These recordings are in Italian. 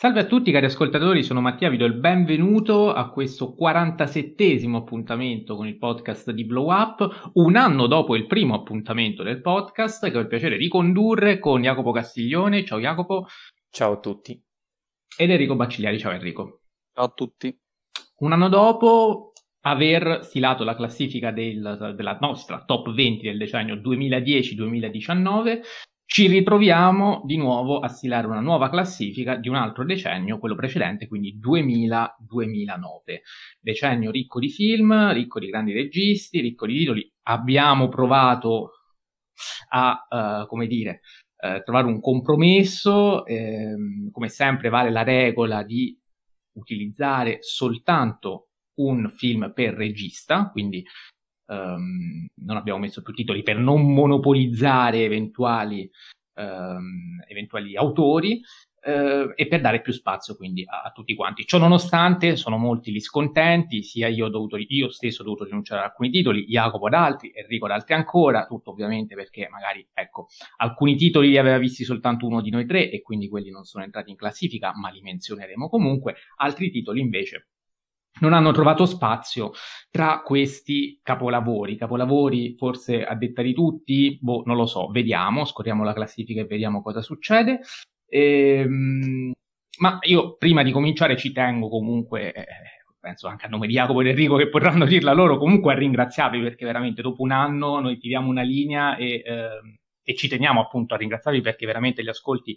Salve a tutti cari ascoltatori, sono Mattia, vi do il benvenuto a questo 47esimo appuntamento con il podcast di Blow Up, un anno dopo il primo appuntamento del podcast che ho il piacere di condurre con Jacopo Castiglione. Ciao Jacopo. Ciao a tutti. Ed Enrico Baccigliari. Ciao Enrico. Ciao a tutti. Un anno dopo aver stilato la classifica del, della nostra top 20 del decennio 2010-2019, ci ritroviamo di nuovo a stilare una nuova classifica di un altro decennio, quello precedente, quindi 2000-2009. Decennio ricco di film, ricco di grandi registi, ricco di titoli. Abbiamo provato a, uh, come dire, uh, trovare un compromesso. Eh, come sempre vale la regola di utilizzare soltanto un film per regista, quindi um, non abbiamo messo più titoli per non monopolizzare eventuali, um, eventuali autori uh, e per dare più spazio quindi a, a, tutti quanti. Ciò nonostante sono molti gli scontenti, sia io, dovuto, io stesso ho dovuto rinunciare ad alcuni titoli, Jacopo ad altri, Enrico ad altri ancora, tutto ovviamente perché magari ecco, alcuni titoli li aveva visti soltanto uno di noi tre e quindi quelli non sono entrati in classifica, ma li menzioneremo comunque, altri titoli invece non hanno trovato spazio tra questi capolavori. Capolavori, forse a detta di tutti, boh, non lo so, vediamo, scorriamo la classifica e vediamo cosa succede. Ehm, ma io prima di cominciare ci tengo comunque, eh, penso anche a nome di Jacopo ed Enrico che potranno dirla loro, comunque a ringraziarvi perché veramente dopo un anno noi tiriamo una linea e, eh, e ci teniamo appunto a ringraziarvi perché veramente gli ascolti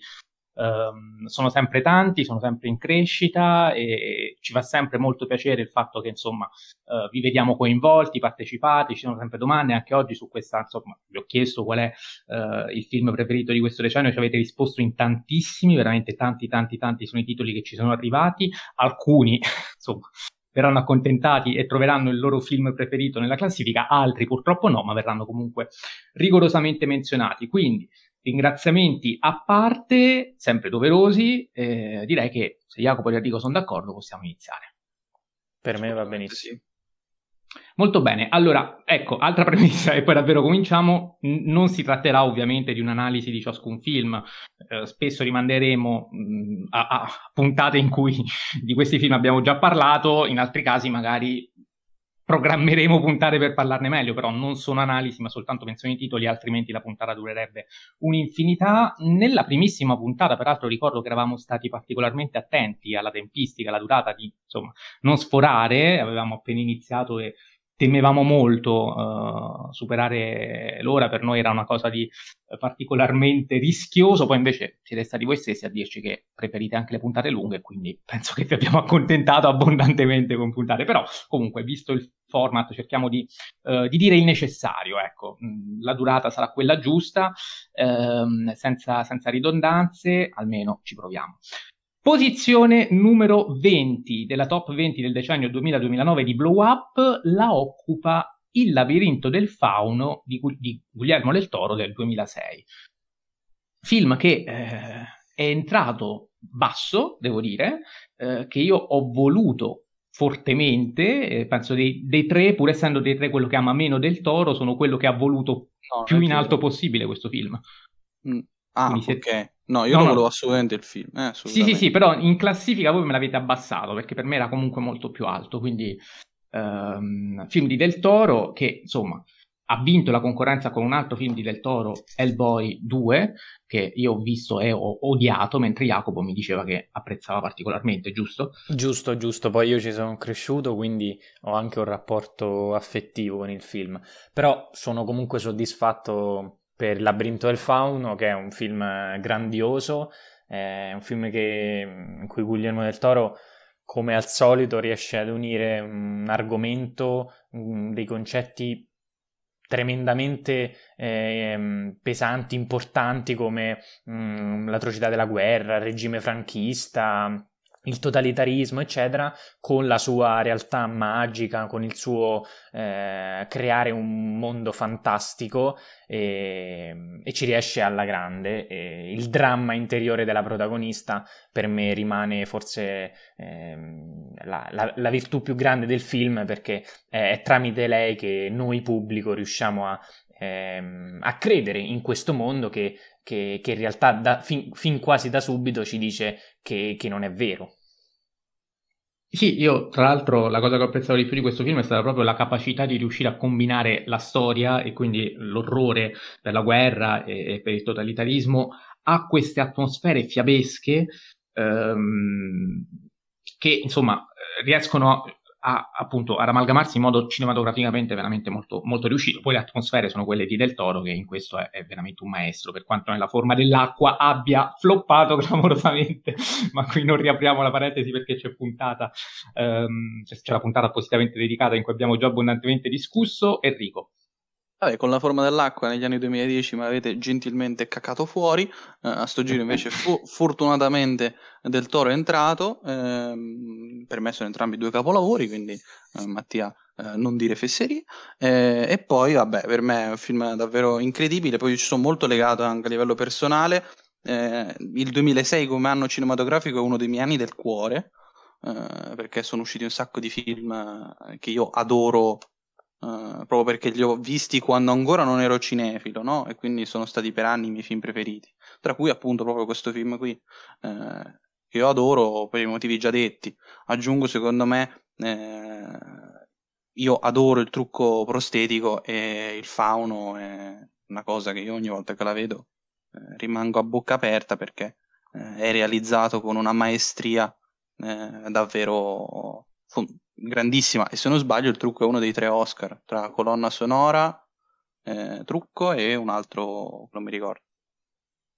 Um, sono sempre tanti, sono sempre in crescita e ci fa sempre molto piacere il fatto che insomma uh, vi vediamo coinvolti, partecipati, ci sono sempre domande, anche oggi su questa, insomma, vi ho chiesto qual è uh, il film preferito di questo decennio, ci avete risposto in tantissimi, veramente tanti, tanti, tanti sono i titoli che ci sono arrivati, alcuni insomma verranno accontentati e troveranno il loro film preferito nella classifica, altri purtroppo no, ma verranno comunque rigorosamente menzionati. Quindi ringraziamenti a parte, sempre doverosi, eh, direi che se Jacopo e Enrico sono d'accordo possiamo iniziare. Per me va benissimo. Molto bene, allora ecco, altra premessa e poi davvero cominciamo, non si tratterà ovviamente di un'analisi di ciascun film, eh, spesso rimanderemo mh, a-, a puntate in cui di questi film abbiamo già parlato, in altri casi magari programmeremo puntate per parlarne meglio, però non sono analisi, ma soltanto menzioni titoli, altrimenti la puntata durerebbe un'infinità. Nella primissima puntata, peraltro, ricordo che eravamo stati particolarmente attenti alla tempistica, alla durata di insomma non sforare, avevamo appena iniziato e temevamo molto uh, superare l'ora, per noi era una cosa di uh, particolarmente rischioso, poi invece siete stati voi stessi a dirci che preferite anche le puntate lunghe, quindi penso che vi abbiamo accontentato abbondantemente con puntate, però comunque visto il format cerchiamo di, uh, di dire il necessario, ecco, mm, la durata sarà quella giusta, ehm, senza, senza ridondanze, almeno ci proviamo. Posizione numero 20 della top 20 del decennio 2000-2009 di Blow Up la occupa Il labirinto del fauno di, di Guglielmo del Toro del 2006. Film che eh, è entrato basso, devo dire, eh, che io ho voluto fortemente, eh, penso dei, dei, tre, pur essendo dei tre quello che ama meno del Toro, sono quello che ha voluto no, più in alto possibile questo film. Mm. Ah, Quindi ok. No, io no, lo volevo assolutamente il film. Eh, sì, sì, sì, però in classifica voi me l'avete abbassato perché per me era comunque molto più alto. Quindi, um, film di Del Toro che insomma ha vinto la concorrenza con un altro film di Del Toro, Hellboy 2, che io ho visto e ho odiato, mentre Jacopo mi diceva che apprezzava particolarmente, giusto? Giusto, giusto. Poi io ci sono cresciuto, quindi ho anche un rapporto affettivo con il film. Però sono comunque soddisfatto per labirinto del fauno, che è un film grandioso, è un film che, in cui Guglielmo del Toro, come al solito, riesce ad unire un argomento, dei concetti tremendamente eh, pesanti, importanti come mh, mm, l'atrocità della guerra, il regime franchista, il totalitarismo, eccetera, con la sua realtà magica, con il suo eh, creare un mondo fantastico e, e, ci riesce alla grande. E il dramma interiore della protagonista per me rimane forse eh, la, la, la, virtù più grande del film perché è, è tramite lei che noi pubblico riusciamo a, ehm, a credere in questo mondo che che, che in realtà da, fin, fin, quasi da subito ci dice che, che non è vero. Sì, io tra l'altro la cosa che ho apprezzato di più di questo film è stata proprio la capacità di riuscire a combinare la storia e quindi l'orrore per la guerra e, e per il totalitarismo a queste atmosfere fiabesche ehm, che insomma riescono a, appunto ad amalgamarsi in modo cinematograficamente veramente molto, molto riuscito. Poi le atmosfere sono quelle di Del Toro, che in questo è, è veramente un maestro, per quanto nella forma dell'acqua abbia floppato clamorosamente. Ma qui non riapriamo la parentesi perché c'è puntata, um, c'è, c'è la puntata appositamente dedicata in cui abbiamo già abbondantemente discusso. Enrico. Vabbè, con la forma dell'acqua negli anni 2010 mi avete gentilmente cacato fuori, eh, a sto giro invece fu, fortunatamente del Toro è entrato, ehm, per me sono entrambi due capolavori, quindi eh, Mattia eh, non dire fesserie, eh, e poi vabbè per me è un film davvero incredibile, poi ci sono molto legato anche a livello personale, eh, il 2006 come anno cinematografico è uno dei miei anni del cuore, eh, perché sono usciti un sacco di film che io adoro Uh, proprio perché li ho visti quando ancora non ero cinefilo, no? E quindi sono stati per anni i miei film preferiti. Tra cui appunto proprio questo film qui, eh, che io adoro per i motivi già detti. Aggiungo secondo me, eh, io adoro il trucco prostetico e il fauno è una cosa che io ogni volta che la vedo eh, rimango a bocca aperta perché eh, è realizzato con una maestria eh, davvero grandissima e se non sbaglio il trucco è uno dei tre Oscar tra colonna sonora, eh, trucco e un altro non mi ricordo.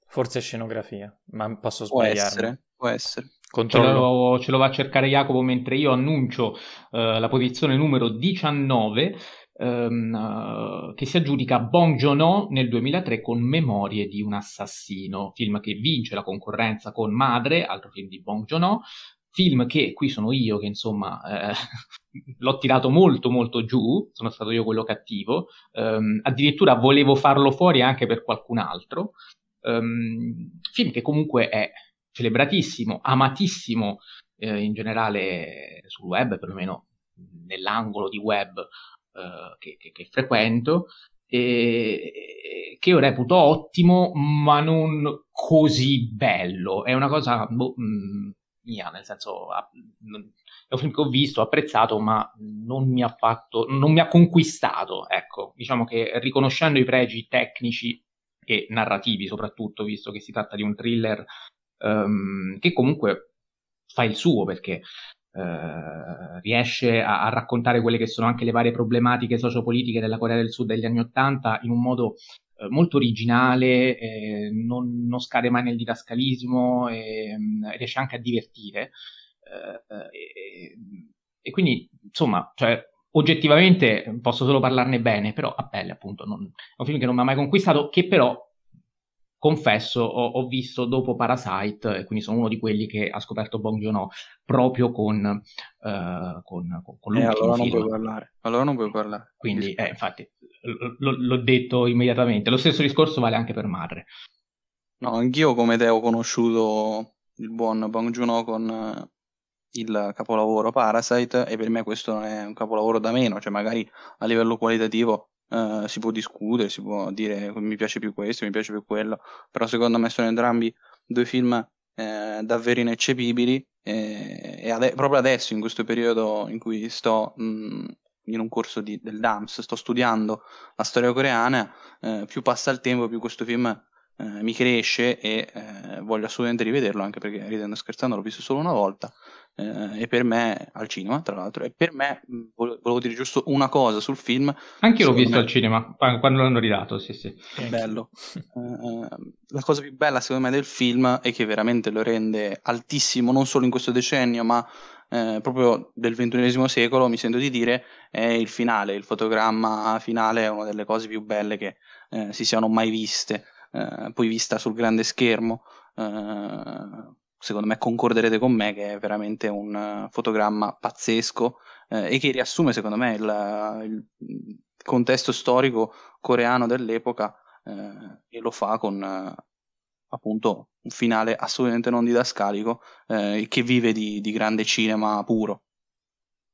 Forse scenografia, ma posso sbagliare. Può essere, può essere. Ce lo, ce lo, va a cercare Jacopo mentre io annuncio uh, la posizione numero 19 um, uh, che si aggiudica Bong Joon-ho nel 2003 con Memorie di un assassino, film che vince la concorrenza con Madre, altro film di Bong Joon-ho, film che qui sono io che insomma eh, l'ho tirato molto molto giù, sono stato io quello cattivo, um, addirittura volevo farlo fuori anche per qualcun altro, um, film che comunque è celebratissimo, amatissimo eh, in generale sul web, perlomeno nell'angolo di web eh, che, che, che, frequento, e, che io reputo ottimo, ma non così bello. È una cosa boh, mh, mm, mia, nel senso è un film che ho visto, apprezzato, ma non mi ha fatto, non mi ha conquistato, ecco, diciamo che riconoscendo i pregi tecnici e narrativi soprattutto, visto che si tratta di un thriller um, che comunque fa il suo perché Uh, riesce a, a, raccontare quelle che sono anche le varie problematiche sociopolitiche della Corea del Sud degli anni Ottanta in un modo uh, molto originale, eh, non, non, scade mai nel didascalismo e um, riesce anche a divertire. Uh, e, e, quindi, insomma, cioè, oggettivamente posso solo parlarne bene, però a pelle appunto non, è un film che non mi ha mai conquistato, che però confesso, ho, ho, visto dopo Parasite, e quindi sono uno di quelli che ha scoperto Bong Joon-ho proprio con, uh, con, con, con eh, allora non puoi parlare. Allora non puoi parlare. Quindi, eh, infatti, l- l'ho detto immediatamente. Lo stesso discorso vale anche per Madre. No, anch'io come te ho conosciuto il buon Bong Joon-ho con uh, il capolavoro Parasite e per me questo non è un capolavoro da meno, cioè magari a livello qualitativo Uh, si può discutere, si può dire mi piace più questo, mi piace più quello, però secondo me sono entrambi due film eh, davvero ineccepibili e, e ade- proprio adesso, in questo periodo in cui sto mh, mm, in un corso di, del DAMS, sto studiando la storia coreana, eh, più passa il tempo, più questo film eh, mi cresce e eh, voglio assolutamente rivederlo, anche perché ridendo e scherzando l'ho visto solo una volta eh, e per me al cinema tra l'altro e per me volevo, volevo dire giusto una cosa sul film. Anche io l'ho visto me... al cinema quando l'hanno ridato sì sì. È bello. Uh, la cosa più bella secondo me del film è che veramente lo rende altissimo non solo in questo decennio ma eh, proprio del ventunesimo secolo mi sento di dire è il finale il fotogramma finale è una delle cose più belle che eh, si siano mai viste eh, poi vista sul grande schermo secondo me concorderete con me che è veramente un uh, fotogramma pazzesco eh, e che riassume secondo me il, il contesto storico coreano dell'epoca eh, e lo fa con appunto un finale assolutamente non didascalico eh, che vive di, di, grande cinema puro.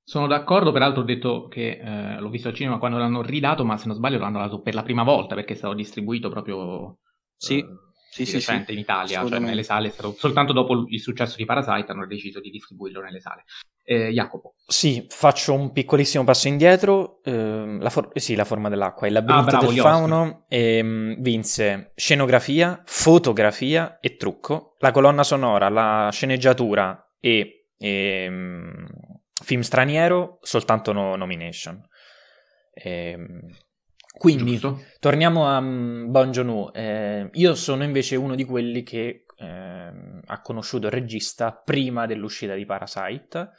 Sono d'accordo, peraltro ho detto che eh, l'ho visto al cinema quando l'hanno ridato, ma se non sbaglio l'hanno dato per la prima volta perché è stato distribuito proprio sì. sì, sì, sì, in Italia, cioè nelle sale, stato, soltanto dopo il successo di Parasite hanno deciso di distribuirlo nelle sale. Eh, Jacopo. Sì, faccio un piccolissimo passo indietro. Eh, la, for- sì, la forma dell'acqua, il labirinto ah, bravo, del fauno ehm, vinse scenografia, fotografia e trucco, la colonna sonora, la sceneggiatura e, e ehm, film straniero, soltanto no- nomination. Ehm, quindi Giusto. torniamo a um, Bon Joon-ho. Eh, io sono invece uno di quelli che eh, ha conosciuto il regista prima dell'uscita di Parasite,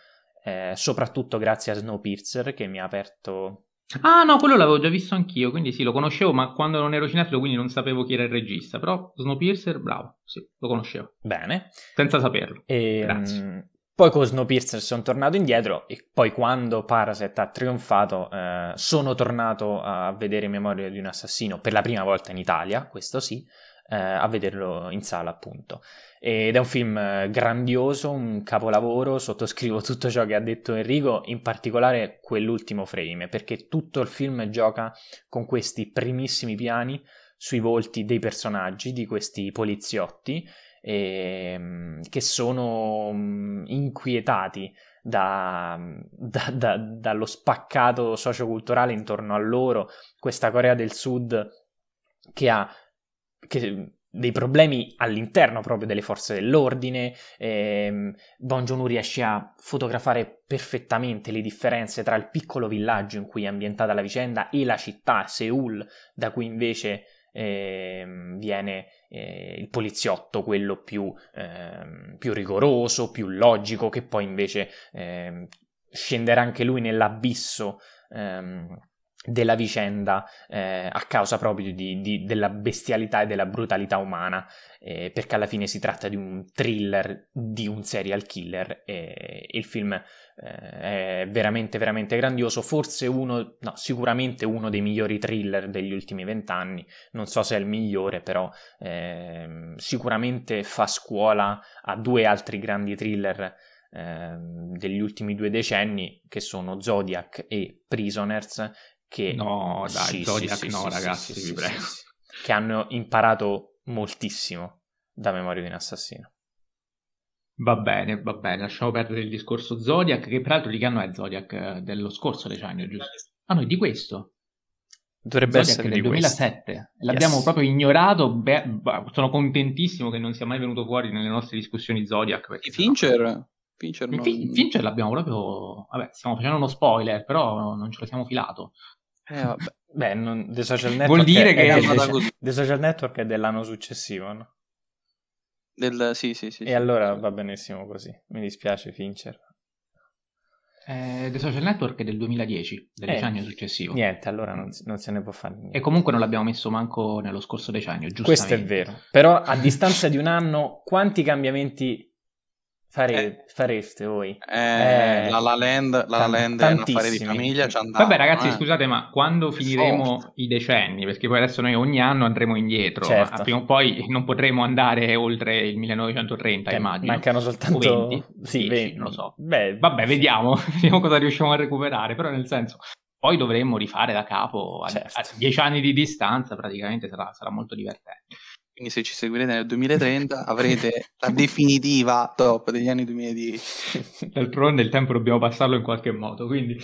eh, soprattutto grazie a Snowpiercer che mi ha aperto Ah no, quello l'avevo già visto anch'io, quindi sì, lo conoscevo, ma quando non ero cinefilo quindi non sapevo chi era il regista, però Snowpiercer, bravo, sì, lo conoscevo. Bene. Senza saperlo. E, Grazie. Mm, poi con Snowpiercer sono tornato indietro e poi quando Parasite ha trionfato eh, sono tornato a vedere Memoria di un assassino per la prima volta in Italia, questo sì, eh, a vederlo in sala appunto. Ed è un film eh, grandioso, un capolavoro, sottoscrivo tutto ciò che ha detto Enrico, in particolare quell'ultimo frame, perché tutto il film gioca con questi primissimi piani sui volti dei personaggi, di questi poliziotti, eh, che sono mm, inquietati da, da, da, dallo spaccato socioculturale intorno a loro, questa Corea del Sud che ha che, dei problemi all'interno proprio delle forze dell'ordine. Ehm, Bon Joon-ho riesce a fotografare perfettamente le differenze tra il piccolo villaggio in cui è ambientata la vicenda e la città, Seoul, da cui invece eh, viene eh, il poliziotto, quello più, eh, più, rigoroso, più logico, che poi invece ehm, scenderà anche lui nell'abisso ehm, della vicenda eh, a causa proprio di, di, della bestialità e della brutalità umana, eh, perché alla fine si tratta di un thriller di un serial killer e il film eh, è veramente veramente grandioso, forse uno, no, sicuramente uno dei migliori thriller degli ultimi vent'anni, non so se è il migliore, però ehm, sicuramente fa scuola a due altri grandi thriller ehm, degli ultimi due decenni che sono Zodiac e Prisoners che... No, dai, sì, Zodiac sì, no, sì, ragazzi, vi prego. Che hanno imparato moltissimo da Memoria di un assassino. Va bene, va bene, lasciamo perdere il discorso Zodiac, che peraltro di che anno è Zodiac? Dello scorso decennio, giusto? Ah, no, di questo. Dovrebbe Zodiac essere del 2007. Questo. L'abbiamo yes. proprio ignorato. Beh, sono contentissimo che non sia mai venuto fuori nelle nostre discussioni Zodiac. Perché Fincher? Fincher, non... Fincher l'abbiamo proprio. Vabbè, stiamo facendo uno spoiler, però non ce lo siamo filato. Eh, vabbè. Beh, non, The Social Network Vuol dire che è, è così. The Social Network è dell'anno successivo, no? Del, sì, sì, sì. E sì, allora sì. va benissimo così. Mi dispiace, Fincher. Eh, The Social Network è del 2010, del eh, decennio successivo. Niente, allora non, non, se ne può fare niente. E comunque non l'abbiamo messo manco nello scorso decennio, giusto? Questo è vero. Però a distanza di un anno, quanti cambiamenti Fare, eh, fareste voi? Eh, eh, la La Land, la La Land è un affare di famiglia. Vabbè, ragazzi, eh. scusate, ma quando finiremo oh. i decenni? Perché poi adesso noi ogni anno andremo indietro. Certo. Prima o poi non potremo andare oltre il 1930, eh, immagino. Mancano soltanto 20. Sì, 20. non lo so. Beh, vabbè, vediamo, vediamo cosa riusciamo a recuperare. Però, nel senso, poi dovremmo rifare da capo a, certo. a dieci anni di distanza, praticamente sarà, sarà molto divertente. Quindi se ci seguirete nel 2030 avrete la definitiva top degli anni 2010. D'altronde il tempo dobbiamo passarlo in qualche modo, quindi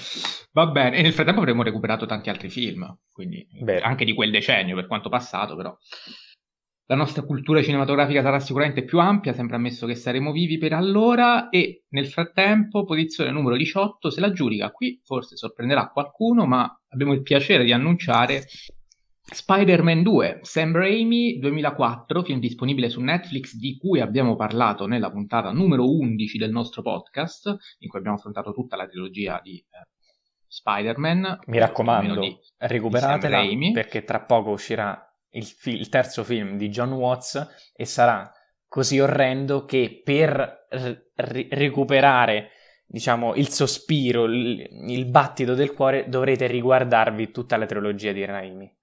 va bene. E nel frattempo avremo recuperato tanti altri film, quindi Beh. anche di quel decennio per quanto passato, però. La nostra cultura cinematografica sarà sicuramente più ampia, sempre ammesso che saremo vivi per allora e nel frattempo posizione numero 18 se la giudica. Qui forse sorprenderà qualcuno, ma abbiamo il piacere di annunciare Spider-Man 2, Sam Raimi 2004, film disponibile su Netflix di cui abbiamo parlato nella puntata numero 11 del nostro podcast, in cui abbiamo affrontato tutta la trilogia di eh, Spider-Man. Mi raccomando, di, recuperatela di perché tra poco uscirà il, fi- il, terzo film di John Watts e sarà così orrendo che per r- recuperare diciamo il sospiro, il, il battito del cuore dovrete riguardarvi tutta la trilogia di Raimi.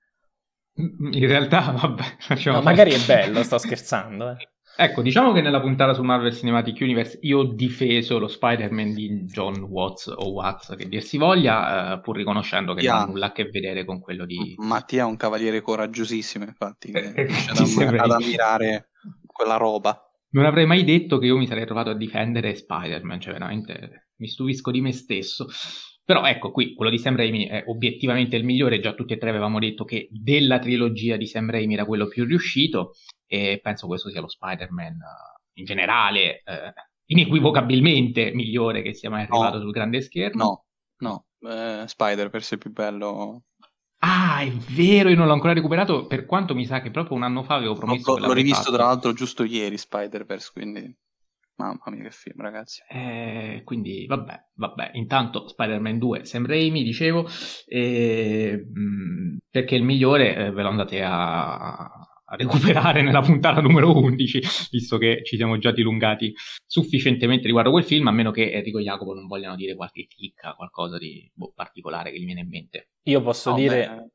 In realtà, vabbè, no, magari è bello, sto scherzando. Eh. Ecco, diciamo che nella puntata su Marvel Cinematic Universe io ho difeso lo Spider-Man di John Watts o Watts, che dir si voglia, eh, pur riconoscendo che yeah. non ha nulla a che vedere con quello di... Mattia è un cavaliere coraggiosissimo, infatti, che riesce ad, ad ammirare quella roba. Non avrei mai detto che io mi sarei trovato a difendere Spider-Man, cioè veramente mi stupisco di me stesso. Però ecco, qui quello di Sam Raimi è obiettivamente il migliore, già tutti e tre avevamo detto che della trilogia di Sam Raimi era quello più riuscito e penso questo sia lo Spider-Man uh, in generale uh, inequivocabilmente migliore che sia mai arrivato no, sul grande schermo. No, no, eh, Spider-Verse è più bello. Ah, è vero, io non l'ho ancora recuperato, per quanto mi sa che proprio un anno fa avevo promesso... No, l'ho rivisto tra l'altro giusto ieri, Spider-Verse, quindi... Mamma mia che film, ragazzi. Eh, quindi, vabbè, vabbè. Intanto Spider-Man 2, Sam Raimi, dicevo, eh, perché il migliore eh, ve lo andate a, a recuperare nella puntata numero 11, visto che ci siamo già dilungati sufficientemente riguardo quel film, a meno che Enrico e Jacopo non vogliano dire qualche chicca, qualcosa di boh, particolare che gli viene in mente. Io posso oh, dire... Beh.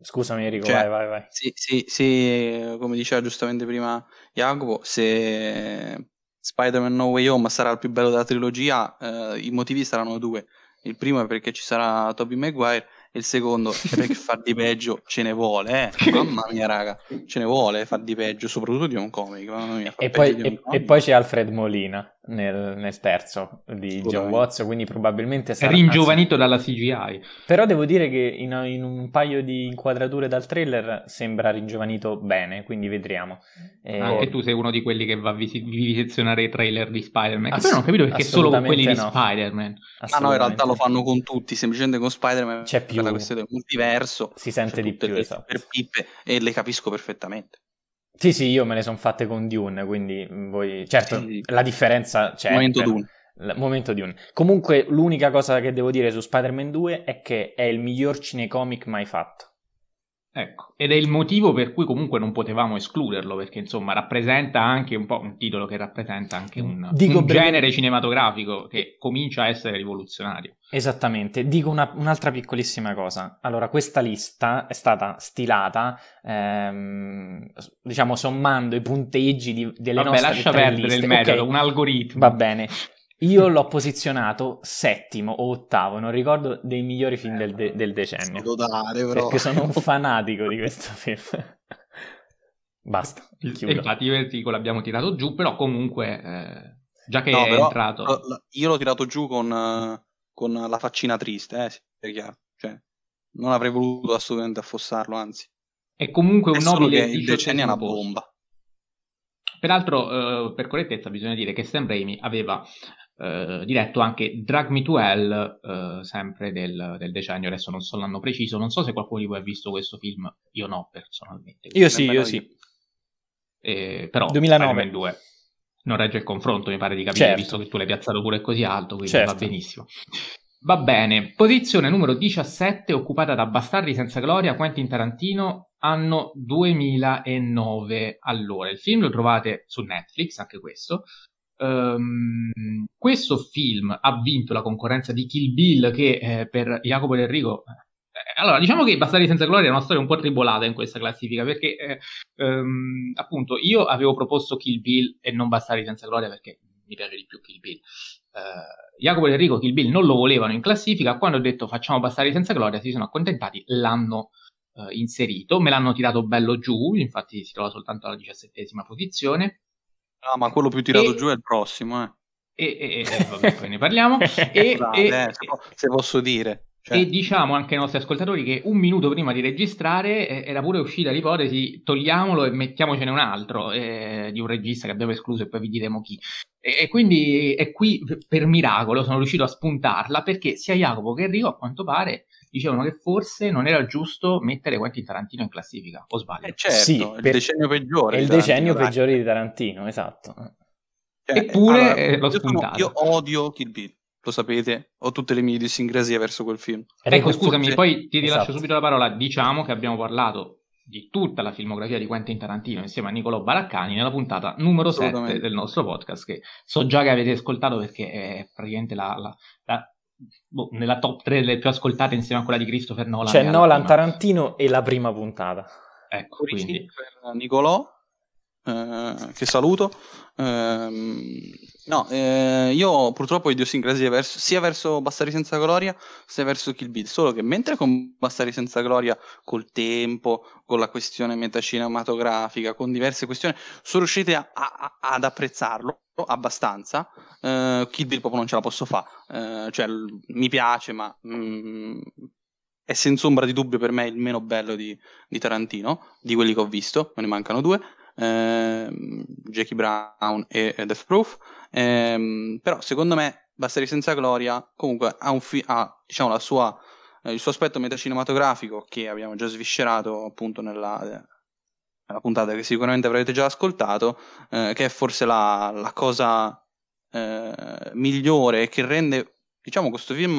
Scusami Enrico, cioè, vai, vai, vai. Sì, sì, sì, come diceva giustamente prima Jacopo, se Spider-Man No Way Home sarà il più bello della trilogia, eh, i motivi saranno due. Il primo è perché ci sarà Tobey Maguire il secondo è perché far di peggio ce ne vuole, eh. Mamma mia, raga, ce ne vuole far di peggio, soprattutto di un comic. Mia, e, poi, e, e, poi, c'è Alfred Molina nel, nel terzo di John Watts, quindi probabilmente sarà... Ringiovanito dalla CGI. Però devo dire che in, in, un paio di inquadrature dal trailer sembra ringiovanito bene, quindi vedremo. E... Anche tu sei uno di quelli che va a visizionare i trailer di Spider-Man. Ass- però non ho capito perché solo con quelli no. di Spider-Man. Ah no, in realtà lo fanno con tutti, semplicemente con Spider-Man c'è più... la questione del multiverso. Si sente di più, esatto. Per pippe, e le capisco perfettamente. Sì, sì, io me le sono fatte con Dune, quindi voi... Certo, sì. la differenza c'è. Momento per... Dune. Momento Dune. Comunque, l'unica cosa che devo dire su Spider-Man 2 è che è il miglior cinecomic mai fatto. Ecco, ed è il motivo per cui comunque non potevamo escluderlo, perché insomma rappresenta anche un po' un titolo che rappresenta anche un, un genere cinematografico che comincia a essere rivoluzionario. Esattamente, dico una, un'altra piccolissima cosa. Allora, questa lista è stata stilata, ehm, diciamo, sommando i punteggi di, delle Vabbè, nostre lascia perdere liste. il metodo, okay. un algoritmo. Va bene. Io l'ho posizionato settimo o ottavo, non ricordo, dei migliori film del, de- del decennio. Dare, perché sono un fanatico di questo film. Basta. Chiudo. Infatti, io e l'abbiamo tirato giù, però comunque, eh, già che no, è però, entrato. Io l'ho tirato giù con, con la faccina triste, eh, chiaro. Cioè, non avrei voluto assolutamente affossarlo, anzi. È comunque un nobile. Il decennio è una bomba. Peraltro, eh, per correttezza, bisogna dire che Sam Raimi aveva eh, diretto anche Drag Me to Hell, eh, sempre del, del, decennio, adesso non so l'anno preciso, non so se qualcuno di voi ha visto questo film, io no personalmente. Io sì, io sì. Eh, però 2009. 2 non regge il confronto, mi pare di capire, certo. visto che tu l'hai piazzato pure così alto, quindi certo. va benissimo. Va bene, posizione numero 17 occupata da Bastardi senza gloria, Quentin Tarantino, anno 2009. Allora, il film lo trovate su Netflix, anche questo. Um, questo film ha vinto la concorrenza di Kill Bill che eh, per Jacopo Del Rigo eh, allora, diciamo che Bastardi senza gloria è una storia un po' tribolata in questa classifica perché eh, um, appunto io avevo proposto Kill Bill e non Bastardi senza gloria perché mi piace di più Kill Bill. Uh, Jacopo e Enrico Kill Bill non lo volevano in classifica, quando ho detto facciamo Bastardi senza gloria si sono accontentati, l'hanno uh, inserito, me l'hanno tirato bello giù, infatti si trova soltanto alla diciassettesima posizione. Ah, ma quello più tirato e... giù è il prossimo, eh. E, e, vabbè, poi ne parliamo. e, Vabbè, se posso dire. Cioè... E diciamo anche ai nostri ascoltatori che un minuto prima di registrare eh, era pure uscita l'ipotesi togliamolo e mettiamocene un altro eh, di un regista che abbiamo escluso e poi vi diremo chi. E, e quindi è qui per miracolo sono riuscito a spuntarla perché sia Jacopo che Enrico a quanto pare dicevano che forse non era giusto mettere Quentin Tarantino in classifica, o sbaglio? Eh certo, sì, il decennio peggiore. È il decennio peggiore di Tarantino, esatto. Cioè, Eppure allora, eh, l'ho spuntato. Io odio Kill Bill lo sapete, ho tutte le mie idiosincrasie verso quel film. Ecco, scusami, forse... poi ti rilascio esatto. subito la parola. Diciamo che abbiamo parlato di tutta la filmografia di Quentin Tarantino insieme a Nicolò Baraccani nella puntata numero 7 del nostro podcast, che so già che avete ascoltato perché è praticamente la, la, la boh, nella top 3 delle più ascoltate insieme a quella di Christopher Nolan. C'è Nolan, Tarantino e la prima puntata. Ecco, quindi... per Nicolò eh, che saluto. Eh, no, eh, io purtroppo ho idiosincrasie verso, sia verso Bastari senza gloria sia verso Kill Bill, solo che mentre con Bastari senza gloria, col tempo, con la questione metacinematografica, con diverse questioni, sono riusciti a, a, ad apprezzarlo abbastanza. Uh, Kill Bill proprio non ce la posso fare, uh, cioè l- mi piace, ma mm, è senza ombra di dubbio per me il meno bello di, di Tarantino, di quelli che ho visto, me ne mancano due. Ehm, Jackie Brown e, e Death Proof. Ehm, però secondo me Bastari senza gloria comunque ha, fi- ha diciamo, sua, eh, il suo aspetto metacinematografico che abbiamo già sviscerato appunto nella, nella puntata che sicuramente avrete già ascoltato, eh, che è forse la, la cosa eh, migliore che rende diciamo questo film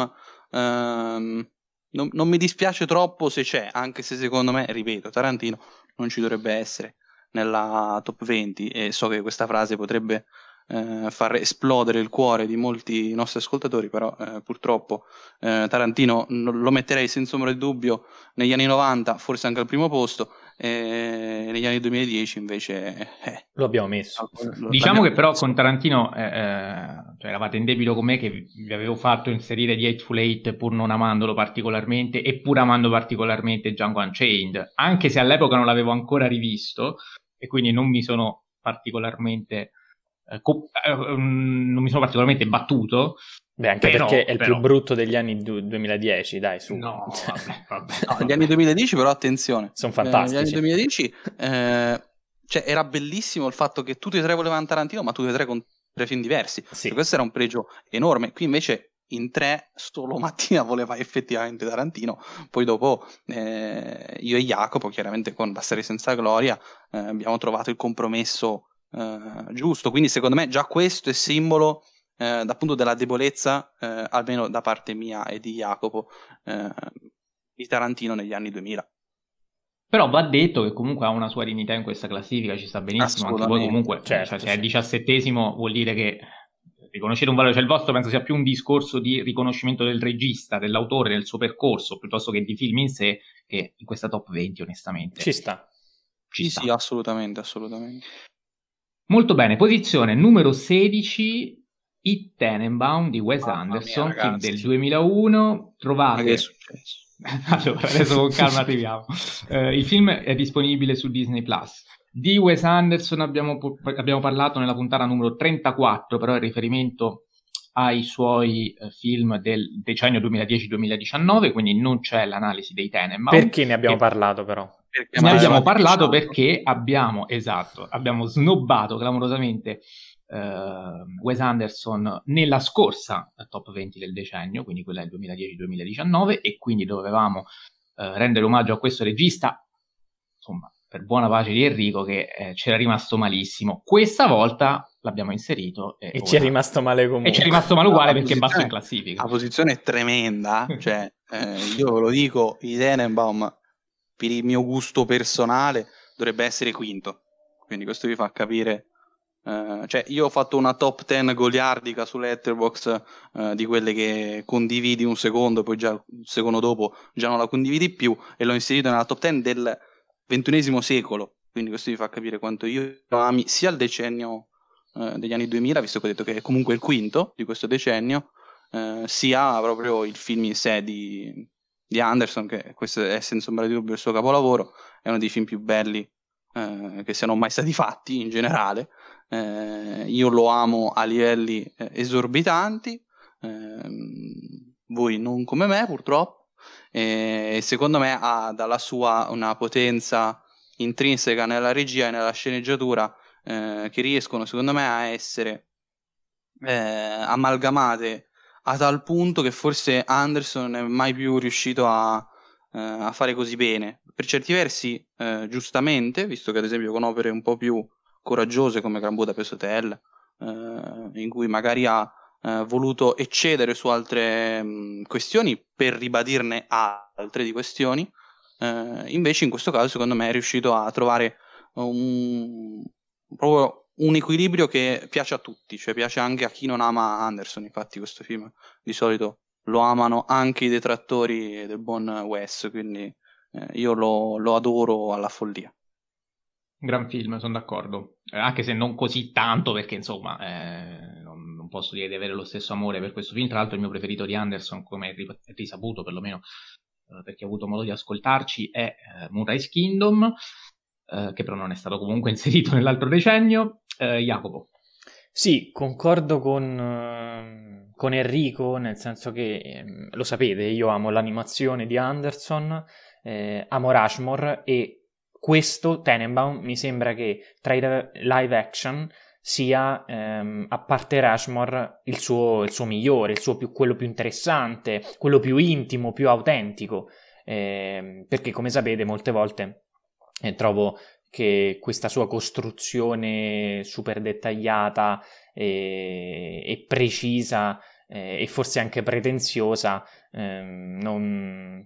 ehm, non, non, mi dispiace troppo se c'è, anche se secondo me, ripeto, Tarantino non ci dovrebbe essere nella top 20 e so che questa frase potrebbe eh, far esplodere il cuore di molti nostri ascoltatori, però eh, purtroppo eh, Tarantino lo metterei senza ombra di dubbio negli anni 90, forse anche al primo posto, e negli anni 2010 invece eh, lo abbiamo messo. Lo, diciamo che però con Tarantino eh, eh, cioè eravate in debito con me che vi avevo fatto inserire The Hateful Eight pur non amandolo particolarmente e pur amando particolarmente Django Unchained, anche se all'epoca non l'avevo ancora rivisto e quindi non mi sono particolarmente eh, co- eh, non mi sono particolarmente battuto. Beh, anche però, perché è il però... più brutto degli anni du- 2010, dai, su. No, vabbè, vabbè. no, gli anni 2010 però attenzione. Sono fantastici. Eh, gli anni 2010 eh, cioè, era bellissimo il fatto che tutti e tre volevano Tarantino, ma tutti e tre con tre film diversi. Sì. Cioè, questo era un pregio enorme. Qui invece in tre solo Mattia voleva effettivamente Tarantino, poi dopo eh, io e Jacopo, chiaramente con Bastari senza gloria, eh, abbiamo trovato il compromesso eh, giusto, quindi secondo me già questo è simbolo eh, appunto della debolezza, eh, almeno da parte mia e di Jacopo, eh, di Tarantino negli anni 2000. Però va detto che comunque ha una sua dignità in questa classifica, ci sta benissimo, anche voi comunque, certo, cioè, se è diciassettesimo vuol dire che riconoscere un valore, cioè il vostro penso sia più un discorso di riconoscimento del regista, dell'autore, del suo percorso, piuttosto che di film in sé, che in questa top 20 onestamente. Ci sta. Ci sì, sta. sì, assolutamente, assolutamente. Molto bene, posizione numero 16, It Tenenbaum di Wes Mamma Anderson, mia, film del 2001. Trovate... Ma che è successo? allora, adesso con calma arriviamo. Uh, il film è disponibile su Disney Plus. Di Wes Anderson abbiamo, abbiamo parlato nella puntata numero 34, però il riferimento ai suoi uh, film del decennio 2010-2019, quindi non c'è l'analisi dei Tenenbaum. Perché ne abbiamo e... parlato però? Perché ne abbiamo parlato perché abbiamo, esatto, abbiamo snobbato clamorosamente uh, Wes Anderson nella scorsa top 20 del decennio, quindi quella del 2010-2019, e quindi dovevamo uh, rendere omaggio a questo regista, insomma, per buona pace di Enrico che eh, c'era rimasto malissimo. Questa volta l'abbiamo inserito. E, e ci è rimasto male comunque. E ci è rimasto male uguale no, perché è basso in classifica. La posizione è tremenda, cioè eh, io ve lo dico, i Tenenbaum per il mio gusto personale dovrebbe essere quinto. Quindi questo vi fa capire Uh, cioè, io ho fatto una top 10 goliardica su Letterboxd uh, di quelle che condividi un secondo, poi già un secondo dopo già non la condividi più, e l'ho inserito nella top 10 del ventunesimo secolo. Quindi questo vi fa capire quanto io ami sia il decennio uh, degli anni 2000, visto che ho detto che è comunque il quinto di questo decennio, sia proprio il film in sé di, di, Anderson, che questo è senza ombra di dubbio il suo capolavoro, è uno dei film più belli che siano mai stati fatti in generale eh, io lo amo a livelli eh, esorbitanti, ehm, voi non come me purtroppo, e secondo me ha dalla sua una potenza intrinseca nella regia e nella sceneggiatura eh, che riescono secondo me a essere eh, amalgamate a tal punto che forse Anderson è mai più riuscito a, eh, a fare così bene. Per certi versi, eh, giustamente, visto che ad esempio con opere un po' più coraggiose come Gran Budapest Hotel, eh, in cui magari ha eh, voluto eccedere su altre mh, mm, questioni per ribadirne altre di questioni. Eh, invece in questo caso secondo me è riuscito a trovare un, proprio un equilibrio che piace a tutti, cioè piace anche a chi non ama Anderson, infatti questo film di solito lo amano anche i detrattori del buon Wes, quindi eh, io lo, lo adoro alla follia. gran film, sono d'accordo. Eh, anche se non così tanto, perché insomma, eh, non, posso dire di avere lo stesso amore per questo film. Tra l'altro, il mio preferito di Anderson, come è risaputo perlomeno eh, perché ho avuto modo di ascoltarci, è eh, Moonrise Kingdom, eh, che però non è stato comunque inserito nell'altro decennio. Eh, Jacopo. Sì, concordo con, con, Enrico, nel senso che ehm, lo sapete, io amo l'animazione di Anderson, amo Rushmore e questo Tenenbaum mi sembra che tra i live action sia ehm, a parte Rushmore il suo, il suo migliore, il suo più, quello più interessante, quello più intimo, più autentico, eh, perché come sapete molte volte eh, trovo che questa sua costruzione super dettagliata e, e precisa eh, e forse anche pretenziosa ehm, non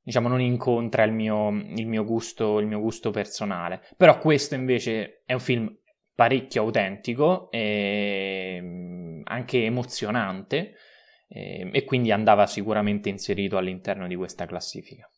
diciamo, non incontra il mio, il, mio gusto, il mio gusto personale. Però questo invece è un film parecchio autentico e mm, anche emozionante e, e quindi andava sicuramente inserito all'interno di questa classifica.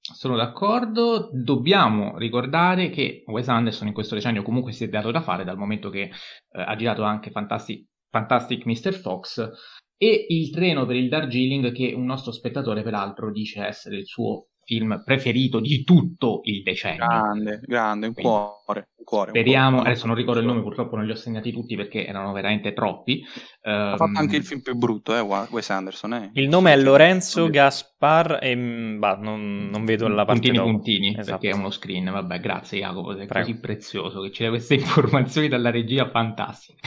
Sono d'accordo, dobbiamo ricordare che Wes Anderson in questo decennio comunque si è dato da fare dal momento che eh, ha girato anche Fantastic, Fantastic Mr. Fox e Il treno per il Darjeeling che un nostro spettatore peraltro dice essere il suo film preferito di tutto il decennio. Grande, grande, un Quindi, cuore, un cuore. Speriamo, un cuore. adesso non ricordo il nome, purtroppo non li ho segnati tutti perché erano veramente troppi. Ha um, fatto anche il film più brutto, eh, Wes Anderson. Eh. Il nome è Lorenzo Gaspar e bah, non, non, vedo la parte Puntini dopo. puntini, esatto. perché è uno screen. Vabbè, grazie Jacopo, sei Prego. così prezioso che ci dai queste informazioni dalla regia fantastiche.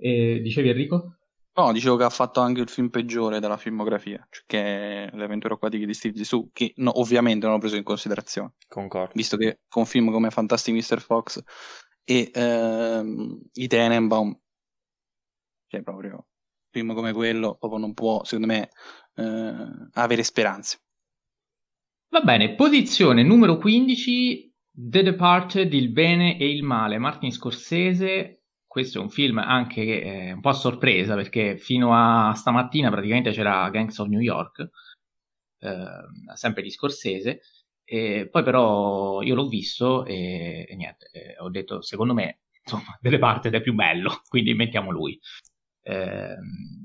Eh, dicevi Enrico? No, dicevo che ha fatto anche il film peggiore della filmografia, cioè che è Le avventure acquatiche di Steve Zissou, che no, ovviamente non ho preso in considerazione. Concordo. Visto che con film come Fantastic Mr. Fox e ehm, i Tenenbaum, cioè proprio film come quello, proprio non può, secondo me, eh, avere speranze. Va bene, posizione numero 15, The Departed, Il bene e il male, Martin Scorsese, questo è un film anche eh, un po' a sorpresa perché fino a stamattina praticamente c'era Gangs of New York, eh, sempre di Scorsese, e poi però io l'ho visto e, e niente, eh, ho detto secondo me insomma delle parti è più bello, quindi mettiamo lui. Ehm,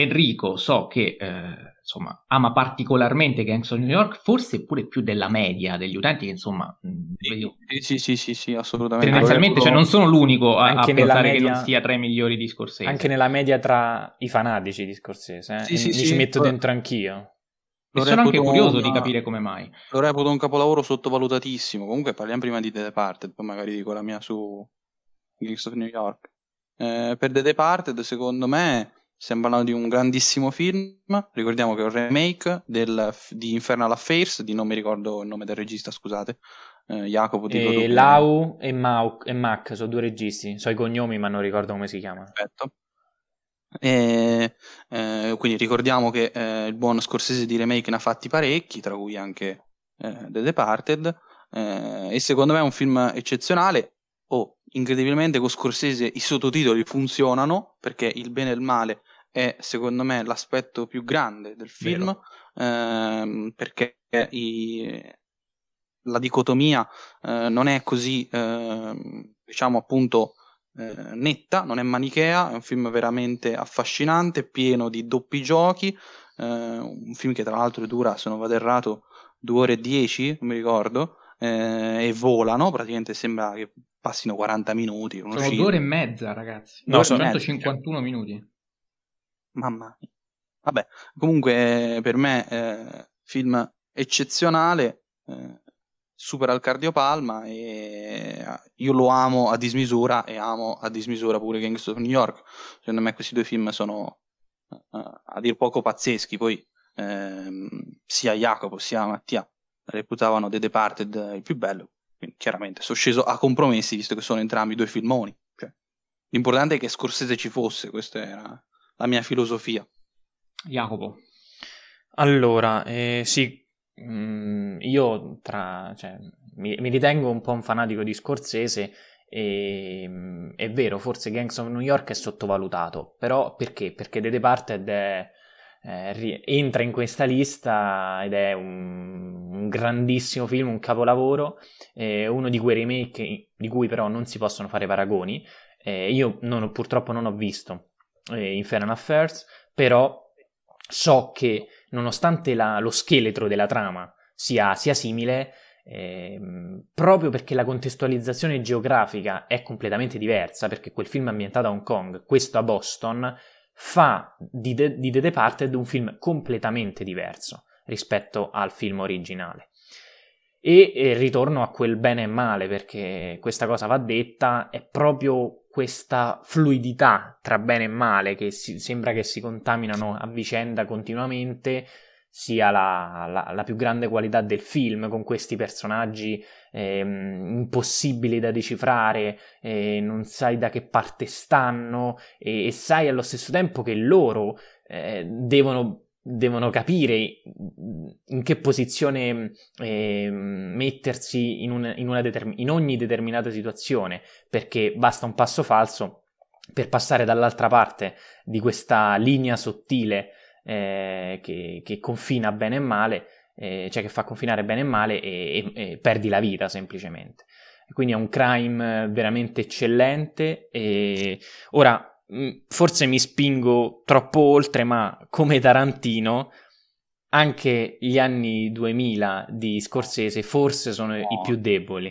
Enrico so che eh, insomma, ama particolarmente Gangs of New York, forse pure più della media degli utenti che insomma... Sì, sì, sì, sì, sì assolutamente. Tendenzialmente, cioè, non sono l'unico a, a pensare media, che non sia tra i migliori di Scorsese. Anche nella media tra i fanatici di Scorsese, eh? sì, sì, mi sì, ci metto dentro anch'io. E sono anche curioso una... di capire come mai. Lo reputo un capolavoro sottovalutatissimo. Comunque parliamo prima di The Departed, poi magari dico la mia su Gangs of New York. Eh, per The Departed, secondo me Stiamo parlando di un grandissimo film. Ricordiamo che è un remake del, di Infernal Affairs, di non mi ricordo il nome del regista, scusate. Eh, Jacopo ti e Lau e, Mau, e Mac sono due registi, so i cognomi ma non ricordo come si chiamano. Perfetto. E, eh, quindi ricordiamo che eh, il buon Scorsese di remake ne ha fatti parecchi, tra cui anche eh, The Departed. Eh, e secondo me è un film eccezionale. Oh, incredibilmente con Scorsese i sottotitoli funzionano perché il bene e il male è secondo me l'aspetto più grande del film ehm, perché i, la dicotomia eh, non è così eh, diciamo appunto eh, netta, non è manichea, è un film veramente affascinante, pieno di doppi giochi, eh, un film che tra l'altro dura, se non vado errato, due ore e dieci, non mi ricordo, eh, e volano, praticamente sembra che passino 40 minuti. Sono due ore e mezza, ragazzi. No, sono 151 minuti. Mamma mia. Vabbè, comunque per me eh, film eccezionale, eh, supera il cardiopalma e eh, io lo amo a dismisura e amo a dismisura pure Gangs of New York. Secondo me questi due film sono uh, a dir poco pazzeschi, poi ehm, sia Jacopo sia Mattia reputavano The Departed il più bello, quindi chiaramente sono sceso a compromessi visto che sono entrambi due filmoni. Cioè, l'importante è che Scorsese ci fosse, questa era la mia filosofia. Jacopo. Allora, eh, sì, mh, mm, io tra, cioè, mi, mi, ritengo un po' un fanatico di Scorsese e mh, mm, è vero, forse Gangs of New York è sottovalutato, però perché? Perché The Departed è eh, entra in questa lista ed è un, un grandissimo film, un capolavoro, eh, uno di quei remake di cui però non si possono fare paragoni. Eh, io non, purtroppo non ho visto eh, Infernal Affairs, però so che nonostante la, lo scheletro della trama sia, sia simile, eh, proprio perché la contestualizzazione geografica è completamente diversa, perché quel film è ambientato a Hong Kong, questo a Boston, fa di The, di The Departed un film completamente diverso rispetto al film originale. E, e, ritorno a quel bene e male, perché questa cosa va detta, è proprio questa fluidità tra bene e male che si, sembra che si contaminano a vicenda continuamente, sia la, la, la, più grande qualità del film, con questi personaggi eh, impossibili da decifrare, eh, non sai da che parte stanno e, e sai allo stesso tempo che loro eh, devono, devono, capire in che posizione ehm, mettersi in, un, in, determ- in ogni determinata situazione, perché basta un passo falso per passare dall'altra parte di questa linea sottile eh, che, che, confina bene e male, eh, cioè che fa confinare bene e male e, e, e perdi la vita semplicemente. Quindi è un crime veramente eccellente. E... Ora, forse mi spingo troppo oltre, ma come Tarantino, anche gli anni 2000 di Scorsese forse sono no. i più deboli.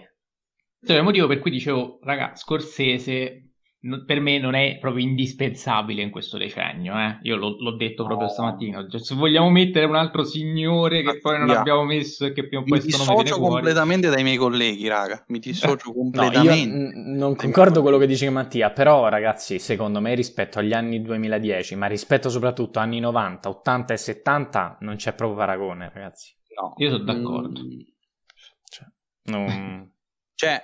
Questo è il motivo per cui dicevo, raga, Scorsese per me non è proprio indispensabile in questo decennio. Eh? Io l'ho, l'ho detto proprio no. stamattina. Cioè, se vogliamo mettere un altro signore che poi non abbiamo messo e che prima o poi mi dissocio completamente dai miei colleghi, raga. Mi dissocio completamente. No, io non concordo con quello che dice Mattia, però ragazzi, secondo me rispetto agli anni 2010, ma rispetto soprattutto agli anni 90, 80 e 70, non c'è proprio paragone, ragazzi. No, io sono d'accordo. Mm. Cioè, non... cioè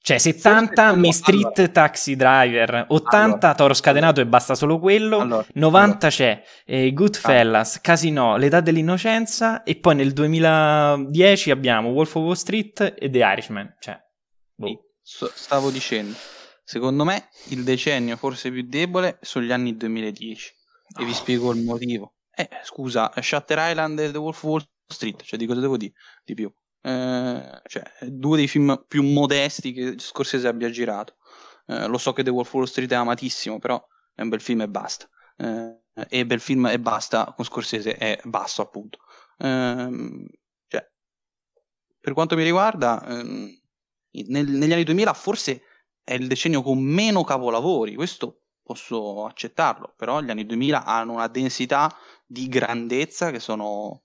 cioè 70 Me Street allora. Taxi Driver, 80 allora. Toro Scatenato e basta solo quello, allora. 90 c'è eh, Goodfellas, Casino, L'età dell'innocenza e poi nel 2010 abbiamo Wolf of Wall Street e The Irishman. Cioè, boh. Stavo dicendo, secondo me il decennio forse più debole sono gli anni 2010 e vi spiego il motivo. Eh, scusa, Shutter Island e The Wolf of Wall Street, cioè di cosa devo dire di più? Eh, cioè, due dei film più modesti che Scorsese abbia girato. Eh, lo so che The Wolf of Wall Street è amatissimo, però è un bel film e basta. Eh, e bel film e basta con Scorsese è basso, appunto. Ehm, cioè, per quanto mi riguarda, ehm, nel, negli anni 2000 forse è il decennio con meno capolavori, questo posso accettarlo, però gli anni 2000 hanno una densità di grandezza che sono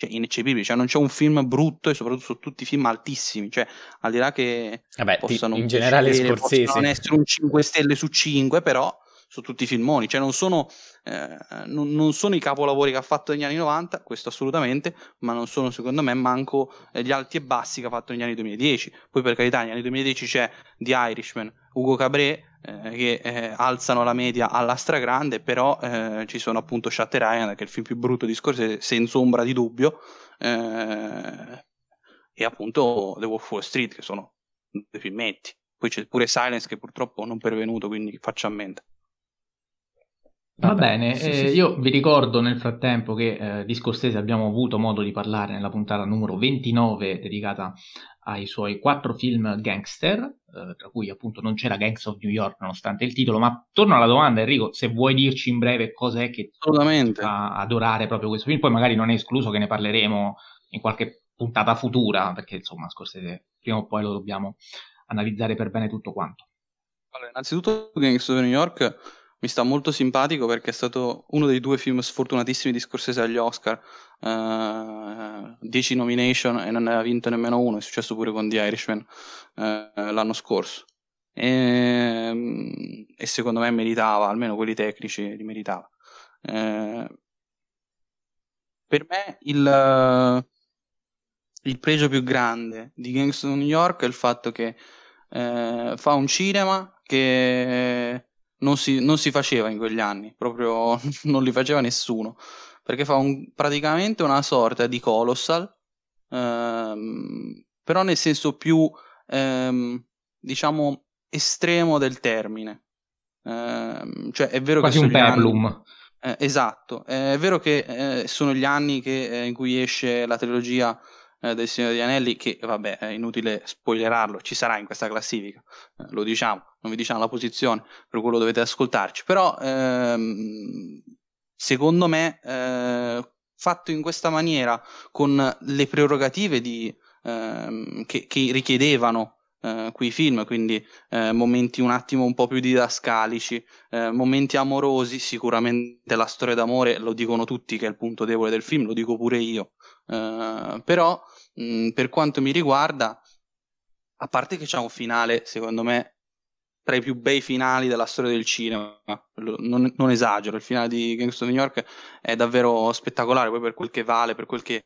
cioè, ineccepibili, cioè non c'è un film brutto e soprattutto sono tutti film altissimi, cioè al di là che Vabbè, possano in generale Scorsese. non essere un 5 stelle su 5, però sono tutti filmoni, cioè non sono, eh, non, non sono, i capolavori che ha fatto negli anni 90, questo assolutamente, ma non sono secondo me manco eh, gli alti e bassi che ha fatto negli anni 2010. Poi per carità, negli anni 2010 c'è The Irishman, Ugo Cabré, eh, che eh, alzano la media alla stragrande, però eh, ci sono appunto Shutter Island, che è il film più brutto di Scorsese, senza ombra di dubbio, eh, e appunto The Wolf of Wall Street, che sono dei filmetti. Poi c'è pure Silence che purtroppo non pervenuto, quindi faccio a mente. Va bene, sì, eh, sì. io vi ricordo nel frattempo che eh, di Scorsese abbiamo avuto modo di parlare nella puntata numero 29 dedicata ai suoi quattro film gangster, eh, tra cui appunto non c'era Gangs of New York nonostante il titolo, ma torno alla domanda Enrico, se vuoi dirci in breve cos'è che Assolutamente. fa adorare proprio questo film, poi magari non è escluso che ne parleremo in qualche puntata futura, perché insomma Scorsese prima o poi lo dobbiamo analizzare per bene tutto quanto. Allora, innanzitutto Gangs of New York mi sta molto simpatico perché è stato uno dei due film sfortunatissimi di Scorsese agli Oscar. 10 uh, nomination e non ne ha vinto nemmeno uno, è successo pure con The Irishman uh, l'anno scorso. E, ehm, e, secondo me meritava, almeno quelli tecnici li meritava. Uh, per me il, il pregio più grande di Gangs of New York è il fatto che eh, fa un cinema che non si, non si faceva in quegli anni, proprio non li faceva nessuno, perché fa un, praticamente una sorta di colossal, ehm, però nel senso più, ehm, diciamo, estremo del termine. Ehm, cioè è vero Quasi che un peplum. Anni... Eh, esatto, è vero che eh, sono gli anni che, eh, in cui esce la trilogia eh, del Signore degli Anelli, che vabbè, è inutile spoilerarlo, ci sarà in questa classifica, eh, lo diciamo, non vi diciamo la posizione, per quello dovete ascoltarci, però ehm, secondo me eh, fatto in questa maniera, con le prerogative di, ehm, che, che richiedevano Uh, quei film, quindi uh, momenti un attimo un po' più didascalici, uh, momenti amorosi, sicuramente la storia d'amore lo dicono tutti che è il punto debole del film, lo dico pure io, però mh, mm, per quanto mi riguarda, a parte che c'è un finale, secondo me, tra i più bei finali della storia del cinema, non, non esagero, il finale di Gangster of New York è davvero spettacolare, poi per quel che vale, per quel che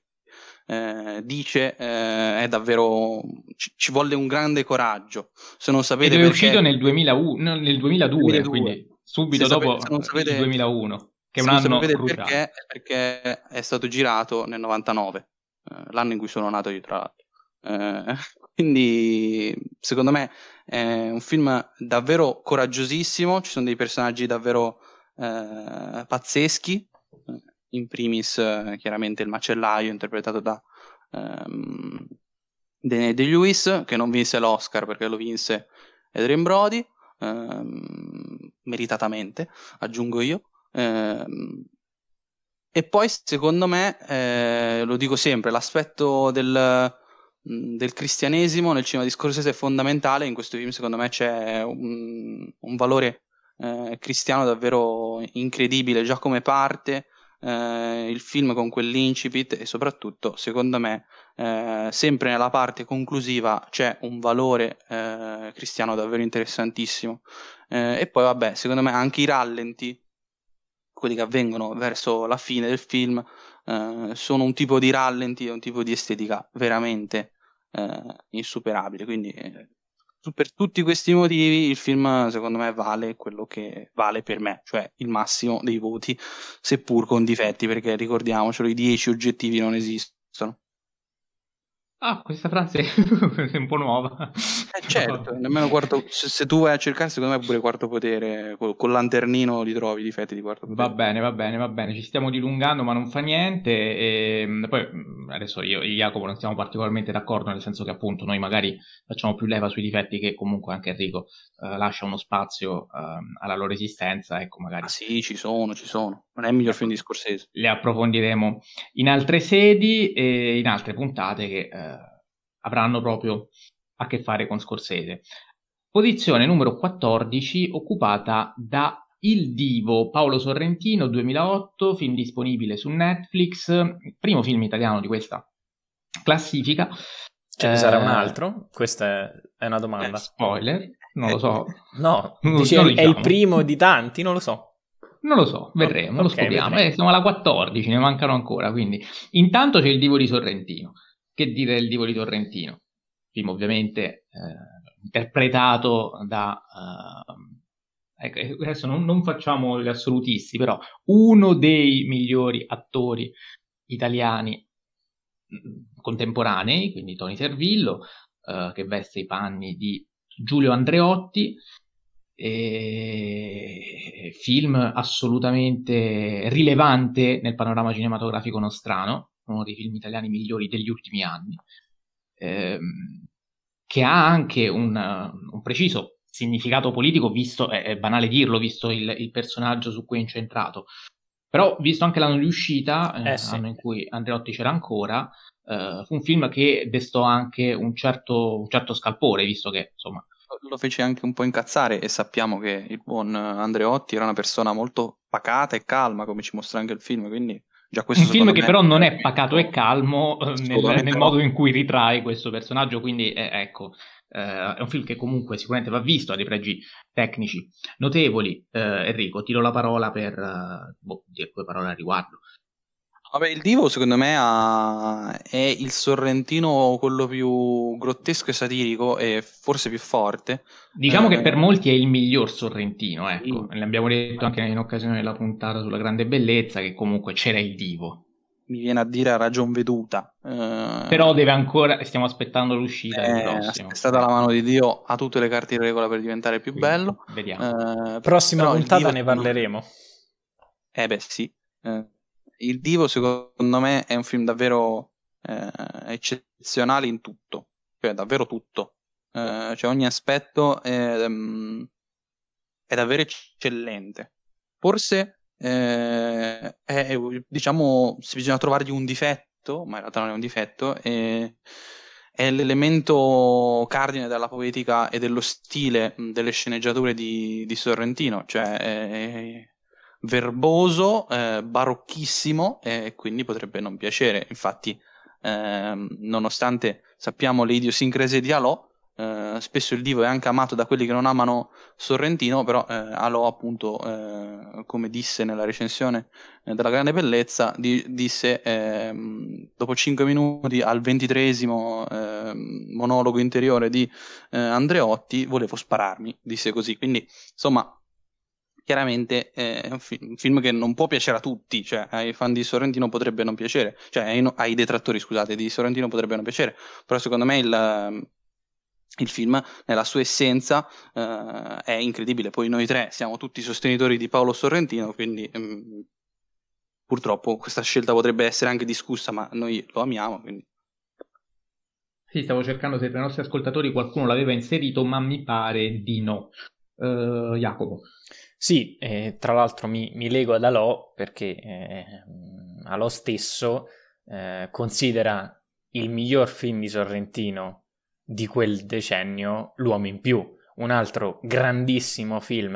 eh, dice eh, è davvero ci, ci, volle un grande coraggio se non sapete Ed è perché... uscito nel, 2001, nel 2002, 2002. quindi subito se dopo sapete, sapete, il 2001 che è un anno perché, perché è stato girato nel 99 eh, l'anno in cui sono nato io tra l'altro. Eh, quindi secondo me è un film davvero coraggiosissimo ci sono dei personaggi davvero eh, pazzeschi in primis eh, chiaramente il macellaio interpretato da um, Daniel De Lewis che non vinse l'Oscar perché lo vinse Adrian Brody um, meritatamente aggiungo io e poi secondo me eh, lo dico sempre l'aspetto del, del cristianesimo nel cinema di Scorsese è fondamentale in questo film secondo me c'è un, un valore eh, cristiano davvero incredibile già come parte eh, il film con quell'incipit e soprattutto, secondo me, eh, sempre nella parte conclusiva c'è un valore eh, cristiano davvero interessantissimo. Eh, e poi, vabbè, secondo me anche i rallenti, quelli che avvengono verso la fine del film, eh, sono un tipo di rallenti e un tipo di estetica veramente eh, insuperabile. Quindi per tutti questi motivi il film secondo me vale quello che vale per me, cioè il massimo dei voti, seppur con difetti, perché ricordiamocelo, i 10 oggettivi non esistono. Ah, questa frase è un po' nuova. Eh certo, nemmeno quarto, se, se, tu vai a cercare, secondo me pure quarto potere, col, col, lanternino li trovi i difetti di quarto potere. Va bene, va bene, va bene, ci stiamo dilungando ma non fa niente. E ehm, poi mm, adesso io e Jacopo non siamo particolarmente d'accordo, nel senso che appunto noi magari facciamo più leva sui difetti che comunque anche Enrico eh, lascia uno spazio eh, alla loro esistenza, ecco magari. Ah sì, ci sono, ci sono. Non è il miglior film di Scorsese. Le approfondiremo in altre sedi e in altre puntate che eh, avranno proprio a che fare con Scorsese. Posizione numero 14 occupata da Il Divo, Paolo Sorrentino, 2008, film disponibile su Netflix, primo film italiano di questa classifica. Ce ne eh, sarà un altro? Questa è una domanda. Eh, spoiler, non lo so. No, dice, è il primo di tanti, non lo so. Non lo so, vedremo, okay, lo scopriamo. Eh, siamo alla 14, ne mancano ancora, quindi intanto c'è il Divo di Sorrentino. Che dire del Divo di Sorrentino? film ovviamente eh, interpretato da... Uh, ecco, adesso non, non, facciamo gli assolutisti, però uno dei migliori attori italiani mm, contemporanei, quindi Tony Servillo, uh, che veste i panni di Giulio Andreotti, film assolutamente rilevante nel panorama cinematografico nostrano, uno dei film italiani migliori degli ultimi anni, ehm, che ha anche un, un, preciso significato politico, visto, è, è banale dirlo, visto il, il, personaggio su cui è incentrato. Però, visto anche l'anno di uscita, eh, eh sì. in cui Andreotti c'era ancora, eh, fu un film che destò anche un certo, un certo scalpore, visto che, insomma, lo fece anche un po' incazzare e sappiamo che il buon Andreotti era una persona molto pacata e calma, come ci mostra anche il film, quindi un film che però non è pacato e calmo eh, nel, nel modo in cui ritrae questo personaggio, quindi eh, ecco, eh, è un film che comunque sicuramente va visto, ha dei pregi tecnici notevoli. Eh, Enrico, tiro la parola per uh, boh, dire due parole al riguardo. Vabbè, il Divo secondo me ha... è il Sorrentino quello più grottesco e satirico e forse più forte. Diciamo eh, che per molti è il miglior Sorrentino, ecco. Sì. L'abbiamo detto anche in occasione della puntata sulla grande bellezza che comunque c'era il Divo. Mi viene a dire a ragion veduta. Eh... Però deve ancora, stiamo aspettando l'uscita eh, del prossimo. È stata la mano di Dio, ha tutte le carte in regola per diventare più Quindi, bello. Vediamo. Eh, Prossima puntata ne parleremo. Eh beh sì, eh, il Divo secondo me è un film davvero eh, eccezionale in tutto, cioè davvero tutto, eh, cioè ogni aspetto è, um, è davvero eccellente. Forse eh, è, diciamo, se bisogna trovargli un difetto, ma in realtà non è un difetto, è, è l'elemento cardine della poetica e dello stile delle sceneggiature di, di Sorrentino, cioè è verboso, eh, barocchissimo e quindi potrebbe non piacere. Infatti, eh, nonostante sappiamo le idiosincrasie di Alò, eh, spesso il divo è anche amato da quelli che non amano Sorrentino, però eh, Alò appunto, eh, come disse nella recensione eh, della grande bellezza, di, disse ehm, dopo 5 minuti al ventitresimo ehm, monologo interiore di Andreotti, volevo spararmi, disse così. Quindi insomma chiaramente è un, fi- un, film che non può piacere a tutti, cioè ai fan di Sorrentino potrebbe non piacere, cioè ai, no- ai detrattori, scusate, di Sorrentino potrebbe non piacere, però secondo me il, il film nella sua essenza uh, è incredibile. Poi noi tre siamo tutti sostenitori di Paolo Sorrentino, quindi um, purtroppo questa scelta potrebbe essere anche discussa, ma noi lo amiamo. Quindi. Sì, stavo cercando se tra i nostri ascoltatori qualcuno l'aveva inserito, ma mi pare di no. Uh, Jacopo. Sì, eh, tra l'altro mi, mi, lego ad Alò perché eh, Alò stesso eh, considera il miglior film di Sorrentino di quel decennio L'uomo in più, un altro grandissimo film,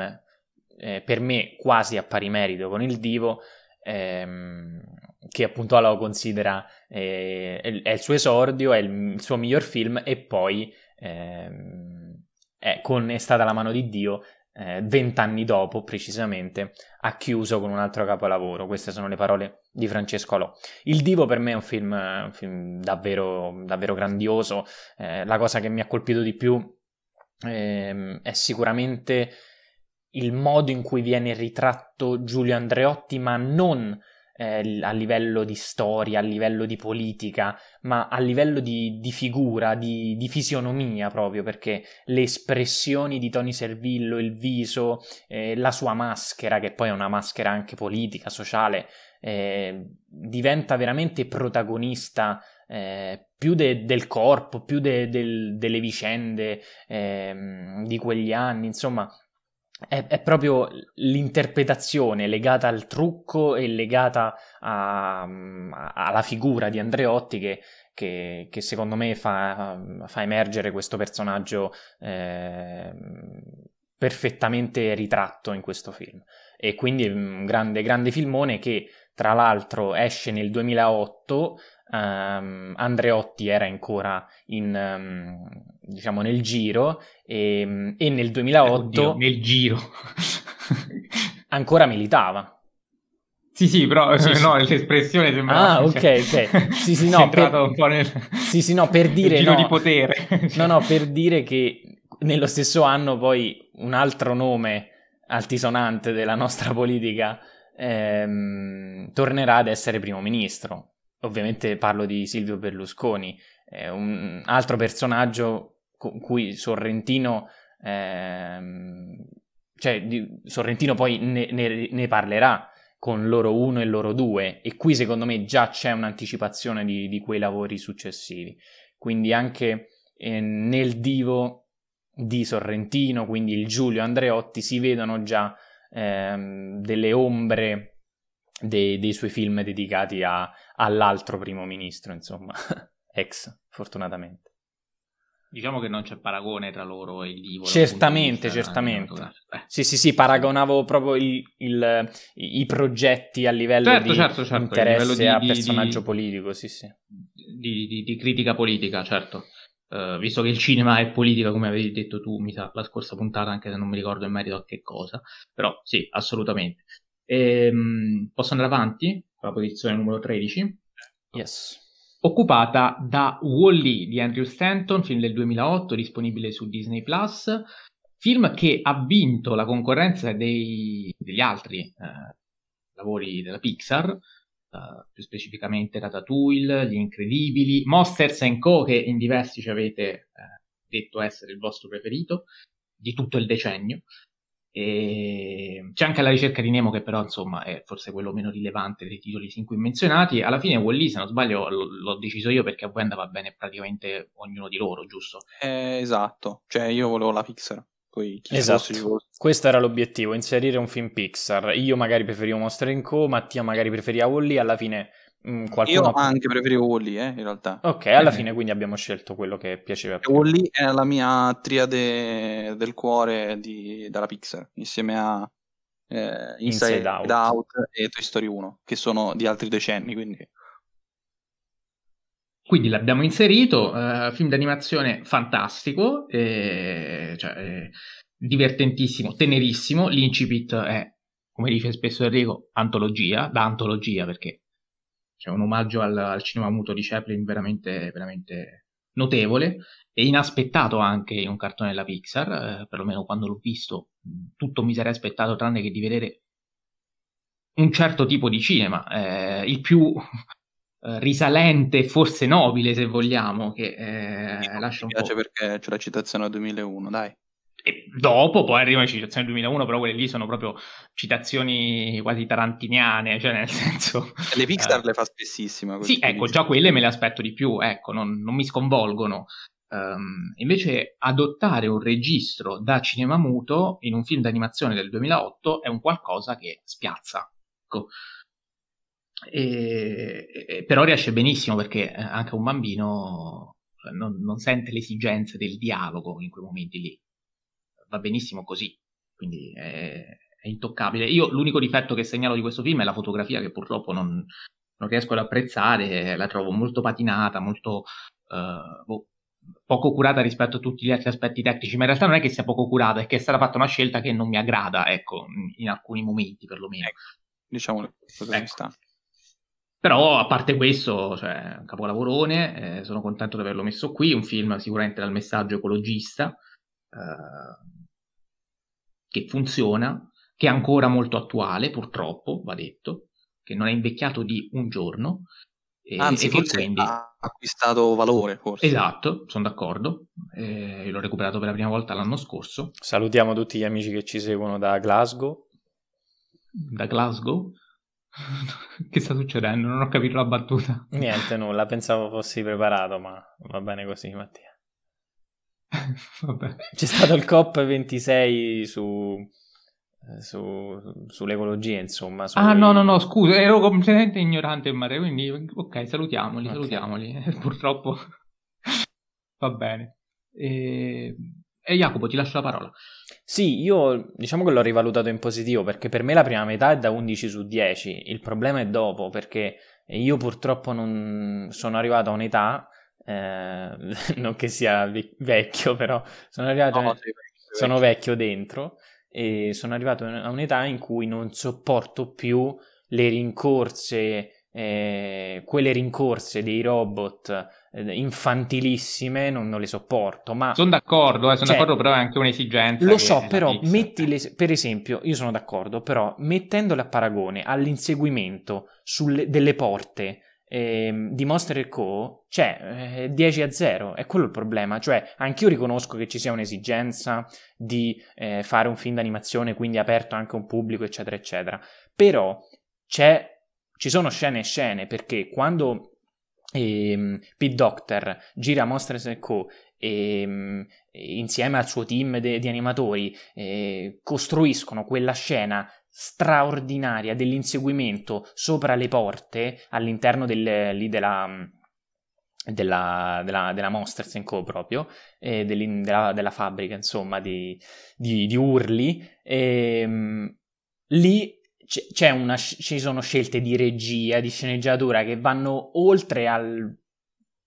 eh, per me quasi a pari merito con Il Divo, ehm, che appunto lo considera eh, è il suo esordio, è il, il suo miglior film e poi ehm, è, con È stata la mano di Dio eh, vent'anni dopo, precisamente, ha chiuso con un altro capolavoro. Queste sono le parole di Francesco Alò. Il Divo per me è un film, un film davvero, davvero grandioso. Eh, la cosa che mi ha colpito di più eh, è sicuramente il modo in cui viene ritratto Giulio Andreotti, ma non eh, a livello di storia, a livello di politica, ma a livello di, di figura, di, di, fisionomia proprio, perché le espressioni di Tony Servillo, il viso, eh, la sua maschera, che poi è una maschera anche politica, sociale, eh, diventa veramente protagonista eh, più de, del corpo, più de, del, delle vicende eh, di quegli anni, insomma, è, è, proprio l'interpretazione legata al trucco e legata a, a, alla figura di Andreotti che, che, che secondo me fa, fa, emergere questo personaggio eh, perfettamente ritratto in questo film. E quindi un grande, grande filmone che tra l'altro esce nel 2008 um, Andreotti era ancora in, um, diciamo nel giro e, e nel 2008 Oddio, nel giro ancora militava sì, sì, però sì, sì. no, l'espressione sembra... Ah, ok, ok. Sì, sì, no, per... un po' nel... Sì, sì, no, per dire... giro no. di potere. no, no, per dire che nello stesso anno poi un altro nome altisonante della nostra politica ehm, tornerà ad essere primo ministro. Ovviamente parlo di Silvio Berlusconi, eh, un altro personaggio con cui Sorrentino, ehm, cioè di, Sorrentino poi ne, ne, ne, parlerà con loro uno e loro due e qui secondo me già c'è un'anticipazione di, di quei lavori successivi. Quindi anche eh, nel divo di Sorrentino, quindi il Giulio Andreotti, si vedono già ehm, delle ombre dei, dei, suoi film dedicati a, all'altro primo ministro, insomma, ex, fortunatamente. Diciamo che non c'è paragone tra loro e il Divo. Certamente, certamente. Sì, sì, sì, paragonavo proprio il, il, i progetti a livello certo, di certo, certo, interesse di, a personaggio di, politico, sì, sì. Di, di, critica politica, certo. Uh, visto che il cinema è politica, come avevi detto tu, mi sa, la scorsa puntata, anche se non mi ricordo in merito a che cosa, però sì, assolutamente. Ehm, posso andare avanti? La posizione numero 13. Yes. Occupata da Wall-E di Andrew Stanton, film del 2008, disponibile su Disney+. Plus, film che ha vinto la concorrenza dei, degli altri eh, lavori della Pixar, Uh, più specificamente Ratatouille, Gli Incredibili, Monsters Co. che in diversi ci avete eh, detto essere il vostro preferito di tutto il decennio. E c'è anche la ricerca di Nemo che però insomma è forse quello meno rilevante dei titoli sin qui menzionati. Alla fine Wall-E, se non sbaglio, l- l'ho deciso io perché a voi andava bene praticamente ognuno di loro, giusto? Eh, esatto, cioè io volevo la Pixar. Poi chi Esatto. fosse. Questo era l'obiettivo, inserire un film Pixar. Io magari preferivo Monster Co, Mattia magari preferiva Wall-E, alla fine mh, qualcuno... Io anche preferivo Wall-E, eh, in realtà. Ok, alla fine quindi abbiamo scelto quello che piaceva più. Wall-E è la mia triade del cuore di- dalla Pixar, insieme a eh, Inside, Inside Out. Out. e Toy Story 1, che sono di altri decenni, quindi Quindi l'abbiamo inserito, eh, film d'animazione fantastico, eh, cioè, eh, divertentissimo, tenerissimo, l'incipit è, come dice spesso Enrico, antologia, da antologia perché c'è un omaggio al, al cinema muto di Chaplin veramente, veramente notevole e inaspettato anche in un cartone della Pixar, eh, perlomeno quando l'ho visto, mh, tutto mi sarei aspettato tranne che di vedere un certo tipo di cinema, eh, il più eh, risalente, forse nobile se vogliamo, che eh, lascia mi un piace po'. perché c'è la citazione al 2001, dai. E dopo poi arrivano le citazioni del 2001, però quelle lì sono proprio citazioni quasi tarantiniane, cioè nel senso... E le Pixar eh, le fa spessissimo. quel sì, ecco, già quelle me le aspetto di più, ecco, non, non mi sconvolgono. Ehm, invece adottare un registro da cinema muto in un film d'animazione del 2008 è un qualcosa che spiazza. Ecco. E- e- però riesce benissimo perché eh, anche un bambino cioè, non, non sente le esigenze del dialogo in quei momenti lì. Va benissimo così, quindi è, è intoccabile. Io l'unico difetto che segnalo di questo film è la fotografia che purtroppo non, non riesco ad apprezzare, la trovo molto patinata, molto boh, poco curata rispetto a tutti gli altri aspetti tecnici, ma in realtà non è che sia poco curata, è che è stata fatta una scelta che non mi aggrada, ecco, in- alcuni momenti perlomeno. Diciamo le cose Ecco. sta. Però a parte questo, cioè, un capolavorone, eh, sono contento di averlo messo qui, un film sicuramente dal messaggio ecologista, eh, che funziona, che è ancora molto attuale, purtroppo, va detto, che non è invecchiato di un giorno, e, Anzi, e che forse quindi... ha acquistato valore, forse. Esatto, sono d'accordo, eh, io l'ho recuperato per la prima volta l'anno scorso, Salutiamo tutti gli amici che ci seguono da Glasgow. da Glasgow. che sta succedendo? Non ho capito la battuta. Niente, nulla, pensavo fossi preparato, ma va bene così, Mattia. Vabbè. C'è stato il COP26 su, eh, su- sull'ecologia, insomma. Ah, sui- no, no, no, scusa, ero completamente ignorante in mare, quindi ok, salutiamoli, Ok. salutiamoli. Purtroppo va bene. E... e Jacopo, ti lascio la parola. Sì, io diciamo che l'ho rivalutato in positivo perché per me la prima metà è da 11 su 10. Il problema è dopo perché io purtroppo non sono arrivato a un'età, eh, non che sia ve- vecchio, però sono arrivato No, vecchio, sono vecchio. dentro e sono arrivato a un'età in cui non sopporto più le rincorse, eh, quelle rincorse dei robot eh, infantilissime, non, non le sopporto, ma Sono d'accordo, eh, sono Cioè, d'accordo, però è anche un'esigenza. lo so, però Pixar- metti le- per esempio, io sono d'accordo, però mettendole a paragone all'inseguimento sulle- delle porte ehm, di Monster Co, c'è eh, 10 a 0, è quello il problema, cioè anch'io riconosco che ci sia un'esigenza di eh, fare un film d'animazione, quindi aperto anche a un pubblico, eccetera, eccetera, però ci sono scene e scene, perché quando ehm, Pete Doctor gira Monsters Co ehm, insieme al suo team de- di animatori eh, costruiscono quella scena straordinaria dell'inseguimento sopra le porte all'interno del, lì della, della, della, della Monsters Co proprio eh, della, della fabbrica insomma di, di, di urli ehm, lì c'è una, ci sono scelte di regia, di sceneggiatura che vanno oltre al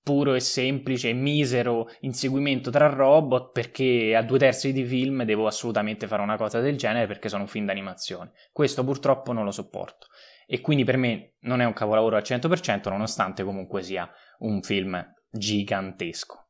puro e semplice misero inseguimento tra robot perché a due terzi di film devo assolutamente fare una cosa del genere perché sono un film d'animazione. Questo purtroppo non lo sopporto e quindi per me non è un capolavoro al 100% nonostante comunque sia un film gigantesco.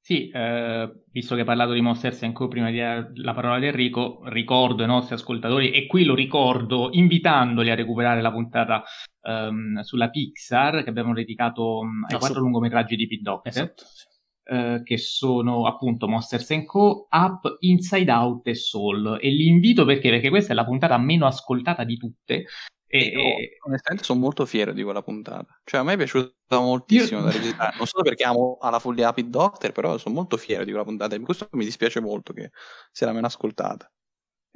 Sì, eh, visto che hai parlato di Monsters Co prima di la parola ad Enrico, ricordo ai nostri ascoltatori, e qui lo ricordo invitandoli a recuperare la puntata ehm, sulla Pixar che abbiamo dedicato mm, ai No, quattro su- lungometraggi di Pete Doctor. Esatto. sì. eh, che sono appunto Monsters Co., Up, Inside Out e Soul. E li invito perché? Perché questa è la puntata meno ascoltata di tutte. E, e... onestamente sono molto fiero di quella puntata. Cioè, a me è piaciuta moltissimo Io... da registrare. Non solo perché amo alla follia Happy Doctor, però sono molto fiero di quella puntata. E questo mi dispiace molto che sia la meno ascoltata.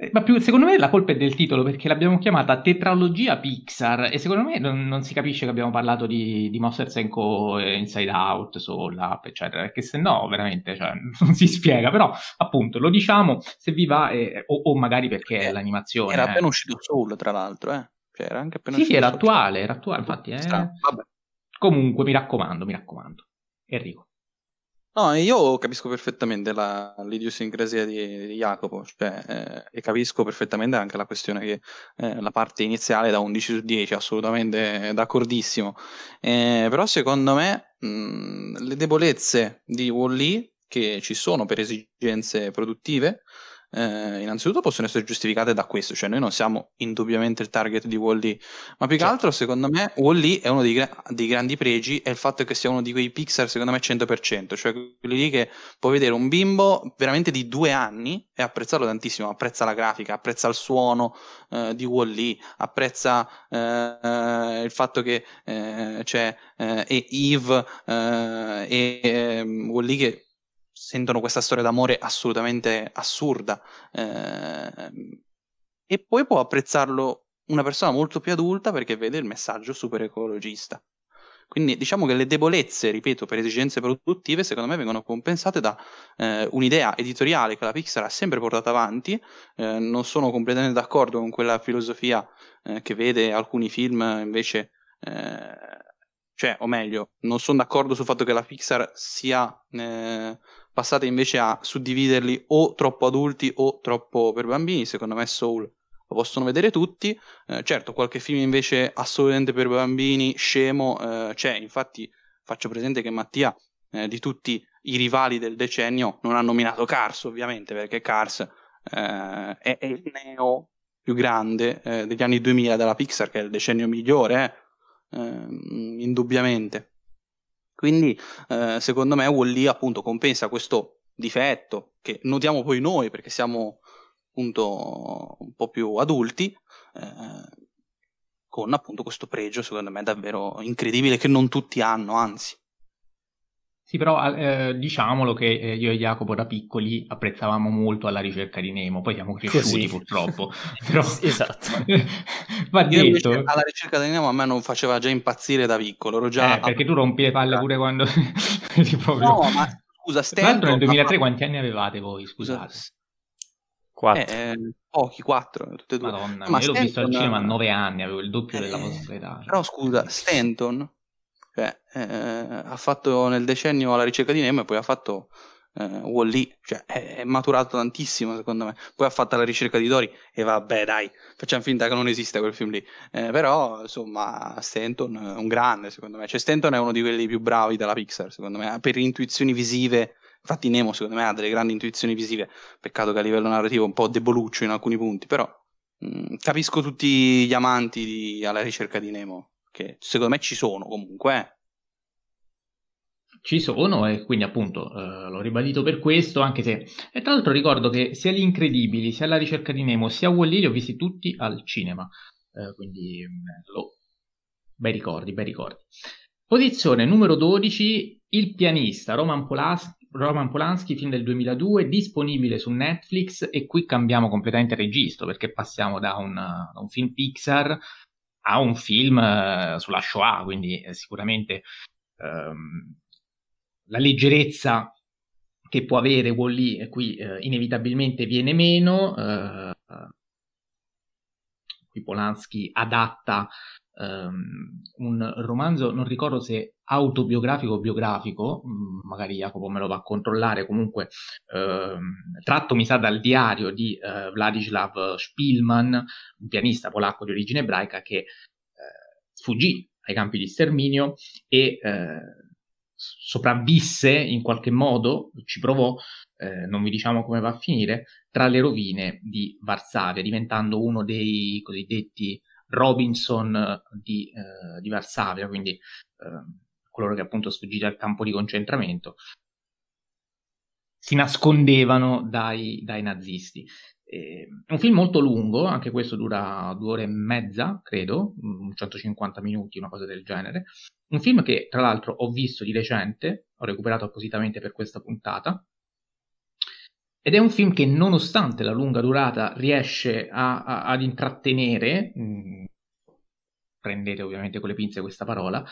Eh, ma più, secondo me la colpa è del titolo perché l'abbiamo chiamata tetralogia Pixar e secondo me non, non si capisce che abbiamo parlato di, di Monsters Co, Inside Out, Soul Up, eccetera, perché se no veramente cioè, non si spiega, però appunto lo diciamo se vi va eh, o, o, magari perché eh, l'animazione... Era appena uscito Soul tra l'altro, eh? Cioè, era anche appena sì, sì, era attuale, era attuale, infatti. Eh... Comunque, mi raccomando, mi raccomando. Enrico. No, io capisco perfettamente la, l'idiosincrasia di, di Jacopo, cioè, eh, e capisco perfettamente anche la questione che eh, la parte iniziale da 11 su 10, assolutamente d'accordissimo. Eh, però secondo me mh, le debolezze di Wall-E che ci sono per esigenze produttive eh, innanzitutto possono essere giustificate da questo, cioè noi non siamo indubbiamente il target di Wall-E, ma più che certo. altro secondo me Wall-E è uno dei, dei, grandi pregi e il fatto che sia uno di quei Pixar secondo me 100%, cioè quelli lì che può vedere un bimbo veramente di due anni e apprezzarlo tantissimo, apprezza la grafica, apprezza il suono eh, di Wall-E, apprezza eh, il fatto che eh, c'è eh, Eve eh, e ehm, Wall-E che sentono questa storia d'amore assolutamente assurda. Eh, e poi può apprezzarlo una persona molto più adulta perché vede il messaggio super ecologista. Quindi diciamo che le debolezze, ripeto, per esigenze produttive, secondo me vengono compensate da eh, un'idea editoriale che la Pixar ha sempre portato avanti. Eh, non sono completamente d'accordo con quella filosofia eh, che vede alcuni film invece eh, cioè, o meglio, non sono d'accordo sul fatto che la Pixar sia passata invece a suddividerli o troppo adulti o troppo per bambini. Secondo me Soul lo possono vedere tutti. Eh, certo, qualche film invece assolutamente per bambini, scemo, eh, c'è. Infatti faccio presente che Mattia, eh, di tutti i rivali del decennio, non ha nominato Cars, ovviamente, perché Cars eh, è, è, il neo più grande eh, degli anni 2000 della Pixar, che è il decennio migliore, eh ehm, indubbiamente. Quindi, eh, secondo me, Wall-E appunto compensa questo difetto che notiamo poi noi perché siamo appunto un po' più adulti, eh, con appunto questo pregio, secondo me, davvero incredibile che non tutti hanno, anzi. Sì, però eh, diciamolo che eh, io e Jacopo da piccoli apprezzavamo molto alla ricerca di Nemo, poi siamo cresciuti Così. purtroppo. Però... esatto. Va detto... alla ricerca di Nemo a me non faceva già impazzire da piccolo, ero già... Eh, perché tu rompi le palle pure quando... proprio... No, ma scusa, Stanton... Tra l'altro nel 2003 ma... quanti anni avevate voi, scusate? Quattro. Eh, pochi, quattro, tutte e due. Madonna, ma io Stanton... l'ho visto al cinema a nove anni, avevo il doppio della vostra età. Però scusa, Stanton cioè, eh, ha fatto nel decennio la ricerca di Nemo e poi ha fatto eh, Wall-E, cioè è, è, maturato tantissimo secondo me. Poi ha fatto la ricerca di Dory e vabbè dai, facciamo finta che non esiste quel film lì. Eh, però insomma Stanton è un grande secondo me, cioè Stanton è uno di quelli più bravi della Pixar secondo me, per intuizioni visive. Infatti Nemo secondo me ha delle grandi intuizioni visive, peccato che a livello narrativo è un po' deboluccio in alcuni punti, però mh, mm, capisco tutti gli amanti di, alla ricerca di Nemo che secondo me ci sono comunque. Eh. Ci sono e quindi appunto eh, l'ho ribadito per questo, anche se... E tra l'altro ricordo che sia Gli Incredibili, sia La ricerca di Nemo, sia Wall-E li ho visti tutti al cinema, eh, quindi mm, lo... bei ricordi, bei ricordi. Posizione numero 12, Il pianista, Roman Polanski, Roman Polanski, film del 2002, disponibile su Netflix e qui cambiamo completamente registro perché passiamo da un, da un film Pixar a un film eh, sulla Shoah, quindi sicuramente ehm, la leggerezza che può avere Wall-E qui eh, inevitabilmente viene meno. Eh, qui Polanski adatta um, un romanzo, non ricordo se autobiografico o biografico, mm, magari Jacopo me lo va a controllare, comunque um, tratto mi sa dal diario di uh, Vladislav Spielman, un pianista polacco di origine ebraica che uh, sfuggì ai campi di sterminio e uh, sopravvisse in qualche modo, ci provò, eh, non vi diciamo come va a finire, tra le rovine di Varsavia, diventando uno dei cosiddetti Robinson eh, di, eh, di Varsavia, quindi eh, coloro che appunto sfuggiti al campo di concentramento. si nascondevano dai, dai nazisti. Eh, un film molto lungo, anche questo dura due ore e mezza, credo, 150 minuti, una cosa del genere. Un film che, tra l'altro, ho visto di recente, ho recuperato appositamente per questa puntata. Ed è un film che, nonostante la lunga durata, riesce a, a, ad intrattenere. Mh, mm, prendete ovviamente con le pinze questa parola.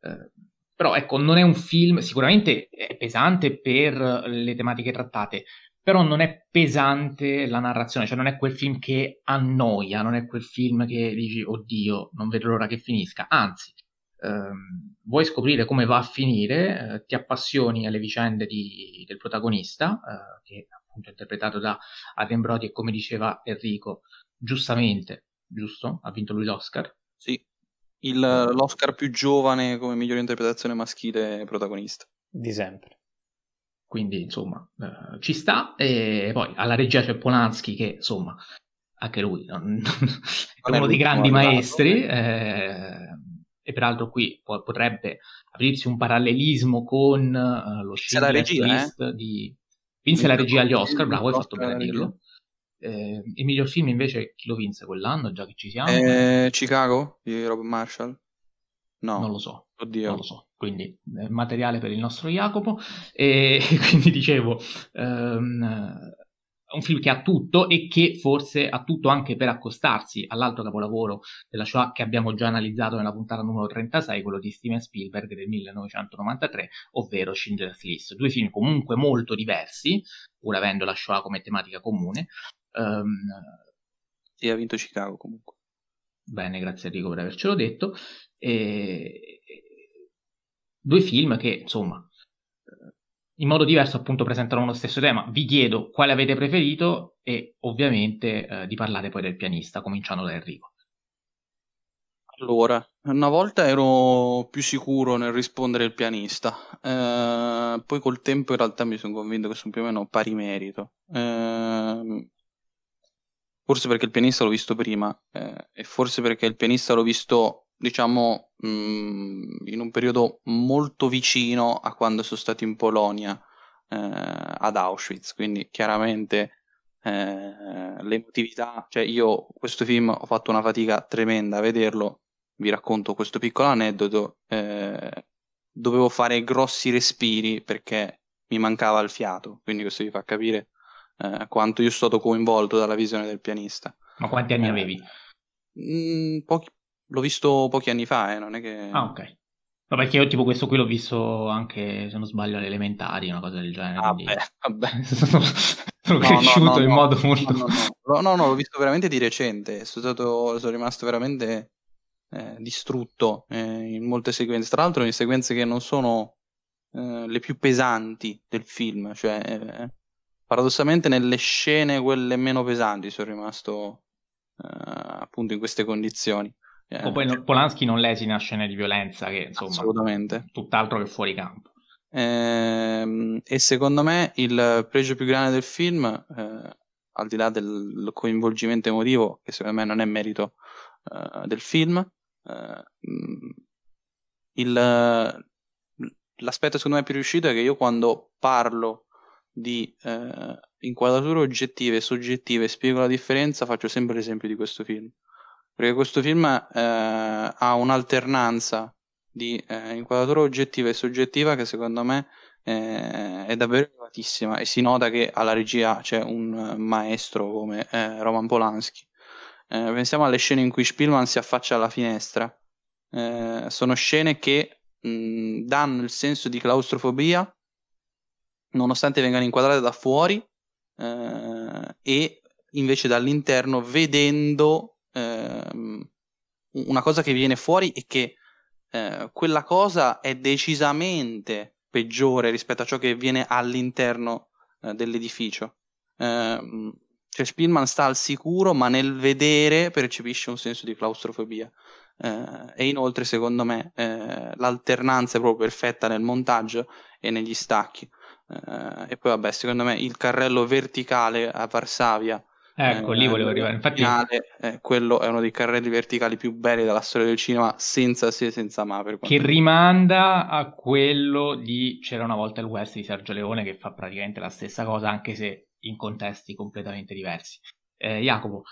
Eh, però ecco, non è un film, sicuramente è pesante per le tematiche trattate, però non è pesante la narrazione, cioè non è quel film che annoia, non è quel film che dici oddio, non vedo l'ora che finisca, anzi, ehm, vuoi scoprire come va a finire, eh, ti appassioni alle vicende di, del protagonista, eh, che appunto interpretato da Adrien Brody e come diceva Enrico, giustamente, giusto? Ha vinto lui l'Oscar. Sì, Il, l'Oscar più giovane come migliore interpretazione maschile protagonista. Di sempre. Quindi, insomma, eh, ci sta. E poi alla regia c'è Polanski, che insomma, anche lui non, è uno dei grandi maestri. Eh, e peraltro qui po- potrebbe aprirsi un parallelismo con uh, lo Schindler's List eh? di... Vinse la regia agli Oscar, bravo, hai fatto bene a dirlo. Eh, il miglior film invece chi lo vinse quell'anno, già che ci siamo? Eh, Chicago di Rob Marshall? No. Non lo so. Oddio. Non lo so. Quindi eh, materiale per il nostro Jacopo. E quindi dicevo, um, un film che ha tutto e che forse ha tutto anche per accostarsi all'altro capolavoro della Shoah che abbiamo già analizzato nella puntata numero 36, quello di Steven Spielberg del 1993, ovvero Schindler's List. Due film comunque molto diversi, pur avendo la Shoah come tematica comune. Um, sì, ha vinto Chicago comunque. Bene, grazie Enrico per avercelo detto. E... Due film che, insomma, in modo diverso appunto presentano lo stesso tema. Vi chiedo quale avete preferito e ovviamente eh, di parlare poi del pianista, cominciando da Enrico. Allora, una volta ero più sicuro nel rispondere il pianista, eh, poi col tempo in realtà mi sono convinto che sono più o meno pari merito. Eh, Forse perché il pianista l'ho visto prima eh, e forse perché il pianista l'ho visto, diciamo, mh, mm, in un periodo molto vicino a quando sono stato in Polonia eh, ad Auschwitz. Quindi chiaramente eh, l'emotività, cioè io questo film ho fatto una fatica tremenda a vederlo. Vi racconto questo piccolo aneddoto. Eh, dovevo fare grossi respiri perché mi mancava il fiato, quindi questo vi fa capire eh, quanto io sono stato coinvolto dalla visione del pianista. Ma quanti anni eh, avevi? Mh, mm, pochi, l'ho visto pochi anni fa, eh, non è che... Ah, ok. No, perché io tipo questo qui l'ho visto anche, se non sbaglio, alle elementari, una cosa del genere. Ah, quindi... vabbè. sono, sono no, cresciuto no, no, in modo molto... No no, no, l'ho visto veramente di recente, sono, stato, sono rimasto veramente eh, distrutto eh, in molte sequenze, tra l'altro in sequenze che non sono eh, le più pesanti del film, cioè eh, paradossalmente nelle scene quelle meno pesanti sono rimasto eh, appunto in queste condizioni. Eh, poi cioè... Polanski non lesina scene di violenza che insomma assolutamente tutt'altro che fuori campo. Eh, e secondo me il pregio più grande del film, eh, al di là del coinvolgimento emotivo, che secondo me non è merito eh, del film, eh, il, l'aspetto secondo me più riuscito è che io quando parlo di eh, inquadrature oggettive e soggettive spiego la differenza, faccio sempre l'esempio di questo film. Perché questo film eh, ha un'alternanza di eh, inquadratura oggettiva e soggettiva che secondo me eh, è davvero elevatissima e si nota che alla regia c'è un maestro come eh, Roman Polanski. Eh, pensiamo alle scene in cui Spielman si affaccia alla finestra. sono scene che mh, danno il senso di claustrofobia nonostante vengano inquadrate da fuori eh, e invece dall'interno vedendo eh, una cosa che viene fuori e che eh, quella cosa è decisamente peggiore rispetto a ciò che viene all'interno eh, dell'edificio. Ehm, cioè Spielman sta al sicuro, ma nel vedere percepisce un senso di claustrofobia. Eh, e inoltre, secondo me, eh, l'alternanza è proprio perfetta nel montaggio e negli stacchi. Uh, e poi vabbè, secondo me il carrello verticale a Varsavia Ecco, lì volevo arrivare. Infatti, finale, eh, quello è uno dei carrelli verticali più belli della storia del cinema, senza se senza ma. Per che rimanda a quello di C'era una volta il West di Sergio Leone, che fa praticamente la stessa cosa, anche se in contesti completamente diversi. Eh, Jacopo.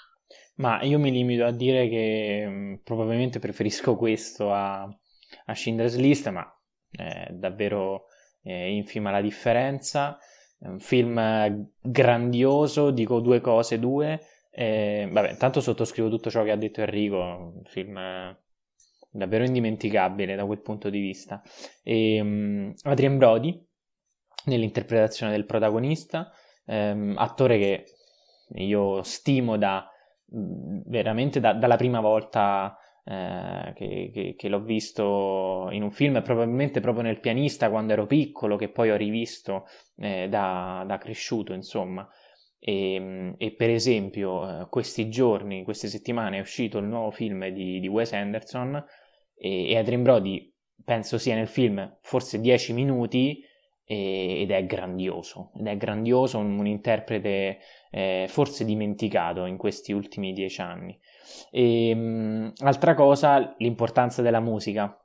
Ma io mi limito a dire che mh, mm, probabilmente preferisco questo a, a Schindler's List, ma è davvero eh, infima la differenza. È un film grandioso, dico due cose, due. Eh, vabbè, intanto sottoscrivo tutto ciò che ha detto Enrico, un film davvero indimenticabile da quel punto di vista. E, um, Adrian Brody, nell'interpretazione del protagonista, ehm, attore che io stimo da veramente da, dalla prima volta eh, che, che, che, l'ho visto in un film, probabilmente proprio nel pianista quando ero piccolo, che poi ho rivisto eh, da, da, cresciuto, insomma. E, e per esempio, eh, questi giorni, queste settimane è uscito il nuovo film di, di Wes Anderson e, e Adrien Brody penso sia nel film forse 10 minuti ed è grandioso, ed è grandioso, un, un interprete eh, forse dimenticato in questi ultimi dieci anni. E, mh, altra cosa, l'importanza della musica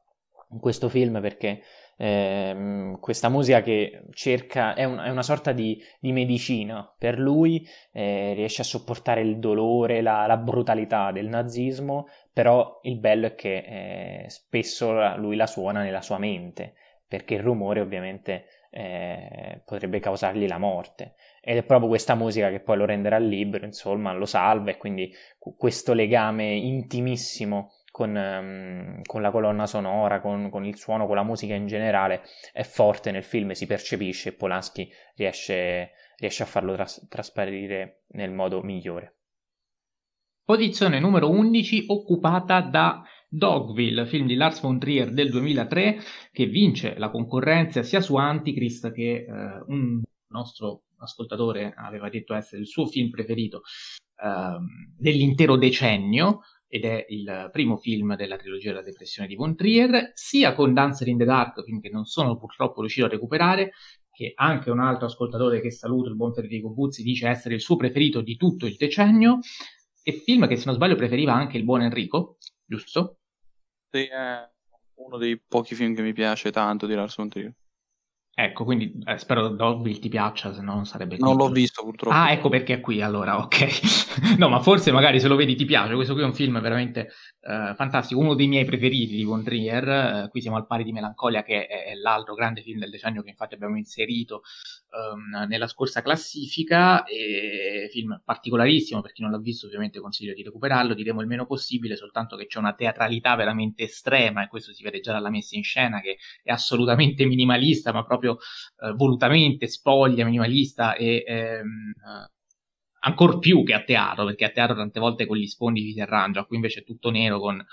in questo film perché eh, questa musica che cerca, è, un, è una sorta di, di, medicina per lui, eh, riesce a sopportare il dolore, la, la, brutalità del nazismo, però il bello è che eh, spesso lui la suona nella sua mente, perché il rumore ovviamente eh, potrebbe causargli la morte. Ed è proprio questa musica che poi lo renderà libero, insomma, lo salva e quindi questo legame intimissimo con, um, con la colonna sonora, con, con, il suono, con la musica in generale è forte nel film, si percepisce e Polanski riesce, riesce a farlo tras- trasparire nel modo migliore. Posizione numero 11 occupata da Dogville, film di Lars von Trier del 2003, che vince la concorrenza sia su Antichrist che eh, un nostro ascoltatore aveva detto essere il suo film preferito eh, dell'intero decennio ed è il primo film della trilogia della depressione di Von Trier, sia con Dancer in the Dark, film che non sono purtroppo riuscito a recuperare, che anche un altro ascoltatore che saluto, il buon Federico Buzzi, dice essere il suo preferito di tutto il decennio, e film che se non sbaglio preferiva anche il buon Enrico, giusto? Sì, è uno dei pochi film che mi piace tanto di Lars von Trier. Ecco, quindi eh, spero Dogville ti piaccia, se no non sarebbe Non l'ho visto purtroppo. Ah, ecco perché è qui allora, ok. no, ma forse magari se lo vedi ti piace. Questo qui è un film veramente eh, fantastico, uno dei miei preferiti di Von Trier. Eh, qui siamo al pari di Melancolia, che è, è, l'altro grande film del decennio che infatti abbiamo inserito um, nella scorsa classifica. E, film particolarissimo, per chi non l'ha visto ovviamente consiglio di recuperarlo, diremo il meno possibile, soltanto che c'è una teatralità veramente estrema e questo si vede già dalla messa in scena che è assolutamente minimalista, ma proprio eh, volutamente spoglia, minimalista e ehm, ancora più che a teatro, perché a teatro tante volte con gli sfondi si arrangia, qui invece è tutto nero con eh,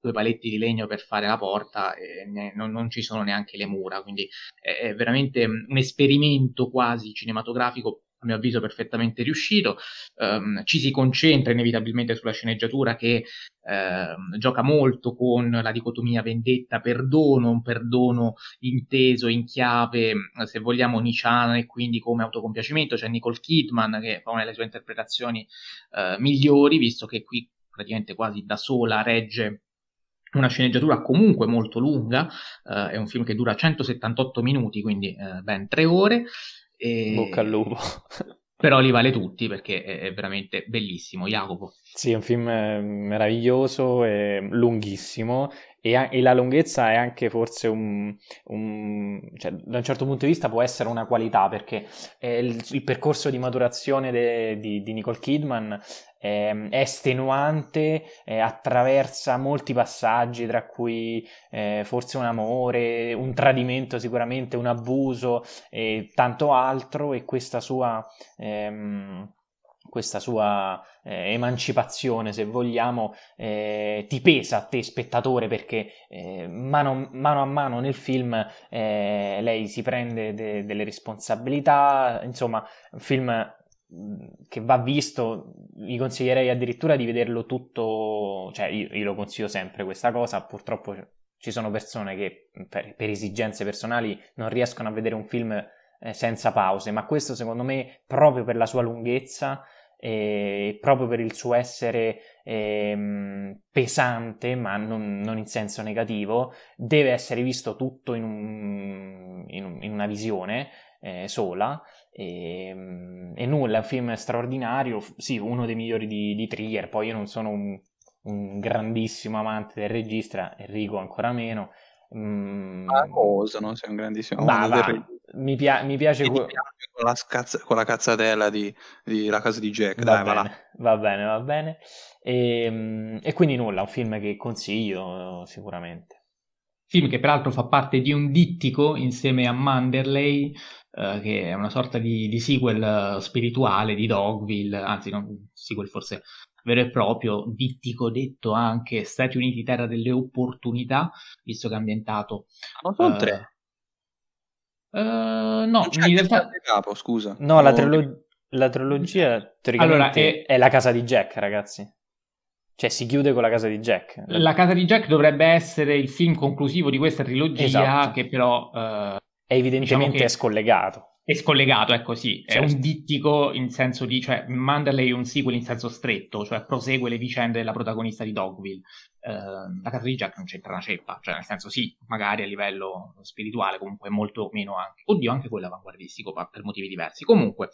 due paletti di legno per fare la porta e ne, non, non, ci sono neanche le mura, quindi è, è veramente un esperimento quasi cinematografico a mio avviso perfettamente riuscito, um, ci si concentra inevitabilmente sulla sceneggiatura che uh, gioca molto con la dicotomia vendetta-perdono, un perdono inteso in chiave, se vogliamo, niciana e quindi come autocompiacimento, c'è Nicole Kidman che fa una delle sue interpretazioni uh, migliori, visto che qui praticamente quasi da sola regge una sceneggiatura comunque molto lunga, uh, è un film che dura 178 minuti, quindi uh, ben tre ore, e... Bocca al lupo. Però li vale tutti perché è veramente bellissimo. Jacopo. Sì, è un film eh, meraviglioso e lunghissimo e, e, la lunghezza è anche forse un, un, cioè, da un certo punto di vista può essere una qualità perché il, il, percorso di maturazione de, di, di, Nicole Kidman è, è estenuante, è, attraversa molti passaggi tra cui eh, forse un amore, un tradimento sicuramente, un abuso e tanto altro e questa sua... Ehm, questa sua eh, emancipazione, se vogliamo, eh, ti pesa a te spettatore perché eh, mano, mano, a mano nel film eh, lei si prende de- delle responsabilità, insomma, un film che va visto, vi consiglierei addirittura di vederlo tutto, cioè io, io lo consiglio sempre questa cosa, purtroppo ci sono persone che per, per esigenze personali non riescono a vedere un film eh, senza pause, ma questo secondo me proprio per la sua lunghezza e proprio per il suo essere eh, pesante, ma non, non, in senso negativo, deve essere visto tutto in, un, in, un, in una visione eh, sola. E, ehm, e, nulla, è un film straordinario, sì, uno dei migliori di, di Trigger, poi io non sono un, un grandissimo amante del regista, Enrico ancora meno, Mm. Ma cosa, non sei un grandissimo va, va. Mi, pia- mi, piace, que- con, la scazz- con, la cazzatella di, di, La casa di Jack. Va Dai, bene, va, va bene, va bene. E, ehm, e, quindi nulla, un film che consiglio sicuramente. Film che peraltro fa parte di un dittico insieme a Manderley, eh, che è una sorta di, di sequel spirituale di Dogville, anzi, non sequel forse vero e proprio, dittico detto anche Stati Uniti, terra delle opportunità, visto che è ambientato... Non sono uh, tre. Uh, no, in realtà... Capo, scusa. No, la, trilo- la trilogia allora, è... è la casa di Jack, ragazzi. Cioè si chiude con la casa di Jack. La casa di Jack dovrebbe essere il film conclusivo di questa trilogia esatto. che però... Uh, è evidentemente diciamo che... scollegato è scollegato, è così, certo. è un dittico in senso di, cioè Manderley è un sequel in senso stretto, cioè prosegue le vicende della protagonista di Dogville. Uh, la di Jack non c'entra una ceppa, cioè nel senso sì, magari a livello spirituale, comunque molto meno anche. Oddio, anche quello avanguardistico per motivi diversi. Comunque,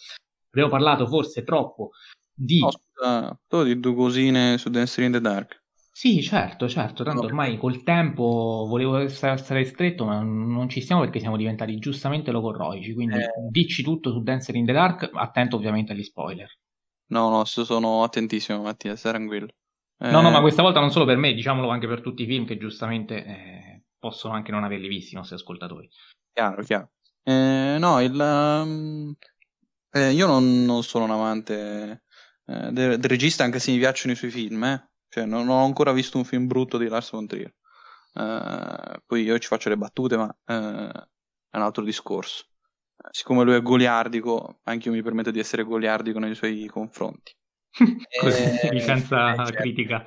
abbiamo parlato forse troppo di... Scusa, tu di due cosine su Dancing in the Dark. Sì, certo, certo, tanto ormai col tempo volevo essere stretto, ma non ci stiamo perché siamo diventati giustamente logorroici, quindi eh. dici tutto su Dancer in the Dark, attento ovviamente agli spoiler. No, no, sono attentissimo Mattia, stai tranquillo. Eh... No, no, ma questa volta non solo per me, diciamolo anche per tutti i film che giustamente eh, possono anche non averli visti i nostri ascoltatori. Chiaro, chiaro. Eh, no, il, um, io non, non, sono un amante eh, del, del regista, anche se mi piacciono i suoi film, eh cioè, non ho ancora visto un film brutto di Lars von Trier. Uh, poi io ci faccio le battute, ma uh, è un altro discorso. Uh, siccome lui è goliardico, anche io mi permetto di essere goliardico nei suoi confronti. Così, e, senza eh, certo. critica.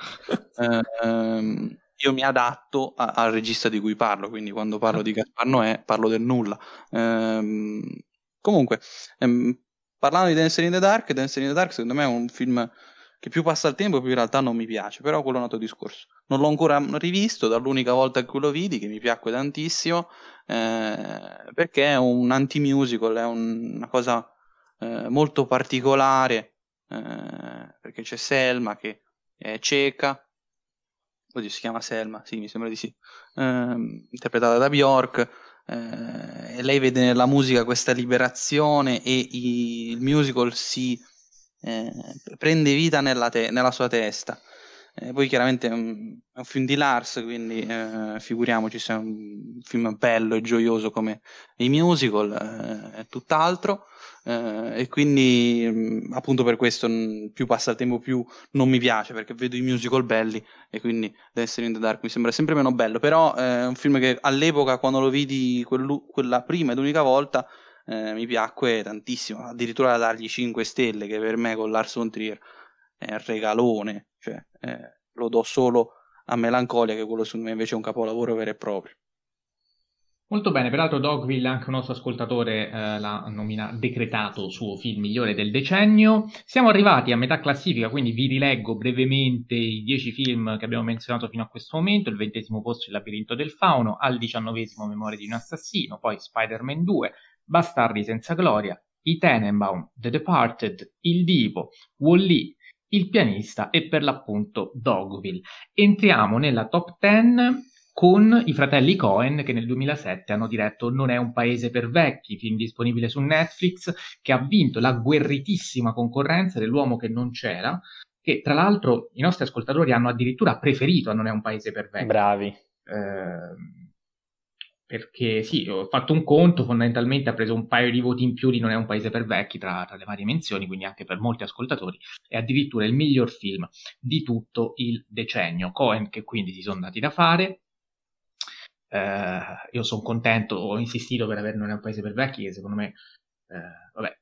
Ehm, io mi adatto a, al regista di cui parlo, quindi quando parlo di Gaspar Noè parlo del nulla. Ehm, comunque, ehm, parlando di Dancer in the Dark, Dancer in the Dark secondo me è un film che più passa il tempo più in realtà non mi piace, però quello è un altro discorso. Non l'ho ancora rivisto dall'unica volta che lo vidi, che mi piacque tantissimo, eh, perché è un anti-musical, è un, una cosa eh, molto particolare, eh, perché c'è Selma che è cieca, oddio si chiama Selma, sì mi sembra di sì, ehm, interpretata da Bjork, eh, e lei vede nella musica questa liberazione e i, il musical si eh, prende vita nella, te- nella sua testa. Eh, poi chiaramente è un, è un, film di Lars, quindi eh, figuriamoci se è un film bello e gioioso come i musical, eh, è tutt'altro. Eh, e quindi mh, appunto per questo più passa il tempo più non mi piace perché vedo i musical belli e quindi Destiny in the Dark mi sembra sempre meno bello però eh, è un film che all'epoca quando lo vidi quello, quella prima ed unica volta eh, mi piacque tantissimo, addirittura da dargli 5 stelle, che per me con Lars von Trier è un regalone, cioè, eh, lo do solo a Melancolia, che quello secondo me invece è un capolavoro vero e proprio. Molto bene, peraltro Dogville, anche un nostro ascoltatore, eh, l'ha nomina- decretato suo film migliore del decennio. Siamo arrivati a metà classifica, quindi vi rileggo brevemente i dieci film che abbiamo menzionato fino a questo momento. Il ventesimo posto Il labirinto del fauno, al diciannovesimo Memoria di un assassino, poi Spider-Man 2, Bastardi senza gloria, I Tenenbaum, The Departed, Il Divo, Wall-E, Il pianista e per l'appunto Dogville. Entriamo nella top 10 con i fratelli Cohen che nel 2007 hanno diretto Non è un paese per vecchi, film disponibile su Netflix, che ha vinto la guerritissima concorrenza dell'uomo che non c'era, che tra l'altro i nostri ascoltatori hanno addirittura preferito a Non è un paese per vecchi. Bravi. Eh, perché sì, ho fatto un conto, fondamentalmente ha preso un paio di voti in più di Non è un paese per vecchi tra, tra, le varie menzioni, quindi anche per molti ascoltatori, è addirittura il miglior film di tutto il decennio. Cohen che quindi si sono dati da fare. Eh, io sono contento, ho insistito per avere Non è un paese per vecchi, che secondo me, eh, vabbè,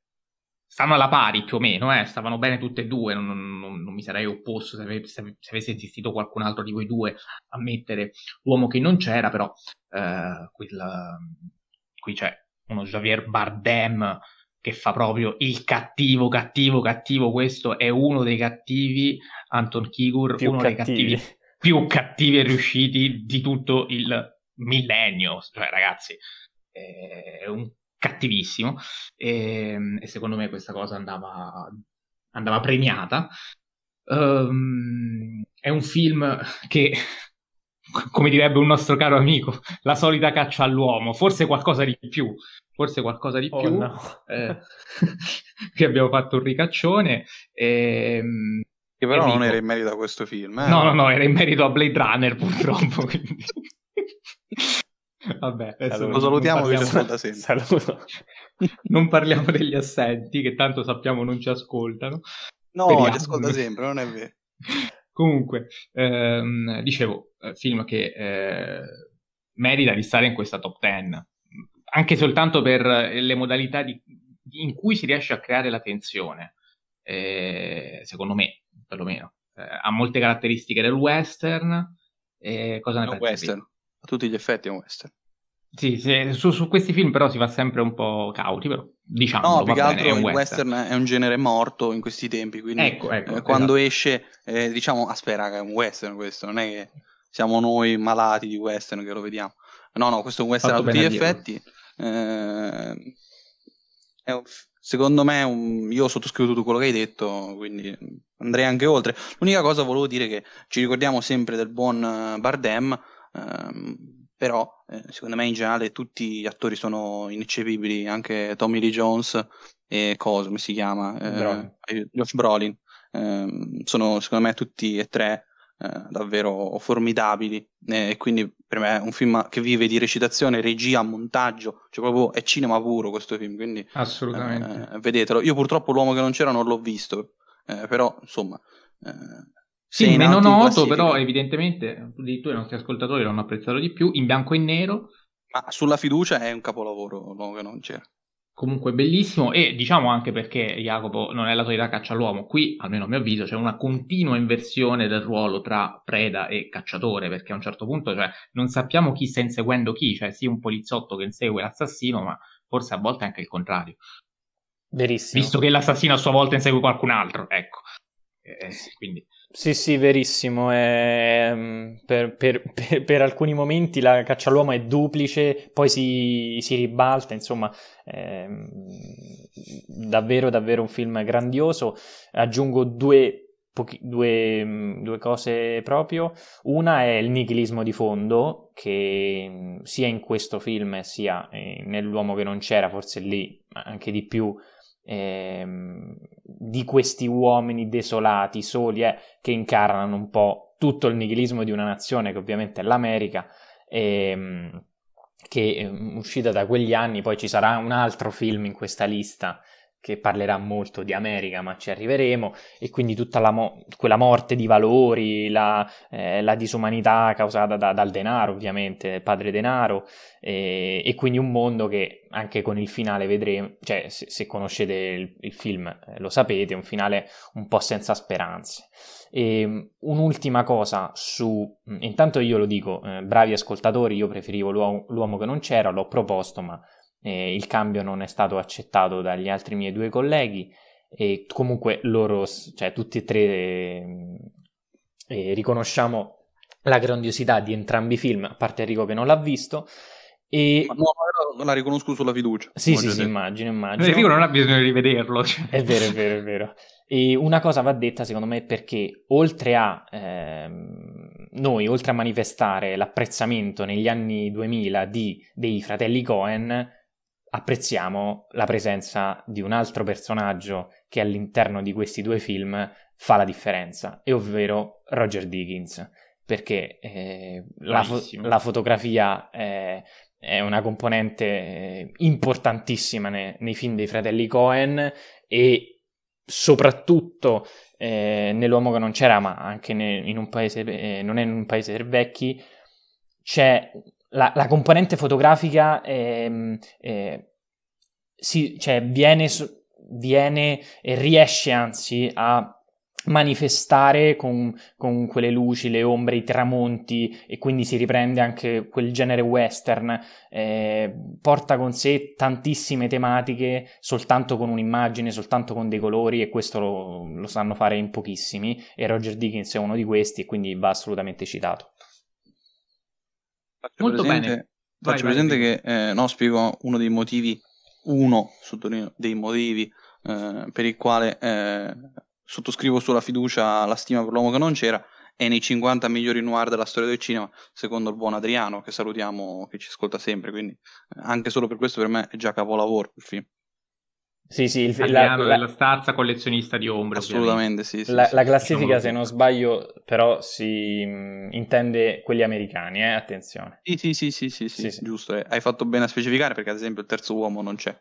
stanno alla pari più o meno, eh, stavano bene tutte e due, non, non, non mi sarei opposto se, ave, se, se, avesse insistito qualcun altro di voi due a mettere l'uomo che non c'era, però eh, qui, la, qui c'è uno Javier Bardem che fa proprio il cattivo, cattivo, cattivo. Questo è uno dei cattivi, Anton Kigur, Più uno dei cattivi. cattivi più cattivi e riusciti di tutto il millennio. Cioè, ragazzi, è un cattivissimo. E, e secondo me questa cosa andava, andava premiata. Um, è un film che, come direbbe un nostro caro amico, la solita caccia all'uomo, forse qualcosa di più, forse qualcosa di Oh, più. no. Eh, qui abbiamo fatto un ricaccione. ehm, Che però non era in merito a questo film. eh. No, no, no, era in merito a Blade Runner purtroppo. Vabbè, Saluto. Lo salutiamo non che ci parliamo, ascolta sempre. Saluto. non parliamo degli assenti, che tanto sappiamo non ci ascoltano. No, Speriamo. ci ascolta sempre, non è vero. Comunque, ehm, dicevo, eh, film che eh, merita di stare in questa top 10, anche soltanto per eh, le modalità di- in cui si riesce a creare la tensione, eh, secondo me, perlomeno. Eh, ha molte caratteristiche del western. eh, cosa ne un pensi? western. A tutti gli effetti è un western. Sì, sì, su, su questi film però si va sempre un po' cauti, però diciamo, No, più che altro bene, è il un western. western. è un genere morto in questi tempi, quindi Ecco, ecco, eh, quando esatto. esce, eh, diciamo, aspetta, che è un western questo, non è che siamo noi malati di western che lo vediamo. No, no, questo è un western Fatto a tutti gli effetti. Eh, è un- secondo me, un- io sottoscrivo tutto quello che hai detto, quindi andrei anche oltre. L'unica cosa volevo dire che ci ricordiamo sempre del buon eh, Bardem, ehm, però eh, secondo me in generale tutti gli attori sono ineccepibili, anche Tommy Lee Jones e cosa, come si chiama? Eh, eh, Josh Brolin. Ehm, sono secondo me tutti e tre eh, davvero formidabili eh, e quindi per me è un film che vive di recitazione, regia, montaggio, cioè proprio è cinema puro questo film, quindi Assolutamente. eh, vedetelo. Io purtroppo l'uomo che non c'era non l'ho visto, eh, però insomma... Sì, sei meno noto, però evidentemente addirittura i nostri ascoltatori l'hanno apprezzato di più, in bianco e nero, Ma sulla fiducia è un capolavoro l'uomo che non c'era. comunque bellissimo e diciamo anche perché Jacopo non è la solita caccia all'uomo, qui almeno a mio avviso c'è una continua inversione del ruolo tra preda e cacciatore, perché a un certo punto cioè, non sappiamo chi sta inseguendo chi, cioè sì un poliziotto che insegue l'assassino, ma forse a volte anche il contrario, Verissimo. visto che l'assassino a sua volta insegue qualcun altro, ecco. Eh, quindi Sì, sì, verissimo. mm, per, per- per- per alcuni momenti la caccia all'uomo è duplice, poi si, si ribalta, insomma, ehm, davvero, davvero un film grandioso. Aggiungo due, pochi- due, mm, due cose proprio. Una è il nichilismo di fondo, che mm, sia in questo film sia eh, nell'uomo che non c'era, forse lì anche di più, ehm, di questi uomini desolati, soli, eh, che incarnano un po' tutto il nichilismo di una nazione che ovviamente è l'America, ehm, che è uscita da quegli anni, poi ci sarà un altro film in questa lista che parlerà molto di America, ma ci arriveremo, e quindi tutta mo- quella morte di valori, la, eh, la disumanità causata da- dal denaro, ovviamente, padre denaro, e, e quindi un mondo che anche con il finale vedremo, cioè se, se conoscete il, il film eh, lo sapete, un finale un po' senza speranze. E, um, un'ultima cosa su, mm, intanto io lo dico, eh, bravi ascoltatori, io preferivo l'uomo, l'uomo che non c'era, l'ho proposto, ma eh, il cambio non è stato accettato dagli altri miei due colleghi e comunque loro, cioè tutti e tre, eh, eh, riconosciamo la grandiosità di entrambi i film, a parte Enrico che non l'ha visto. E... Ma no, la riconosco sulla fiducia. Sì, sì, sì, immagino, immagino. Enrico non ha bisogno di rivederlo. cioè. È vero, è vero, è vero. E una cosa va detta, secondo me, perché oltre a ehm, noi, oltre a manifestare l'apprezzamento negli anni 2000 di, dei fratelli Cohen, apprezziamo la presenza di un altro personaggio che all'interno di questi due film fa la differenza, e ovvero Roger Dickens, perché eh, la, fo- la fotografia è, è una componente eh, importantissima ne- nei film dei fratelli Cohen e soprattutto eh, nell'uomo che non c'era, ma anche ne- in un paese, eh, non è in un paese per vecchi, c'è la, la componente fotografica ehm, eh, si- cioè, viene, viene e riesce anzi a manifestare con, con, quelle luci, le ombre, i tramonti e quindi si riprende anche quel genere western, eh, porta con sé tantissime tematiche soltanto con un'immagine, soltanto con dei colori e questo lo, lo sanno fare in pochissimi e Roger Dickens è uno di questi e quindi va assolutamente citato. Faccio Molto presente, bene. Faccio vai, presente vai, che, eh, no, spiego uno dei motivi, uno, sottolineo, dei motivi eh, per il quale eh, sottoscrivo sulla fiducia la stima per l'uomo che non c'era, è nei 50 migliori noir della storia del cinema, secondo il buon Adriano, che salutiamo, che ci ascolta sempre, quindi eh, anche solo per questo per me è già capolavoro il film. Sì, sì, il la, la, della stazza collezionista di ombre. Assolutamente, sì, sì, la, sì, la classifica, diciamo se non sbaglio, però si mh, mm, intende quelli americani, eh? attenzione. Sì, sì, sì, sì, sì, sì, sì giusto. Eh. Hai fatto bene a specificare perché, ad esempio, il terzo uomo non c'è.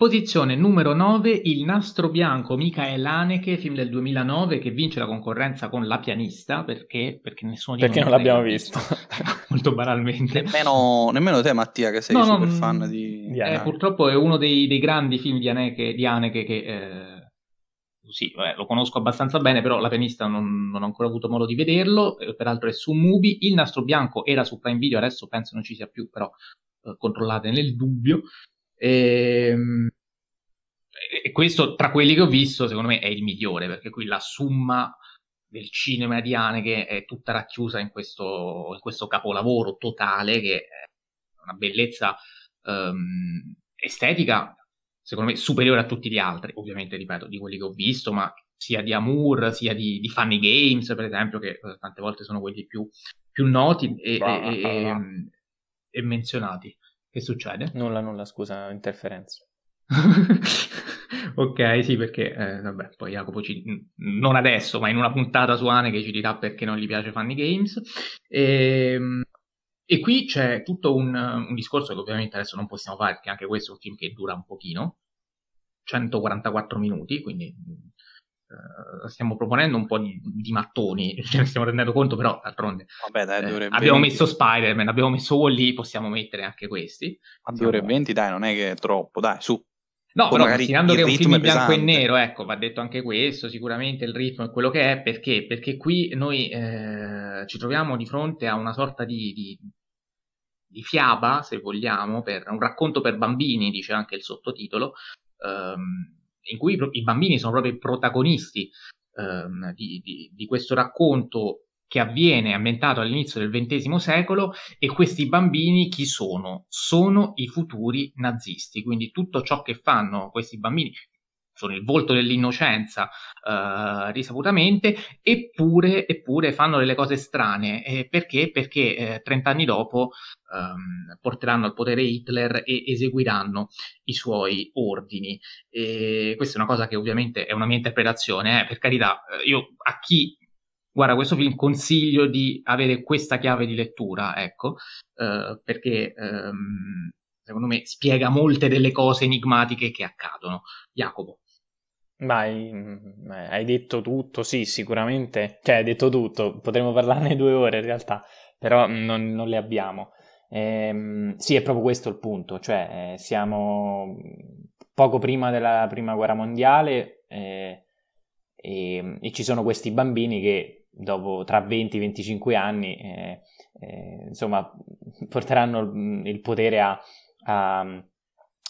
Posizione numero 9, Il nastro bianco, Michael Haneke, film del 2009 che vince la concorrenza con La pianista, perché? Perché nessuno di noi Perché non l'abbiamo visto. Molto banalmente. Nemmeno, nemmeno, te Mattia che sei no, super no, fan di... di eh, purtroppo è uno dei, dei, grandi film di Haneke, di Haneke che... Eh, sì, vabbè, lo conosco abbastanza bene, però La pianista non, non ho ancora avuto modo di vederlo, eh, peraltro è su Mubi, Il nastro bianco era su Prime Video, adesso penso non ci sia più, però eh, controllate nel dubbio. E, ehm, e, questo, tra quelli che ho visto, secondo me è il migliore, perché qui la summa del cinema di Haneke è tutta racchiusa in questo, in questo capolavoro totale che è una bellezza um, estetica, secondo me, superiore a tutti gli altri, ovviamente, ripeto, di quelli che ho visto, ma sia di Amour, sia di, di Funny Games, per esempio, che eh, tante volte sono quelli più, più noti e, bah, e, bah. e, e menzionati. Che succede? Nulla, nulla, scusa, interferenza. ok, sì, perché eh, vabbè, poi Jacopo ci, non adesso, ma in una puntata su Ane che ci dirà perché non gli piace Funny Games. E, ehm, e qui c'è tutto un, un, discorso che ovviamente adesso non possiamo fare, perché anche questo è un film che dura un pochino, 144 minuti, quindi Uh, stiamo proponendo un po' di, di, mattoni, ce ne stiamo rendendo conto, però d'altronde Vabbè, dai, eh, abbiamo messo Spider-Man, abbiamo messo Wall-E, possiamo mettere anche questi. A 2 ore e 20, dai, non è che è troppo, dai, su. No, però considerando che è un film in bianco e nero, ecco, va detto anche questo, sicuramente il ritmo è quello che è, perché? Perché qui noi eh, ci troviamo di fronte a una sorta di, di, di, fiaba, se vogliamo, per un racconto per bambini, dice anche il sottotitolo, ehm, in cui i bambini sono proprio i protagonisti ehm, di, di questo racconto che avviene ambientato all'inizio del XX secolo e questi bambini chi sono? Sono i futuri nazisti, quindi tutto ciò che fanno questi bambini sono il volto dell'innocenza eh, risaputamente, eppure, eppure, fanno delle cose strane. Eh, perché? Perché eh, 30 anni dopo ehm, porteranno al potere Hitler e eseguiranno i suoi ordini. E questa è una cosa che ovviamente è una mia interpretazione, eh, per carità, eh, io a chi guarda, questo film consiglio di avere questa chiave di lettura, ecco, eh, perché ehm, secondo me spiega molte delle cose enigmatiche che accadono. Jacopo. Vai, mm, hai detto tutto, sì, sicuramente, cioè hai detto tutto, potremmo parlarne due ore in realtà, però non, non le abbiamo. Ehm, sì, è proprio questo il punto, cioè eh, siamo poco prima della prima guerra mondiale eh, e, e, ci sono questi bambini che dopo tra 20-25 anni, eh, eh, insomma, porteranno il potere a, a,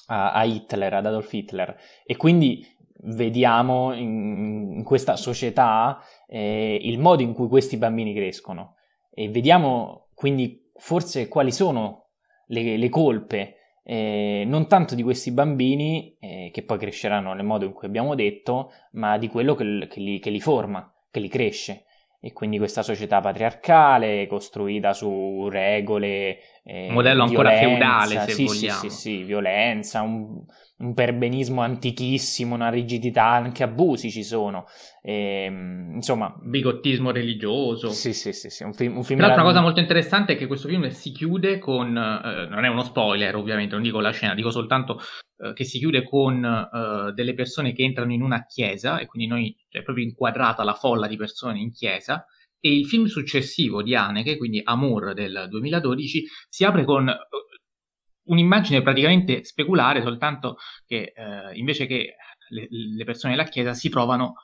a, Hitler, ad Adolf Hitler. E quindi vediamo in, in questa società eh, il modo in cui questi bambini crescono. E vediamo quindi forse quali sono le, le colpe eh, non tanto di questi bambini eh, che poi cresceranno nel modo in cui abbiamo detto, ma di quello che, che, li, che li forma, che li cresce. E quindi questa società patriarcale costruita su regole un modello ancora feudale se sì, vogliamo sì, sì, sì, violenza un, un perbenismo antichissimo una rigidità anche abusi ci sono. E, ehm, insomma bigottismo religioso. Sì sì sì, sì. Un, film, un film però una cosa molto interessante è che questo film si chiude con eh, non è uno spoiler ovviamente non dico la scena dico soltanto eh, che si chiude con uh, delle persone che entrano in una chiesa e quindi noi è cioè, proprio inquadrata la folla di persone in chiesa e il film successivo di Haneke, quindi Amour del 2012, si apre con uh, un'immagine praticamente speculare, soltanto che uh, invece che le, le, persone della chiesa si trovano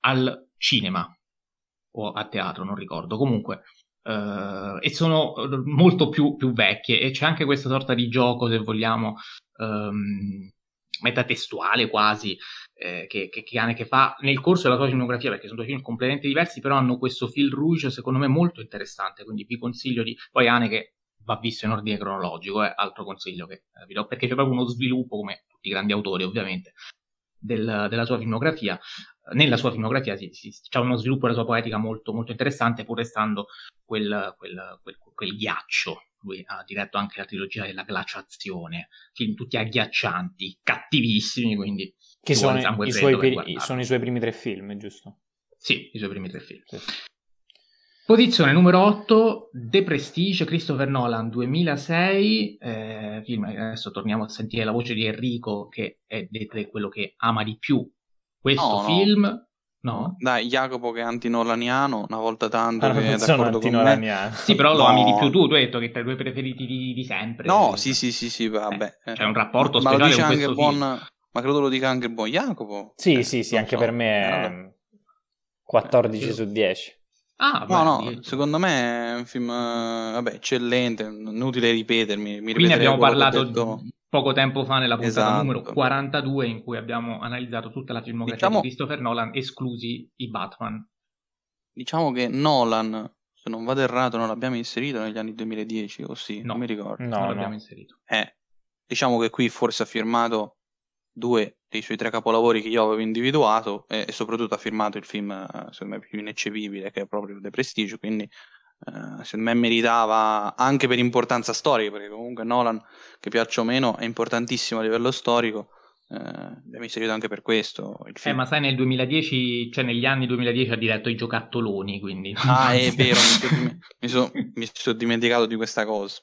al cinema o a teatro, non ricordo. Comunque, Uh, e sono molto più, più, vecchie e c'è anche questa sorta di gioco, se vogliamo, um, metatestuale quasi, eh, che, che, che, fa. Nel corso della sua filmografia, perché sono due film completamente diversi, però hanno questo fil rouge secondo me molto interessante, quindi vi consiglio di... Poi Ane che va visto in ordine cronologico, è eh, altro consiglio che eh, vi do, perché c'è proprio uno sviluppo, come tutti i grandi autori ovviamente, del, della sua filmografia. Nella sua filmografia si, si, c'è uno sviluppo della sua poetica molto, molto interessante, pur restando quel, quel, quel, quel ghiaccio lui ha diretto anche la trilogia della glaciazione, film tutti agghiaccianti, cattivissimi, quindi... Che sono i, suoi peri- sono i, suoi primi tre film, giusto? Sì, i suoi primi tre film. Sì. Posizione numero 8, The Prestige, Christopher Nolan 2006, eh, film, adesso torniamo a sentire la voce di Enrico che è quello che ama di più questo no, film. No. No? Dai, Jacopo che è antinolaniano, una volta tanto ah, che è d'accordo con me. Sì, però lo no. ami di più tu, tu hai detto che tra i tuoi preferiti di, di sempre. No, sì, sì, sì, sì, vabbè. Eh, c'è un rapporto ma, speciale ma con questo buon, Ma credo lo dica anche il buon Jacopo. Sì, eh, sì, sì, anche so. per me è 14 eh, su 10. Ah, no, no, secondo me è un film vabbè, eccellente, inutile ripetermi. Mi Quindi abbiamo parlato poco tempo fa nella puntata esatto. numero 42 in cui abbiamo analizzato tutta la filmografia diciamo, di Christopher Nolan, esclusi i Batman. Diciamo che Nolan, se non vado errato, non l'abbiamo inserito negli anni 2010, o sì? No. Non mi ricordo. No, non l'abbiamo inserito. Eh, diciamo che qui forse ha firmato due dei suoi tre capolavori che io avevo individuato e, e soprattutto ha firmato il film, eh, secondo me, più ineccepibile, che è proprio The Prestige, quindi eh, secondo me meritava anche per importanza storica, perché comunque Nolan, che piaccia o meno, è importantissimo a livello storico. Eh, abbiamo inserito anche per questo il film. Eh, ma sai, nel 2010, cioè negli anni 2010 ha diretto i giocattoloni, quindi... Ah, è vero, mi sono mi so dimenticato di questa cosa.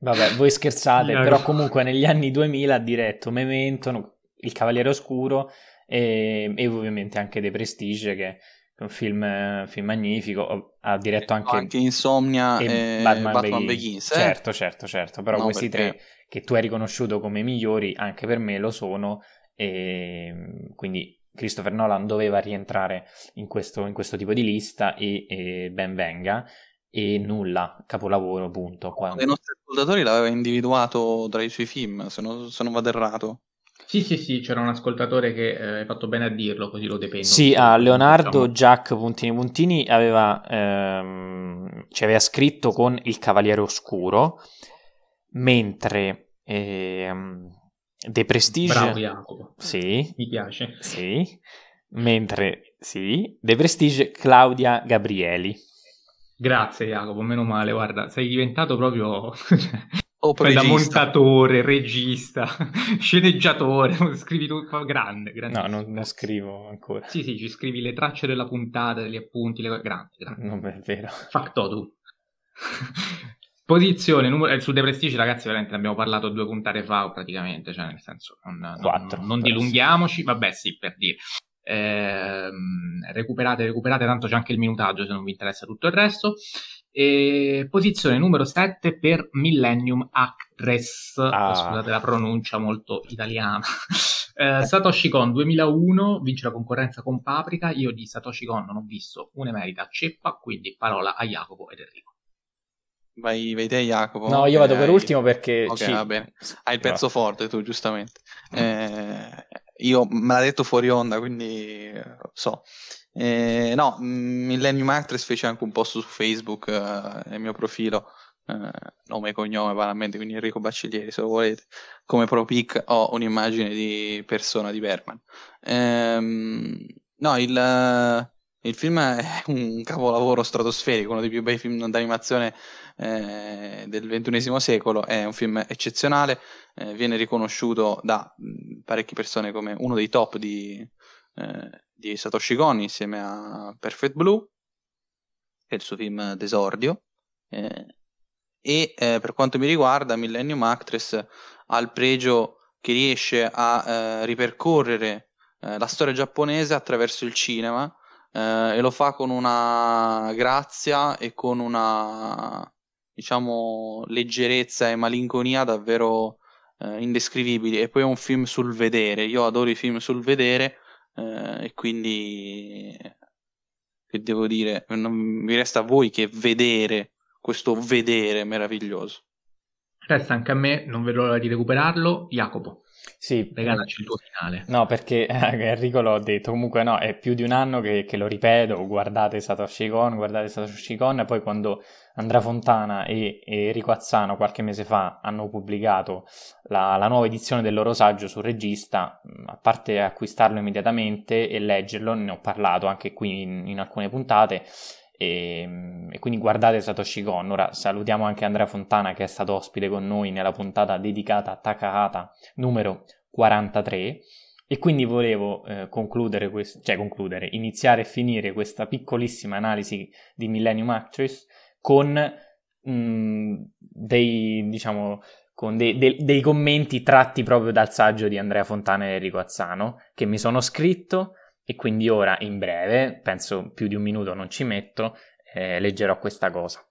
Vabbè, voi scherzate, no, però comunque negli anni 2000 ha diretto Memento, Il Cavaliere Oscuro e, e ovviamente anche The Prestige che un film, film magnifico, ha diretto anche, anche Insomnia e, e Batman, Batman Begins. Begins eh? Certo, certo, certo, però no, questi perché... tre che tu hai riconosciuto come migliori anche per me lo sono e quindi Christopher Nolan doveva rientrare in questo, in questo tipo di lista e, e, ben venga e nulla, capolavoro, punto. Quando... I nostri ascoltatori l'aveva individuato tra i suoi film, se non, se non vado errato. Sì, sì, sì, c'era un ascoltatore che eh, hai fatto bene a dirlo, così lo dependo. Sì, a Leonardo diciamo. Jack Puntini Puntini aveva, ehm, ci aveva scritto con Il Cavaliere Oscuro, mentre ehm, De Prestige... Bravo Jacopo. Sì. Mi piace. Sì. Mentre, sì, De Prestige Claudia Gabrieli. Grazie Jacopo, meno male, guarda, sei diventato proprio... Da montatore, regista, sceneggiatore, scrivi tutto grande, grande. No, non, non, scrivo ancora. Sì, sì, ci scrivi le tracce della puntata, degli appunti, le... grandi, grandi. Non è vero. Factotum. Posizione numero eh, su The Prestige, ragazzi, veramente ne abbiamo parlato due puntate fa, praticamente, cioè nel senso, non, Quattro, non, non dilunghiamoci, vabbè, sì, per dire. Eh, recuperate, recuperate, tanto c'è anche il minutaggio se non vi interessa tutto il resto. E posizione numero 7 per Millennium Actress, ah. scusate la pronuncia molto italiana. eh, Satoshi Kon 2001 vince la concorrenza con Paprika. Io di Satoshi Kon non ho visto un'emerita ceppa, quindi parola a Jacopo ed Enrico. Vai, vai te, Jacopo. No, io vado per ultimo perché. Ok, ci... va bene. Hai il pezzo no. forte tu, giustamente. Eh, io me l'ha detto fuori onda, quindi so. Eh, no, Millennium Actress fece anche un post su Facebook eh, nel mio profilo, eh, nome e cognome banalmente, quindi Enrico Bacciglieri se lo volete, come pro pic ho un'immagine di persona di Bergman. Ehm, no, il, il, film è un capolavoro stratosferico, uno dei più bei film d'animazione eh, del XXI secolo, è un film eccezionale, eh, viene riconosciuto da mh, parecchie persone come uno dei top di eh, di Satoshi Kon insieme a Perfect Blue, che è il suo film d'esordio. Eh, e eh, per quanto mi riguarda, Millennium Actress ha il pregio che riesce a eh, ripercorrere la storia giapponese attraverso il cinema e lo fa con una grazia e con una diciamo leggerezza e malinconia davvero eh, indescrivibili. E poi è un film sul vedere. Io adoro i film sul vedere eh, e quindi che devo dire, non mi resta a voi che vedere questo vedere meraviglioso. Resta anche a me, non vedo l'ora di recuperarlo, Jacopo. Sì, regalaci il tuo finale. No, perché Enrico l'ho detto, comunque no, è più di un anno che, che lo ripeto, guardate Satoshi Kon, guardate Satoshi Kon, e poi quando Andrea Fontana e, e Enrico Azzano qualche mese fa hanno pubblicato la, la, nuova edizione del loro saggio sul regista, a parte acquistarlo immediatamente e leggerlo, ne ho parlato anche qui in, in alcune puntate, e, ehm, e, quindi guardate Satoshi Kon. Ora salutiamo anche Andrea Fontana che è stato ospite con noi nella puntata dedicata a Takahata numero 43. E quindi volevo eh, concludere, quest- cioè concludere, iniziare e finire questa piccolissima analisi di Millennium Actress con mh, mm, dei, diciamo, con dei, dei, dei commenti tratti proprio dal saggio di Andrea Fontana e Enrico Azzano, che mi sono scritto e quindi ora in breve, penso più di un minuto non ci metto, eh, leggerò questa cosa.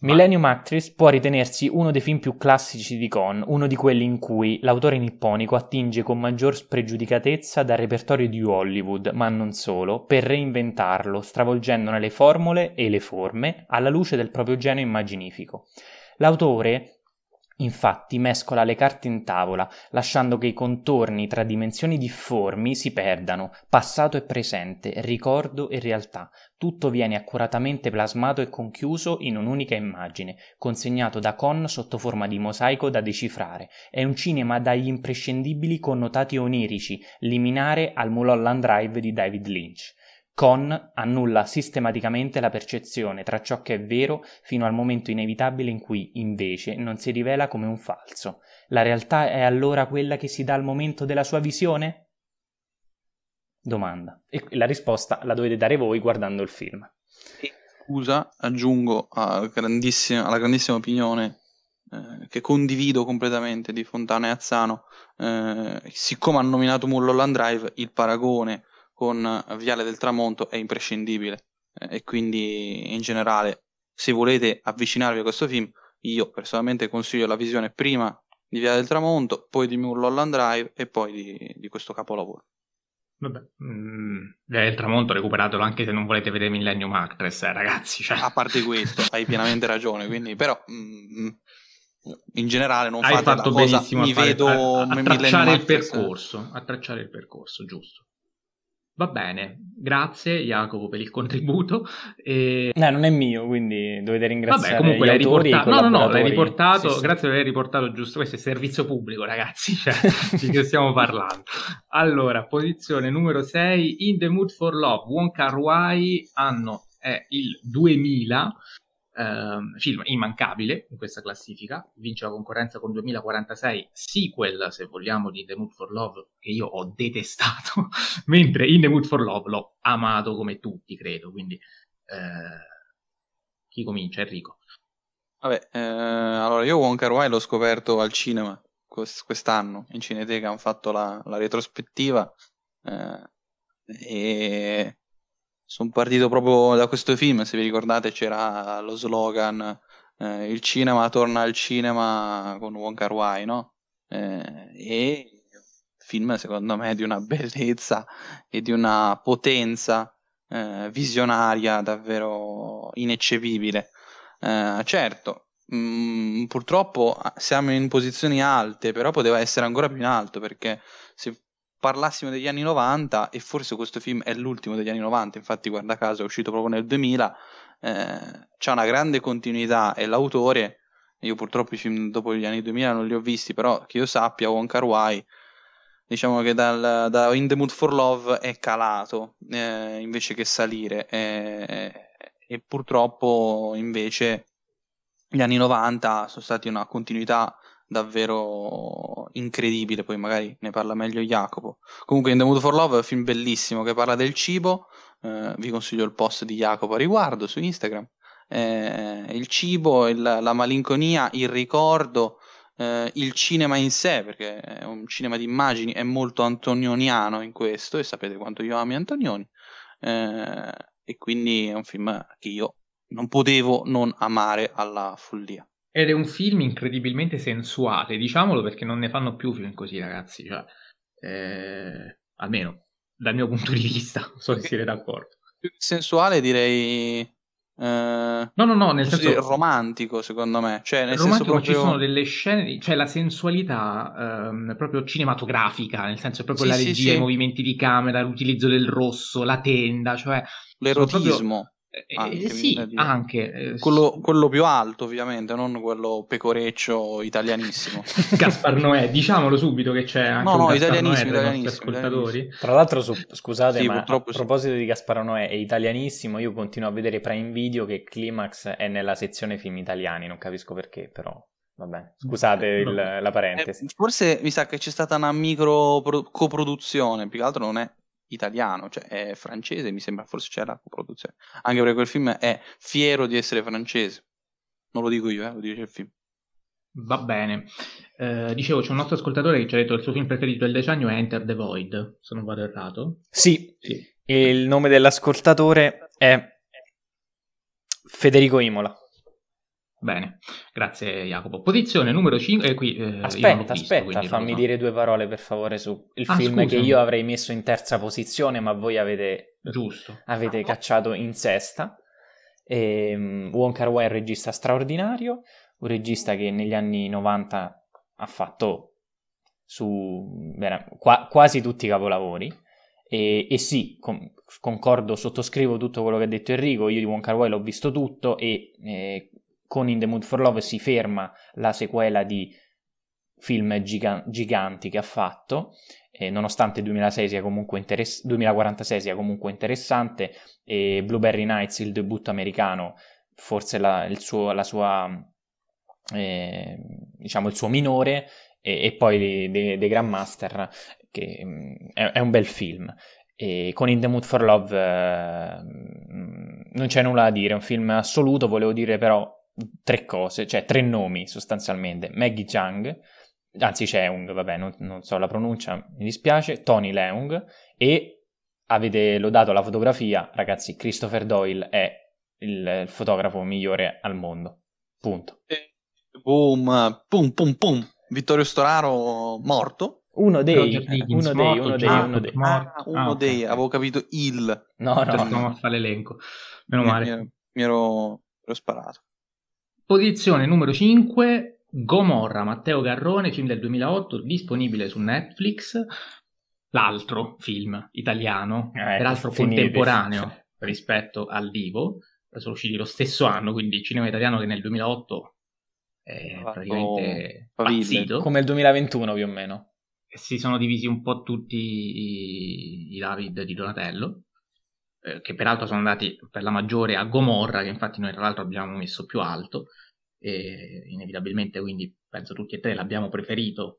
Millennium Actress può ritenersi uno dei film più classici di Con, uno di quelli in cui l'autore nipponico attinge con maggior spregiudicatezza dal repertorio di Hollywood, ma non solo, per reinventarlo, stravolgendone le formule e le forme alla luce del proprio genio immaginifico. L'autore Infatti mescola le carte in tavola, lasciando che i contorni tra dimensioni difformi si perdano, passato e presente, ricordo e realtà. Tutto viene accuratamente plasmato e conchiuso in un'unica immagine, consegnato da Con sotto forma di mosaico da decifrare. È un cinema dagli imprescindibili connotati onirici, liminare al Mulholland Drive di David Lynch. Con annulla sistematicamente la percezione tra ciò che è vero fino al momento inevitabile in cui, invece, non si rivela come un falso. La realtà è allora quella che si dà al momento della sua visione? Domanda. E la risposta la dovete dare voi guardando il film. Scusa, aggiungo grandissima, alla grandissima opinione eh, che condivido completamente di Fontana e Azzano. Eh, siccome hanno nominato Mulholland Drive, il paragone con Viale del Tramonto è imprescindibile eh, e quindi in generale se volete avvicinarvi a questo film io personalmente consiglio la visione prima di Viale del Tramonto, poi di Mulholland Drive e poi di, di questo capolavoro. Vabbè, mm, Viale del Tramonto recuperatelo anche se non volete vedere Millennium Actress, eh, ragazzi. Cioè. A parte questo, hai pienamente ragione, quindi però mm, in generale non hai fate fatto la cosa, benissimo mi a fare, vedo a, a tracciare il percorso, a tracciare il percorso, giusto. Va bene, grazie Jacopo per il contributo. E... No, non è mio, quindi dovete ringraziare Vabbè, comunque gli l'hai riportato. No, no, no, l'hai riportato. Sì, sì. Grazie per aver riportato giusto. Questo è servizio pubblico, ragazzi. Cioè, di che stiamo parlando? Allora, posizione numero 6, In the Mood for Love, Wonka Wai, anno è il 2000. Uh, film immancabile in questa classifica, vince la concorrenza con 2046 sequel, se vogliamo, di The Mood for Love, che io ho detestato, mentre in The Mood for Love l'ho amato come tutti, credo, quindi uh, chi comincia? Enrico. Vabbè, eh, allora io Wong Kar Wai l'ho scoperto al cinema quest- quest'anno, in Cineteca hanno fatto la, la retrospettiva eh, e sono partito proprio da questo film, se vi ricordate c'era lo slogan eh, il cinema torna al cinema con Wong Kar Wai, no? Eh, e film secondo me di una bellezza e di una potenza eh, visionaria davvero ineccepibile. Eh, certo, mh, mm, purtroppo siamo in posizioni alte, però poteva essere ancora più in alto perché se parlassimo degli anni 90 e forse questo film è l'ultimo degli anni 90, infatti guarda caso è uscito proprio nel 2000, eh, c'è una grande continuità e l'autore, io purtroppo i film dopo gli anni 2000 non li ho visti, però che io sappia Wong Kar Wai diciamo che dal, da In the Mood for Love è calato eh, invece che salire eh, e purtroppo invece gli anni 90 sono stati una continuità davvero incredibile. Poi magari ne parla meglio Jacopo. Comunque, In the Mood for Love è un film bellissimo che parla del cibo. Eh, vi consiglio il post di Jacopo a riguardo su Instagram. Eh, il cibo, il, la malinconia, il ricordo, eh, il cinema in sé, perché è un cinema di immagini, è molto antonioniano in questo, e sapete quanto io ami Antonioni. Eh, e quindi è un film che io non potevo non amare alla follia. Ed è un film incredibilmente sensuale, diciamolo perché non ne fanno più film così, ragazzi. Cioè, eh, almeno dal mio punto di vista, non so se siete d'accordo. sensuale direi Uh, no, no, no, nel senso romantico, secondo me. Cioè, nel romantico, senso proprio... ci sono delle scene, cioè la sensualità um, proprio cinematografica, nel senso proprio sì, la regia, sì, sì. i movimenti di camera, l'utilizzo del rosso, la tenda, cioè l'erotismo. Proprio... Eh, anche, sì, anche. Eh, quello, quello, più alto, ovviamente, non quello pecoreccio italianissimo. Gaspar Noè, diciamolo subito che c'è anche no, no, italianissimo, italianissimo, italianissimo, Tra l'altro, su, scusate, sì, ma a proposito sì. di Gaspar Noè, è italianissimo. Io continuo a vedere Prime Video che Climax è nella sezione film italiani, non capisco perché, però. Vabbè, scusate il, la parentesi. Eh, forse mi sa che c'è stata una micro coproduzione, più che altro non è italiano, cioè è francese, mi sembra, forse c'è la coproduzione. Anche perché quel film è fiero di essere francese. Non lo dico io, eh, lo dice il film. Va bene. Eh, dicevo, c'è un nostro ascoltatore che ci ha detto che il suo film preferito del decennio è Enter the Void, se non vado errato. Sì, sì. E il nome dell'ascoltatore è Federico Imola. Bene, grazie Jacopo. Posizione numero 5. Eh, qui, eh, aspetta, visto, aspetta, fammi so. dire due parole per favore su il ah, film scusami. che io avrei messo in terza posizione, ma voi avete, Giusto. avete cacciato in sesta. E, um, Wong Kar Wai è un regista straordinario, un regista che negli anni 90 ha fatto su beh, qua, quasi tutti i capolavori. E, e sì, com- concordo, sottoscrivo tutto quello che ha detto Enrico. Io di Wong Kar Wai l'ho visto tutto e eh, con In the Mood for Love si ferma la sequela di film giga- giganti che ha fatto, eh, nonostante 2006 sia interess- 2046 sia comunque interessante, e Blueberry Nights, il debutto americano, forse la, il suo, la sua, eh, diciamo il suo minore, e, e poi The, Grandmaster, che mm, è, è, un bel film. E con In the Mood for Love eh, non c'è nulla da dire, è un film assoluto, volevo dire però tre cose, cioè tre nomi sostanzialmente. Maggie Chang, anzi Cheung, vabbè, non, non, so la pronuncia, mi dispiace, Tony Leung e avete lodato la fotografia, ragazzi, Christopher Doyle è il, il fotografo migliore al mondo. Punto. E boom, pum pum pum. Vittorio Storaro morto. Uno dei, uno dei, uno dei, uno dei. Ah, uno ah, dei, avevo capito il. No, no, no. a fare l'elenco. Meno male. Mi, mi, mi ero, ero sparato. Posizione numero 5, Gomorra, Matteo Garrone, film del 2008, disponibile su Netflix. L'altro film italiano, eh, peraltro contemporaneo rispetto al vivo, sono usciti lo stesso anno, quindi cinema italiano che nel 2008 è praticamente pazzito. Come il 2021 più o meno. Si sono divisi un po' tutti i, i David di Donatello. Eh, che peraltro sono andati per la maggiore a Gomorra, che infatti noi tra l'altro abbiamo messo più alto, e inevitabilmente quindi penso tutti e tre l'abbiamo preferito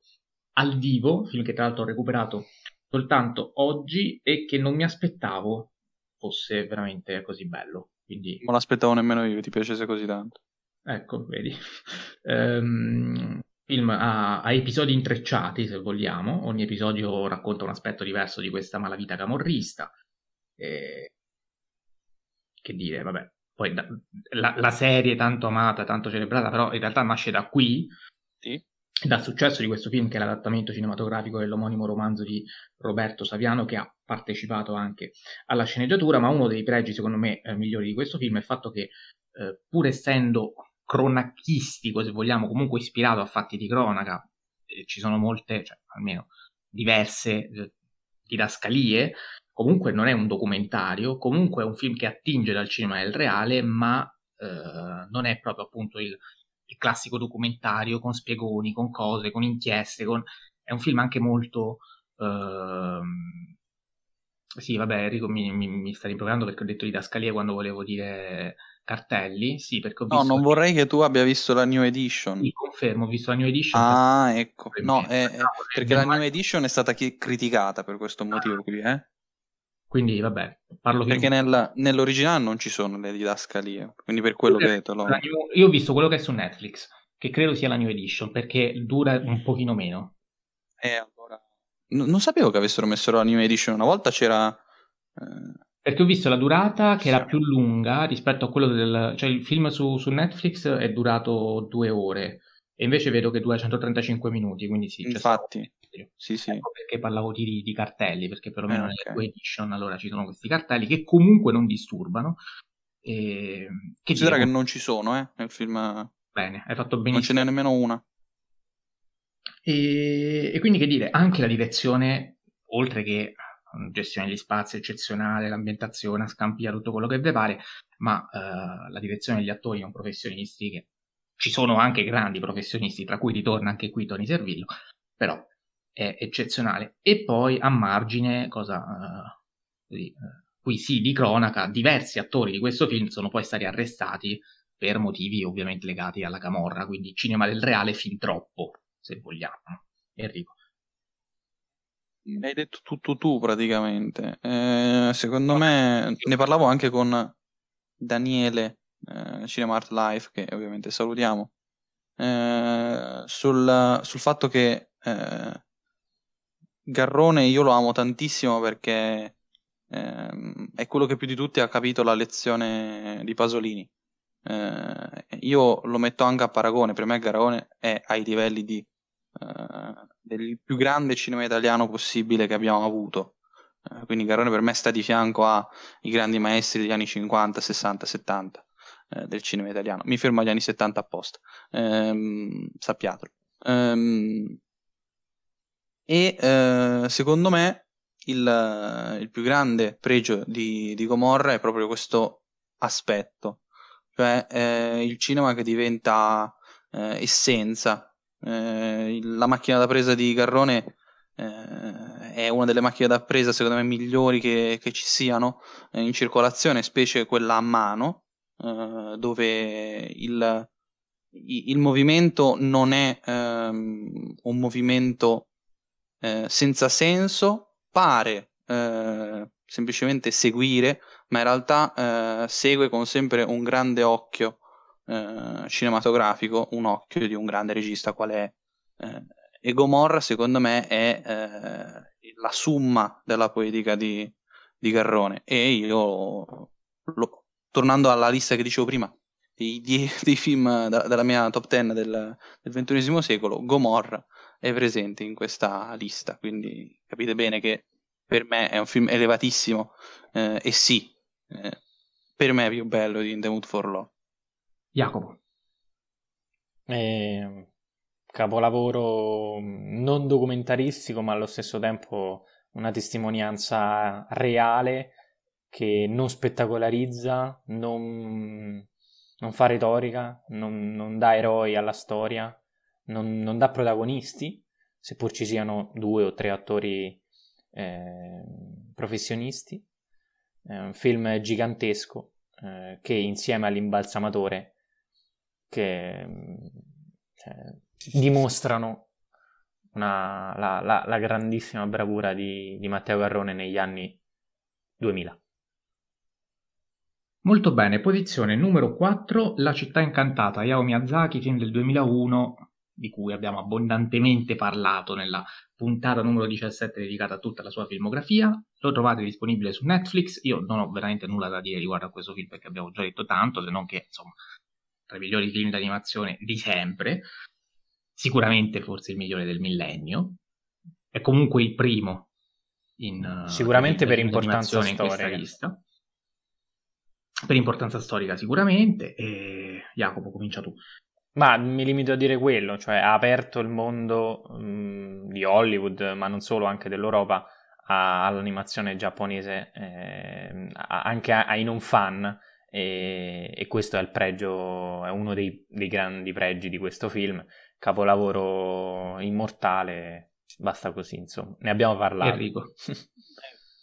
al vivo, film che tra l'altro ho recuperato soltanto oggi e che non mi aspettavo fosse veramente così bello. Quindi... Non l'aspettavo nemmeno io, ti piacesse così tanto. Ecco, vedi. Um, film a, a, episodi intrecciati, se vogliamo. Ogni episodio racconta un aspetto diverso di questa malavita camorrista. E che dire, vabbè, poi la, la, serie tanto amata, tanto celebrata, però in realtà nasce da qui, sì. dal successo di questo film che è l'adattamento cinematografico dell'omonimo romanzo di Roberto Saviano che ha partecipato anche alla sceneggiatura, ma uno dei pregi secondo me eh, migliori di questo film è il fatto che eh, pur essendo cronachistico, se vogliamo, comunque ispirato a fatti di cronaca, eh, ci sono molte, cioè almeno diverse eh, didascalie, comunque non è un documentario, comunque è un film che attinge dal cinema del reale, ma eh, non è proprio appunto il, il, classico documentario con spiegoni, con cose, con inchieste, con... è un film anche molto... Eh, sì, vabbè, Enrico mi, mi, mi sta rimproverando perché ho detto didascalia quando volevo dire cartelli. Sì, perché ho visto. No, non vorrei che tu abbia visto la New Edition. Sì, confermo, ho visto la New Edition. Ah, ecco. No, è, è, perché la New Edition è stata criticata per questo motivo qui, eh? Quindi, vabbè, parlo Perché nel, nell'originale non ci sono le didascalie, quindi per quello che detto. Lo... Io ho visto quello che è su Netflix, che credo sia la New Edition, perché dura un pochino meno. Eh, allora... N- non sapevo che avessero messo la New Edition, una volta c'era... Eh... Perché ho visto la durata che sì. era più lunga rispetto a quello del... cioè il film su, su Netflix è durato due ore, e invece vedo che dura 135 minuti, quindi sì. Infatti. Sì, sì, sì. Ecco perché parlavo di, di cartelli, perché perlomeno Eh, nelle due edition allora ci sono questi cartelli che comunque non disturbano. E... Che Considera che non ci sono, eh, nel film. Non bene, hai fatto ce benissimo. n'è nemmeno una. E, e quindi che dire, anche la direzione, oltre che gestione degli spazi eccezionale, l'ambientazione, a scampia, tutto quello che vi pare, ma eh, la direzione degli attori sono professionisti che ci sono anche grandi professionisti, tra cui ritorna anche qui Tony Servillo, però è eccezionale. E poi a margine, cosa eh, qui sì, di cronaca, diversi attori di questo film sono poi stati arrestati per motivi ovviamente legati alla camorra, quindi cinema del reale fin troppo, se vogliamo. no? Enrico. Hai detto tutto tu praticamente. Eh, secondo me ne parlavo anche con Daniele, eh, Cinema Art Life, che ovviamente salutiamo, eh, sul, sul fatto che eh, Garrone io lo amo tantissimo perché ehm, è quello che più di tutti ha capito la lezione di Pasolini. Eh, io lo metto anche a paragone, per me Garrone è ai livelli di eh, del più grande cinema italiano possibile che abbiamo avuto. Eh, quindi Garrone per me sta di fianco ai grandi maestri degli anni 50, 60, 70 eh, del cinema italiano. Mi fermo agli anni 70 apposta, ehm, sappiatelo. Ehm, e eh, secondo me il, il più grande pregio di, di Gomorra è proprio questo aspetto, cioè eh, il cinema che diventa eh, essenza. Eh, la macchina da presa di Garrone eh, è una delle macchine da presa secondo me migliori che, che ci siano eh, in circolazione, specie quella a mano, dove il, il movimento non è ehm, un movimento eh, senza senso, pare eh, semplicemente seguire, ma in realtà eh, segue con sempre un grande occhio eh, cinematografico, un occhio di un grande regista qual è. E Gomorra, secondo me, è la summa della poetica di, di Garrone. E io, lo- tornando alla lista che dicevo prima, dei, dei film da- della mia top 10 del, del XXI secolo, Gomorra è presente in questa lista, quindi capite bene che per me è un film elevatissimo eh, e sì, eh, per me è più bello di In the Mood for Love. Jacopo. E, capolavoro non documentaristico, ma allo stesso tempo una testimonianza reale che non spettacolarizza, non, non fa retorica, non, non dà eroi alla storia, non, non dà protagonisti, seppur ci siano due o tre attori eh, professionisti. È un film gigantesco eh, che insieme all'imbalsamatore che mm, cioè, dimostrano una- la, la- la grandissima bravura di, di Matteo Garrone negli anni 2000. Molto bene, posizione numero 4, La città incantata, Hayao Miyazaki, film del 2001, di cui abbiamo abbondantemente parlato nella puntata numero 17 dedicata a tutta la sua filmografia. Lo trovate disponibile su Netflix. Io non ho veramente nulla da dire riguardo a questo film perché abbiamo già detto tanto, se non che, insomma, tra i migliori film d'animazione di sempre. Sicuramente forse il migliore del millennio. È comunque il primo in eh, Sicuramente film per importanza d'animazione in storica. lista. Per importanza storica sicuramente. E Jacopo, comincia tu. Ma mi limito a dire quello, cioè ha aperto il mondo mh, di Hollywood, ma non solo, anche dell'Europa, a- all'animazione giapponese, eh, a- anche a- ai non fan, e, e questo è il pregio, è uno dei, dei grandi pregi di questo film, capolavoro immortale, basta così, insomma, ne abbiamo parlato. Enrico.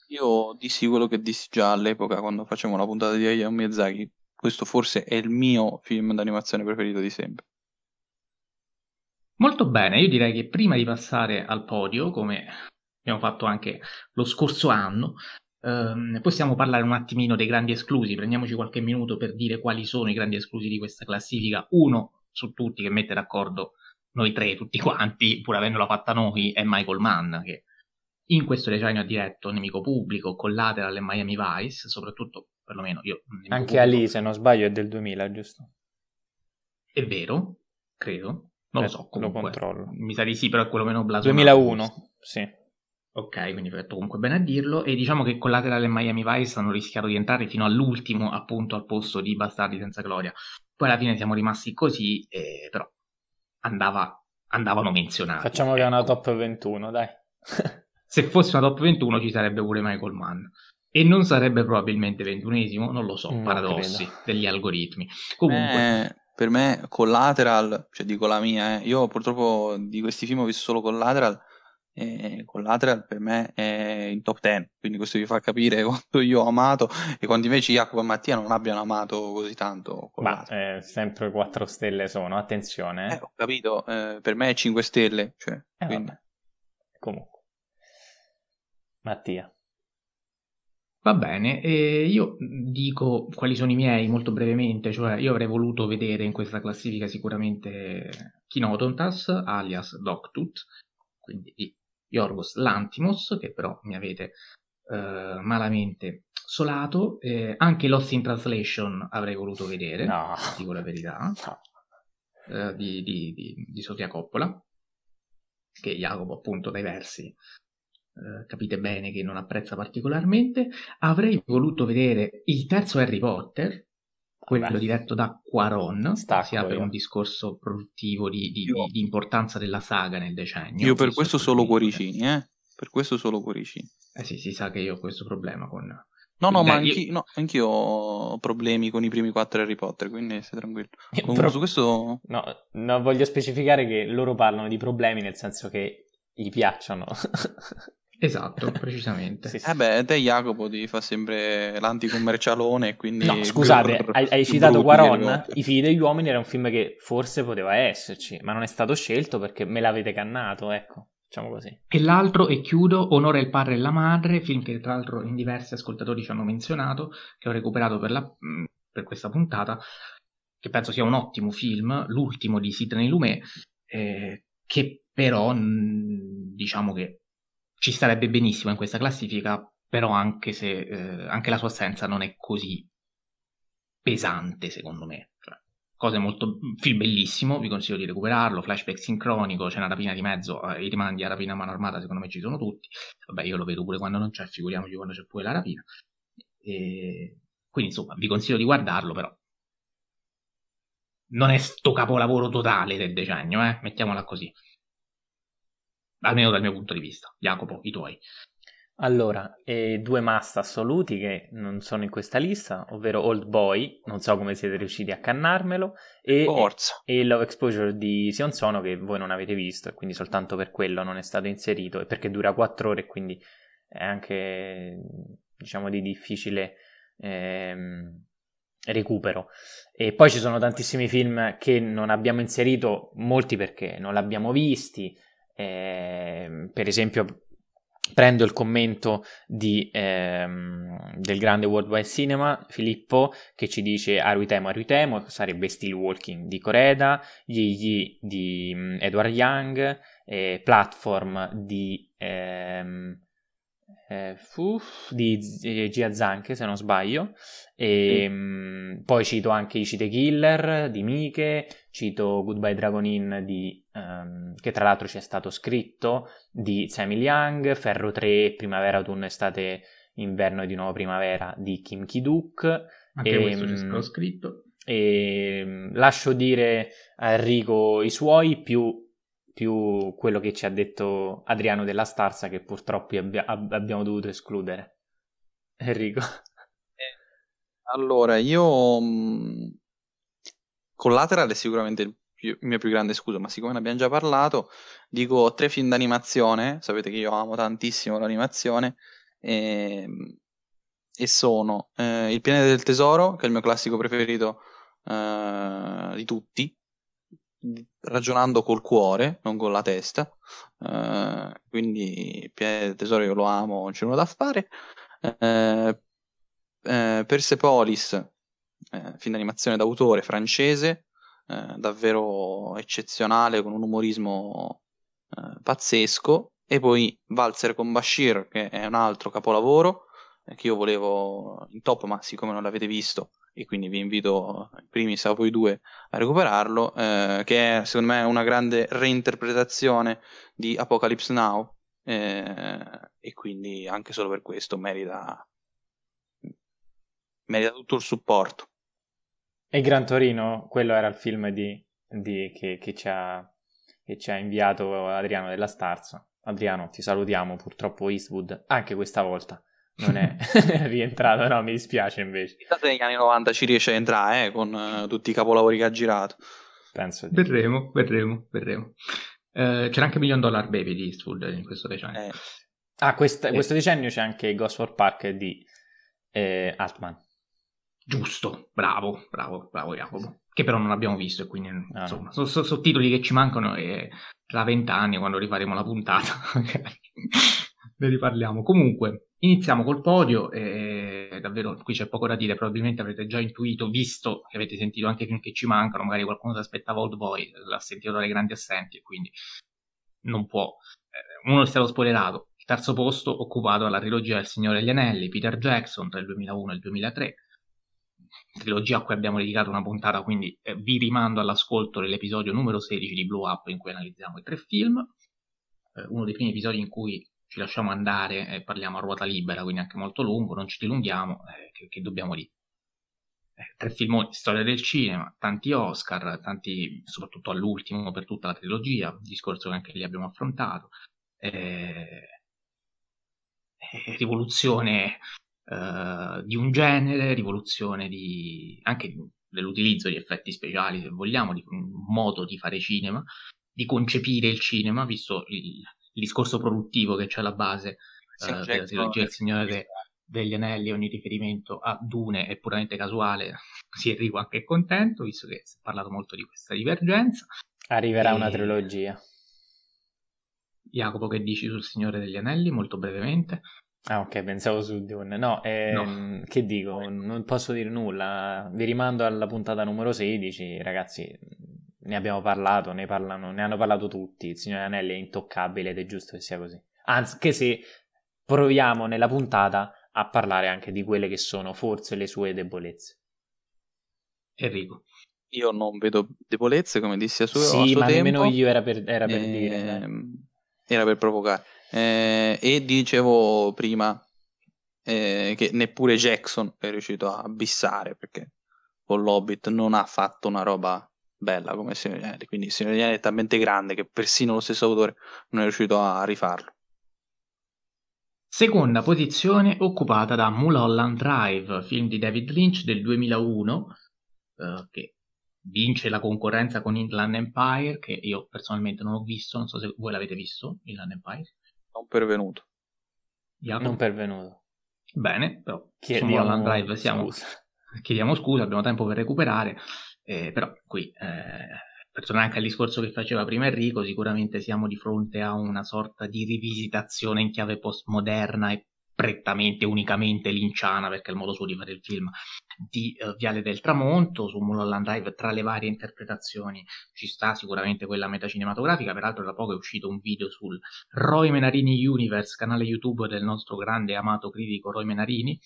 Io dissi quello che dissi già all'epoca quando facevamo la puntata di Hayao Miyazaki. Questo forse è il mio film d'animazione preferito di sempre. Molto bene, io direi che prima di passare al podio, come abbiamo fatto anche lo scorso anno, ehm, possiamo parlare un attimino dei grandi esclusi. Prendiamoci qualche minuto per dire quali sono i grandi esclusi di questa classifica. Uno su tutti che mette d'accordo noi tre, tutti quanti, pur avendola fatta noi, è Michael Mann, che in questo decennio ha diretto Nemico Pubblico, Collateral e Miami Vice, soprattutto, perlomeno io... Anche Ali, se non sbaglio, è del 2000, giusto? È vero, credo. Non eh, lo so, comunque. Lo controllo. Mi sa di sì, però è quello meno blasonato. 2001, sì. Ok, quindi fatto comunque bene a dirlo. E diciamo che Collateral e Miami Vice hanno rischiato di entrare fino all'ultimo, appunto, al posto di Bastardi senza gloria. Poi alla fine siamo rimasti così, eh, però andava, andavano menzionati. Facciamo ecco. che è una ecco. top 21, dai. Se fosse una top 21 ci sarebbe pure Michael Mann. E non sarebbe probabilmente ventunesimo, non lo so, non paradossi credo. degli algoritmi. Comunque... Eh, per me Collateral, cioè dico la mia, eh, io purtroppo di questi film ho visto solo Collateral, e Collateral per me è in top 10, quindi questo vi fa capire quanto io ho amato e quanto invece Jacopo e Mattia non abbiano amato così tanto. Ma eh, sempre 4 stelle sono, attenzione. Eh. eh, ho capito, eh, per me è 5 stelle, cioè, quindi... Comunque. Mattia. Va bene, e io dico quali sono i miei molto brevemente, cioè io avrei voluto vedere in questa classifica sicuramente Kinodontas alias Doctut, quindi di Yorgos Lantimos, che però mi avete eh, malamente solato, eh, anche Lost in Translation avrei voluto vedere, no. dico la verità, eh, di, di, di, di Sofia Coppola, che Jacopo appunto dai versi Uh, capite bene che non apprezza particolarmente. Avrei voluto vedere il terzo Harry Potter, quello Beh. diretto da Quaron, Stacco sia per io. un discorso produttivo di, di, di, di, importanza della saga nel decennio. Io per questo solo cuoricini, eh? Per questo solo cuoricini. Eh sì, si sa che io ho questo problema con... No, no, Beh, ma anch'io, io... no, anch'io ho problemi con i primi quattro Harry Potter, quindi stai tranquillo. Comunque, Pro... su questo... No, no, voglio specificare che loro parlano di problemi nel senso che gli piacciono. Esatto, precisamente. sì, sì. Eh beh, te Jacopo ti fa sempre l'anticommercialone, quindi... No, scusate, brr, hai, hai citato Quaron? I figli degli uomini era un film che forse poteva esserci, ma non è stato scelto perché me l'avete cannato, ecco. Diciamo così. E l'altro, e chiudo, Onore il padre e la madre, film che tra l'altro in diversi ascoltatori ci hanno menzionato, che ho recuperato per, la, mm, per questa puntata, che penso sia un ottimo film, l'ultimo di Sidney Lumet, eh, che però mm, diciamo che ci starebbe benissimo in questa classifica, però anche se eh, anche la sua assenza non è così pesante, secondo me. Cioè, cose molto. film bellissimo, vi consiglio di recuperarlo. Flashback sincronico, c'è una rapina di mezzo, eh, i rimandi a rapina a mano armata, secondo me ci sono tutti. Vabbè, io lo vedo pure quando non c'è, figuriamoci quando c'è pure la rapina. E... Quindi, insomma, vi consiglio di guardarlo, però. Non è sto capolavoro totale del decennio, eh? Mettiamola così almeno dal mio punto di vista. Jacopo, i tuoi. Allora, eh, due must assoluti che non sono in questa lista, ovvero Old Boy, non so come siete riusciti a cannarmelo, e, e Love Exposure di Sion Sono che voi non avete visto e quindi soltanto per quello non è stato inserito e perché dura 4 ore e quindi è anche diciamo di difficile ehm, recupero. E poi ci sono tantissimi film che non abbiamo inserito, molti perché non l'abbiamo visti, eh, per esempio, prendo il commento di, ehm, del grande Worldwide Cinema, Filippo, che ci dice Aruitemo, Aruitemo, sarebbe Steel Walking di Coreda, Yi Yi di um, Edward Young, eh, Platform di... Ehm, eh, Fuf, di Gia Zanche se non sbaglio. E mm. poi cito anche i Cite Killer di Mike cito Goodbye Dragon Inn di, um, che tra l'altro ci è stato scritto di Samuel Young Ferro 3 Primavera Autunno Estate Inverno e di nuovo Primavera di Kim Ki-duk. Anche e, questo c'è stato scritto. e mm, lascio dire a Enrico i suoi più più quello che ci ha detto Adriano della Starza che purtroppo abbia, abbiamo dovuto escludere. Enrico. Eh, allora, io mm, Collateral è sicuramente il, più, il, mio più grande scudo, ma siccome ne abbiamo già parlato, dico tre film d'animazione, sapete che io amo tantissimo l'animazione, e, ehm, e sono eh, Il pianeta del tesoro, che è il mio classico preferito eh, di tutti, ragionando col cuore, non con la testa. Uh, quindi Piede Tesoro io lo amo, non c'è nulla da fare. Uh, uh, Persepolis, film d'animazione d'autore francese, davvero eccezionale, con un umorismo pazzesco. E poi Valzer con Bashir, che è un altro capolavoro, che io volevo in top, ma siccome non l'avete visto, e quindi vi invito in primis a voi due a recuperarlo, eh, che è secondo me una grande reinterpretazione di Apocalypse Now, eh, e quindi anche solo per questo merita, merita tutto il supporto. E Gran Torino, quello era il film di, di, che, che, ci ha, che ci ha inviato Adriano della Starza. Adriano, ti salutiamo, purtroppo Eastwood anche questa volta non è rientrato, no, mi dispiace invece. Chissà negli anni 90 ci riesce a entrare eh, con uh, tutti i capolavori che ha girato. Penso di... Vedremo, vedremo, vedremo. Uh, c'era anche Million Dollar Baby di Eastwood in questo decennio. Eh. Ah, questa, eh. questo decennio c'è anche Ghost for Park di eh, Altman. Giusto, bravo, bravo, bravo Jacopo. Che però non abbiamo visto e quindi ah, insomma, no. sono sottotitoli che ci mancano e tra vent'anni quando rifaremo la puntata ne riparliamo. Comunque, iniziamo col podio e davvero qui c'è poco da dire, probabilmente avrete già intuito, visto che avete sentito anche film che ci mancano, magari qualcuno si aspettava Old Boy, l'ha sentito dalle grandi assenti e quindi non può. Eh, uno è stato spoilerato. Il terzo posto occupato dalla trilogia del Signore degli Anelli, Peter Jackson tra il 2001 e il 2003 trilogia a cui abbiamo dedicato una puntata, quindi eh, vi rimando all'ascolto dell'episodio numero 16 di Blue Up in cui analizziamo i tre film. Eh, uno dei primi episodi in cui ci lasciamo andare e parliamo a ruota libera, quindi anche molto lungo, non ci dilunghiamo, eh, che, che, dobbiamo dire. Eh, tre filmoni, storia del cinema, tanti Oscar, tanti, soprattutto all'ultimo per tutta la trilogia, discorso che anche lì abbiamo affrontato. Eh, eh rivoluzione uh, di un genere, rivoluzione di, anche dell'utilizzo di effetti speciali, se vogliamo, di un modo di fare cinema, di concepire il cinema, visto il, il discorso produttivo che c'è alla base uh, della trilogia Il Signore de, degli Anelli, ogni riferimento a Dune è puramente casuale, così Enrico anche è contento, visto che si è parlato molto di questa divergenza. Arriverà e... una trilogia. Jacopo, che dici sul Signore degli Anelli, molto brevemente? Ah, ok, pensavo su Dune. No, ehm, no, che dico, non posso dire nulla. Vi rimando alla puntata numero 16, ragazzi. Ne abbiamo parlato, ne, parlano, ne hanno parlato tutti. Il Signore Anelli è intoccabile ed è giusto che sia così. Anche se proviamo nella puntata a parlare anche di quelle che sono forse le sue debolezze. Enrico. Io non vedo debolezze, come dissi a suo, sì, a suo ma tempo. nemmeno io era per, era per e... dire. Ehm, era per provocare. Eh, e dicevo prima eh, che neppure Jackson è riuscito a bissare perché con l'Hobbit non ha fatto una roba bella come Signore degli Anelli. Quindi Signore degli Anelli è talmente grande che persino lo stesso autore non è riuscito a rifarlo. Seconda posizione occupata da Mulholland Drive, film di David Lynch del 2001, eh, che vince la concorrenza con Inland Empire, che io personalmente non ho visto, non so se voi l'avete visto, Inland Empire. Non pervenuto. Jacopo? Non pervenuto. Bene, però Chiediamo... su Mulholland Drive siamo... Scusa. Chiediamo scusa, abbiamo tempo per recuperare, eh, però qui, eh, per tornare anche al discorso che faceva prima Enrico, sicuramente siamo di fronte a una sorta di rivisitazione in chiave postmoderna e prettamente, unicamente linciana, perché è il modo suo di fare il film, di uh, Viale del Tramonto, su Mulholland Drive, tra le varie interpretazioni ci sta sicuramente quella metacinematografica, peraltro da poco è uscito un video sul Roy Menarini Universe, canale YouTube del nostro grande amato critico Roy Menarini,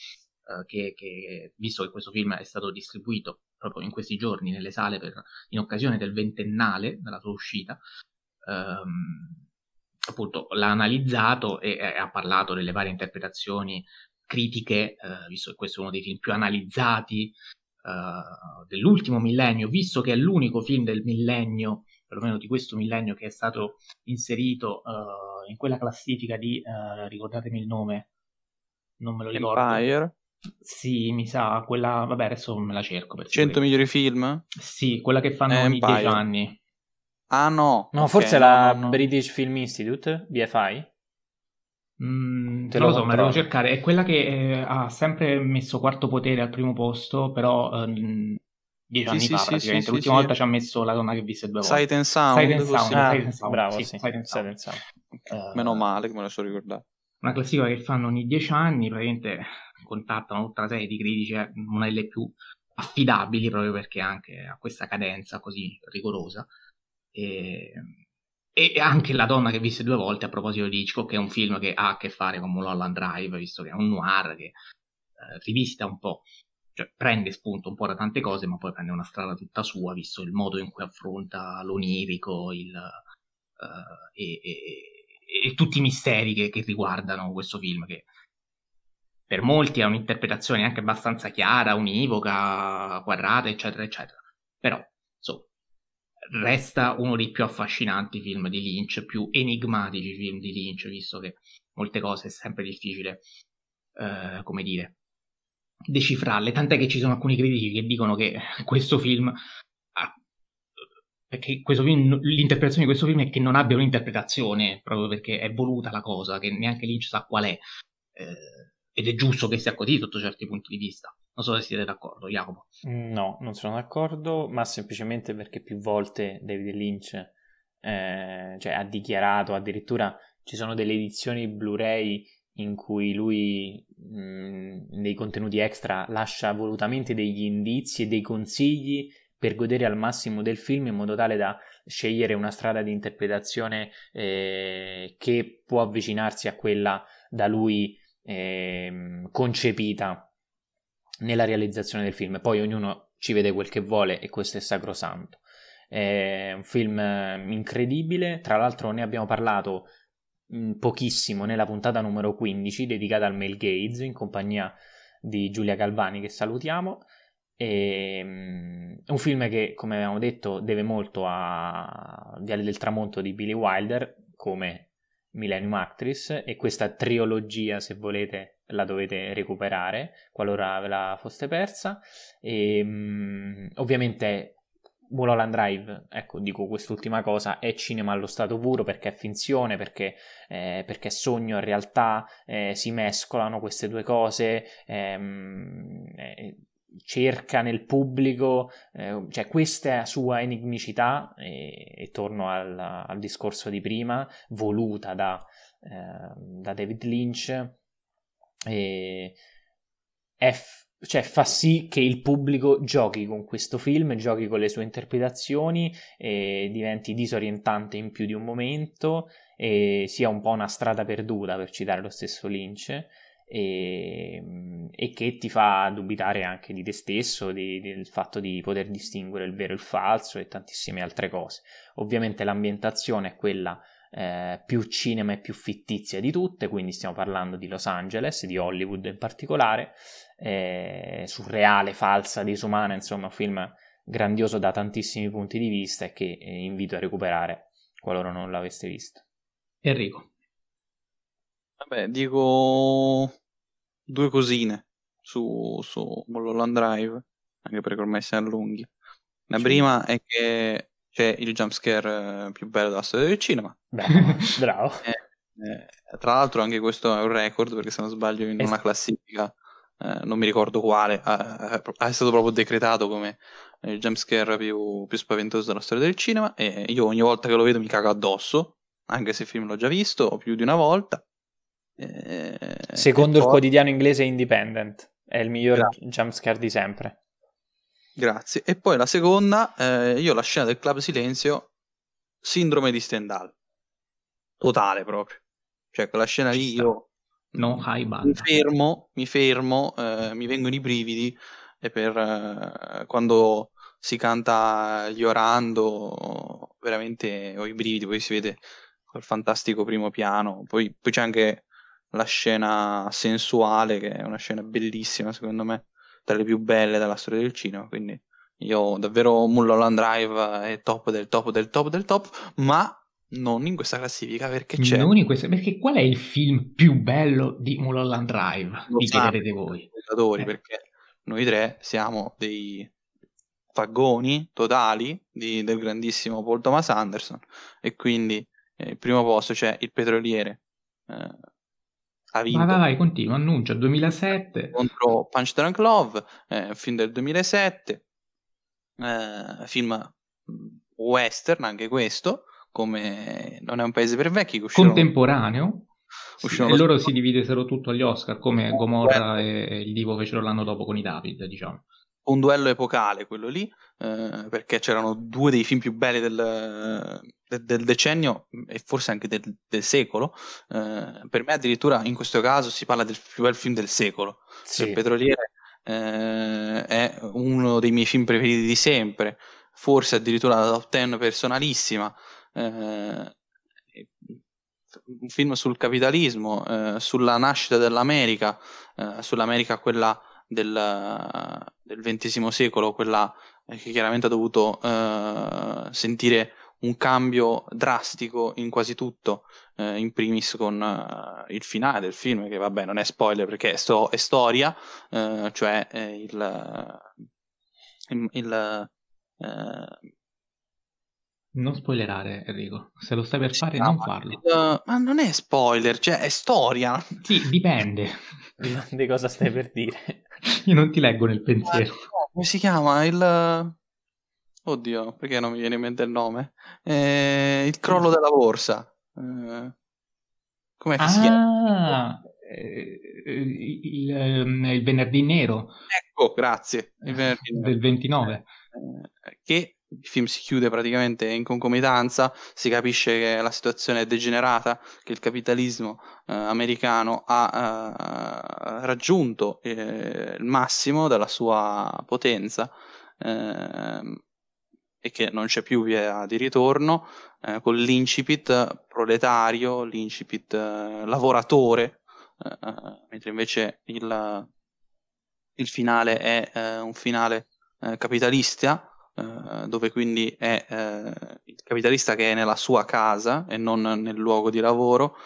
uh, che, che, visto che questo film è stato distribuito proprio in questi giorni nelle sale per, in occasione del ventennale della sua uscita, um, appunto l'ha analizzato e, e, ha parlato delle varie interpretazioni critiche, eh, visto che questo è uno dei film più analizzati eh, dell'ultimo millennio, visto che è l'unico film del millennio, perlomeno di questo millennio, che è stato inserito eh, in quella classifica di, eh, ricordatemi il nome, non me lo ricordo. Empire. Sì, mi sa, quella, vabbè adesso me la cerco. 100 migliori film? Sì, quella che fanno ogni 10 anni. Ah no. No, okay, forse no, la no, no. British Film Institute, BFI. Mm, Te lo, lo so, ma devo cercare. È quella che eh, ha sempre messo quarto potere al primo posto, però ehm, dieci sì, anni sì, fa sì, praticamente. L'ultima volta ci ha messo la donna che visse due volte. Sight and Sound. Sight and Sound, ah, Sight and Sound. Bravo, sì. Sight and Sound. Sight and Sound. Uh, Meno male che me lo so ricordato. Una classifica che fanno ogni dieci anni, praticamente contattano tutta una serie di critici, eh, una delle più affidabili proprio perché anche ha questa cadenza così rigorosa. E, e anche La donna che visse due volte, a proposito di Hitchcock, che è un film che ha a che fare con Mulholland Drive, visto che è un noir che eh, rivisita un po', cioè prende spunto un po' da tante cose, ma poi prende una strada tutta sua, visto il modo in cui affronta l'onirico il, uh, e, e, e, tutti i misteri che, che riguardano questo film, che per molti è un'interpretazione anche abbastanza chiara, univoca, quadrata, eccetera, eccetera. Però, insomma, resta uno dei più affascinanti film di Lynch, più enigmatici film di Lynch, visto che molte cose è sempre difficile, eh, come dire, decifrarle. Tant'è che ci sono alcuni critici che dicono che questo film perché film, l'interpretazione di questo film è che non abbia un'interpretazione, proprio perché è voluta la cosa, che neanche Lynch sa qual è. Eh, ed è giusto che sia così sotto certi punti di vista. Non so se siete d'accordo, Jacopo. No, non sono d'accordo, ma semplicemente perché più volte David Lynch eh, cioè, ha dichiarato, addirittura ci sono delle edizioni Blu-ray in cui lui mh, mm, nei contenuti extra lascia volutamente degli indizi e dei consigli per godere al massimo del film in modo tale da scegliere una strada di interpretazione eh, che può avvicinarsi a quella da lui eh, concepita nella realizzazione del film. Poi ognuno ci vede quel che vuole e questo è sacrosanto. È un film incredibile, tra l'altro ne abbiamo parlato mm, pochissimo nella puntata numero 15 dedicata al Male Gaze in compagnia di Giulia Galvani che salutiamo. E, um, un film che, come abbiamo detto, deve molto a Viale del Tramonto di Billy Wilder, come Millennium Actress e questa trilogia, se volete, la dovete recuperare qualora ve la foste persa. E, um, ovviamente Mulholland Drive, ecco, dico quest'ultima cosa, è cinema allo stato puro perché è finzione, perché, eh, perché sogno e realtà eh, si mescolano queste due cose. Ehm, eh, cerca nel pubblico, eh, cioè questa sua enigmicità, e, e torno al, al, discorso di prima, voluta da, eh, da David Lynch, e, è, cioè, fa sì che il pubblico giochi con questo film, giochi con le sue interpretazioni, diventi disorientante in più di un momento e sia un po' una strada perduta, per citare lo stesso Lynch e, e, che ti fa dubitare anche di te stesso, di, del fatto di poter distinguere il vero e il falso e tantissime altre cose. Ovviamente l'ambientazione è quella eh, più cinema e più fittizia di tutte, quindi stiamo parlando di Los Angeles, di Hollywood in particolare, eh, surreale, falsa, disumana, insomma un film grandioso da tantissimi punti di vista e che eh, invito a recuperare qualora non l'aveste visto. Enrico. Vabbè, dico due cosine su, su Mulholland Drive, anche perché ormai si allunghi. La sì. prima è che c'è il jumpscare eh, più bello della storia del cinema. Beh, bravo. Eh, eh, tra l'altro anche questo è un record, perché se non sbaglio in una classifica, eh, non mi ricordo quale, è stato proprio decretato come il jumpscare più, più spaventoso della storia del cinema e io ogni volta che lo vedo mi cago addosso, anche se il film l'ho già visto più di una volta. Eh, Secondo il poi... quotidiano inglese Independent, è il miglior Grazie. jumpscare di sempre. Grazie. E poi la seconda, eh, io la scena del Club Silenzio, sindrome di Stendhal. Totale proprio. Cioè, quella scena lì io no, mi fermo, mi fermo, eh, mi vengono i brividi e per eh, quando si canta Llorando, veramente ho i brividi, poi si vede quel fantastico primo piano, poi, poi c'è anche la scena sensuale, che è una scena bellissima, secondo me, tra le più belle della storia del cinema. Quindi io davvero Mulholland Drive è top del top del top del top, ma non in questa classifica perché c'è. Non in questa, perché qual è il film più bello di Mulholland Drive? Lo Vi chiederete voi. Eh. Perché noi tre siamo dei fagoni totali di, del grandissimo Paul Thomas Anderson e quindi eh, il primo posto c'è il petroliere eh, ha vinto. Vai, vai, vai, continua, annuncia, 2007. Contro Punch Drunk Love, eh, film del 2007, eh, film mm, western anche questo, come Non è un paese per vecchi. Contemporaneo. Sì, e loro si dividesero tutto agli Oscar, come Gomorra e il Divo fecero l'anno dopo con i David, diciamo. Un duello epocale quello lì, eh, perché c'erano due dei film più belli del, del, del decennio e forse anche del, del secolo. Eh, per me addirittura in questo caso si parla del più bel film del secolo. Sì. Il Petroliere eh, è uno dei miei film preferiti di sempre, forse addirittura la top 10 personalissima. Eh, un film sul capitalismo, eh, sulla nascita dell'America, eh, sull'America quella del, del XX secolo, quella che chiaramente ha dovuto eh, sentire un cambio drastico in quasi tutto, eh, in primis con uh, il finale del film, che vabbè non è spoiler perché è, sto- è storia, uh, cioè eh, il, il, il uh, non spoilerare, Enrico. Se lo stai per fare, non farlo. ma non è spoiler, cioè è storia. Sì, dipende. di cosa stai per dire. Io non ti leggo nel pensiero. come si chiama? Il... Oddio, perché non mi viene in mente il nome? Eh, il crollo della borsa. Eh, com'è che ah, si chiama? Eh, il, ehm, il, venerdì nero. Ecco, grazie. Il venerdì nero. Del 29. Eh, che il film si chiude praticamente in concomitanza, si capisce che la situazione è degenerata, che il capitalismo eh, americano ha eh, raggiunto eh, il massimo della sua potenza ehm, e che non c'è più via di ritorno, eh, con l'incipit proletario, l'incipit eh, lavoratore, eh, mentre invece il, il, finale è un finale capitalista eh, dove quindi è eh, il capitalista che è nella sua casa e non nel luogo di lavoro.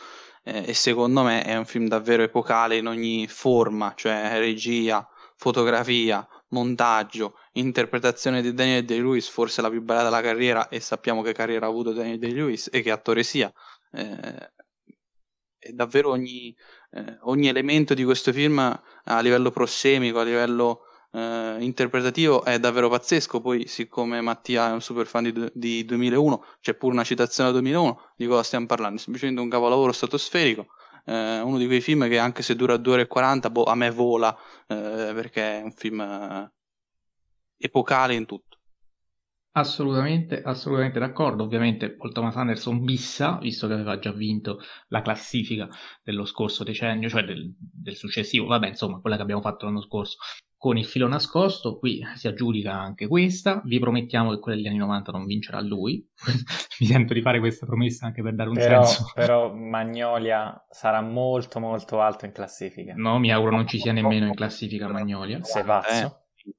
Eh, e secondo me è un film davvero epocale in ogni forma, cioè regia, fotografia, montaggio, interpretazione di Daniel Day-Lewis, forse la più bella della carriera, e sappiamo che carriera ha avuto Daniel Day-Lewis e che attore sia. Eh, e davvero ogni, eh, ogni, elemento di questo film a livello prossemico, a livello eh, interpretativo è davvero pazzesco. Poi, siccome Mattia è un super fan di, di 2001, c'è pure una citazione al 2001, di cosa stiamo parlando? Semplicemente un capolavoro stratosferico. Eh, uno di quei film che anche se dura 2 ore e 40, boh, a me vola eh, perché è un film eh, epocale in tutto. Assolutamente, assolutamente d'accordo. Ovviamente Paul Thomas Anderson bissa, visto che aveva già vinto la classifica dello scorso decennio, cioè del, del successivo, vabbè, insomma, quella che abbiamo fatto l'anno scorso con il filo nascosto, qui si aggiudica anche questa, vi promettiamo che quella degli anni 90 non vincerà lui, mi sento di fare questa promessa anche per dare un però, senso. Però Magnolia sarà molto molto alto in classifica. No, mi auguro non ci sia nemmeno in classifica Magnolia. Sei pazzo? Eh.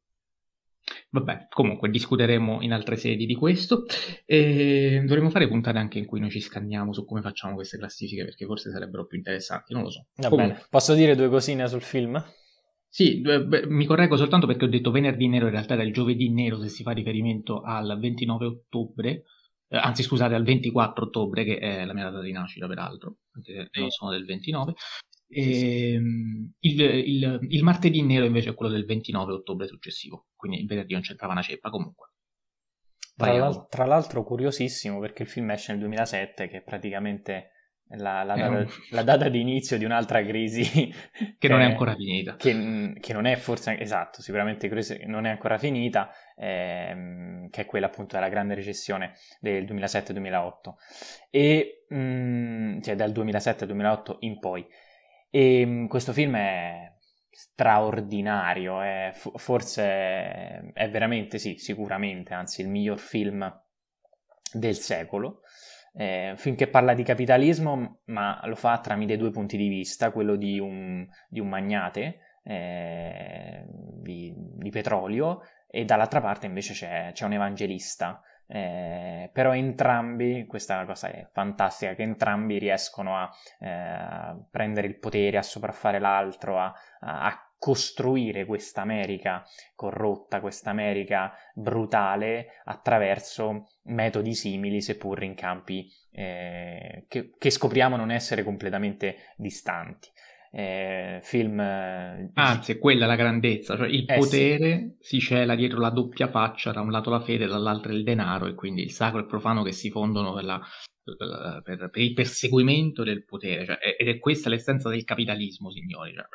Vabbè, comunque discuteremo in altre sedi di questo e dovremmo fare puntate anche in cui noi ci scanniamo su come facciamo queste classifiche perché forse sarebbero più interessanti, non lo so. Va comunque. bene, posso dire due cosine sul film? Sì, beh, mi correggo soltanto perché ho detto venerdì nero, in realtà era il giovedì nero se si fa riferimento al 29 ottobre, eh, anzi scusate al 24 ottobre che è la mia data di nascita peraltro, anche se non sono del 29. E, ehm, il, il, il, martedì nero invece è quello del 29 ottobre successivo, quindi il venerdì non c'entrava una ceppa comunque. Tra, l'al- tra l'altro curiosissimo perché il film esce nel 2007 che è praticamente la, la, data, un... la, data, di inizio di un'altra crisi che, che non è ancora finita. Che, che, non è forse, esatto, sicuramente non è ancora finita, ehm, che è quella appunto della grande recessione del 2007-2008, e, mh, mm, cioè dal 2007-2008 in poi. E mh, mm, questo film è straordinario, è, forse è veramente, sì, sicuramente, anzi il miglior film del secolo eh, un parla di capitalismo, ma lo fa tramite due punti di vista, quello di un, di un magnate eh, di, di, petrolio e dall'altra parte invece c'è, c'è un evangelista. Eh, però entrambi, questa cosa è fantastica, che entrambi riescono a eh, prendere il potere, a sopraffare l'altro, a, a costruire questa America corrotta, questa America brutale attraverso metodi simili, seppur in campi eh, che, che, scopriamo non essere completamente distanti. Eh, film. Eh, Anzi, è quella la grandezza, cioè il potere sì. si cela dietro la doppia faccia, da un lato la fede, dall'altro il denaro, e quindi il sacro e il profano che si fondono per, la, per, per il perseguimento del potere. Cioè, ed è questa l'essenza del capitalismo, signori. Cioè,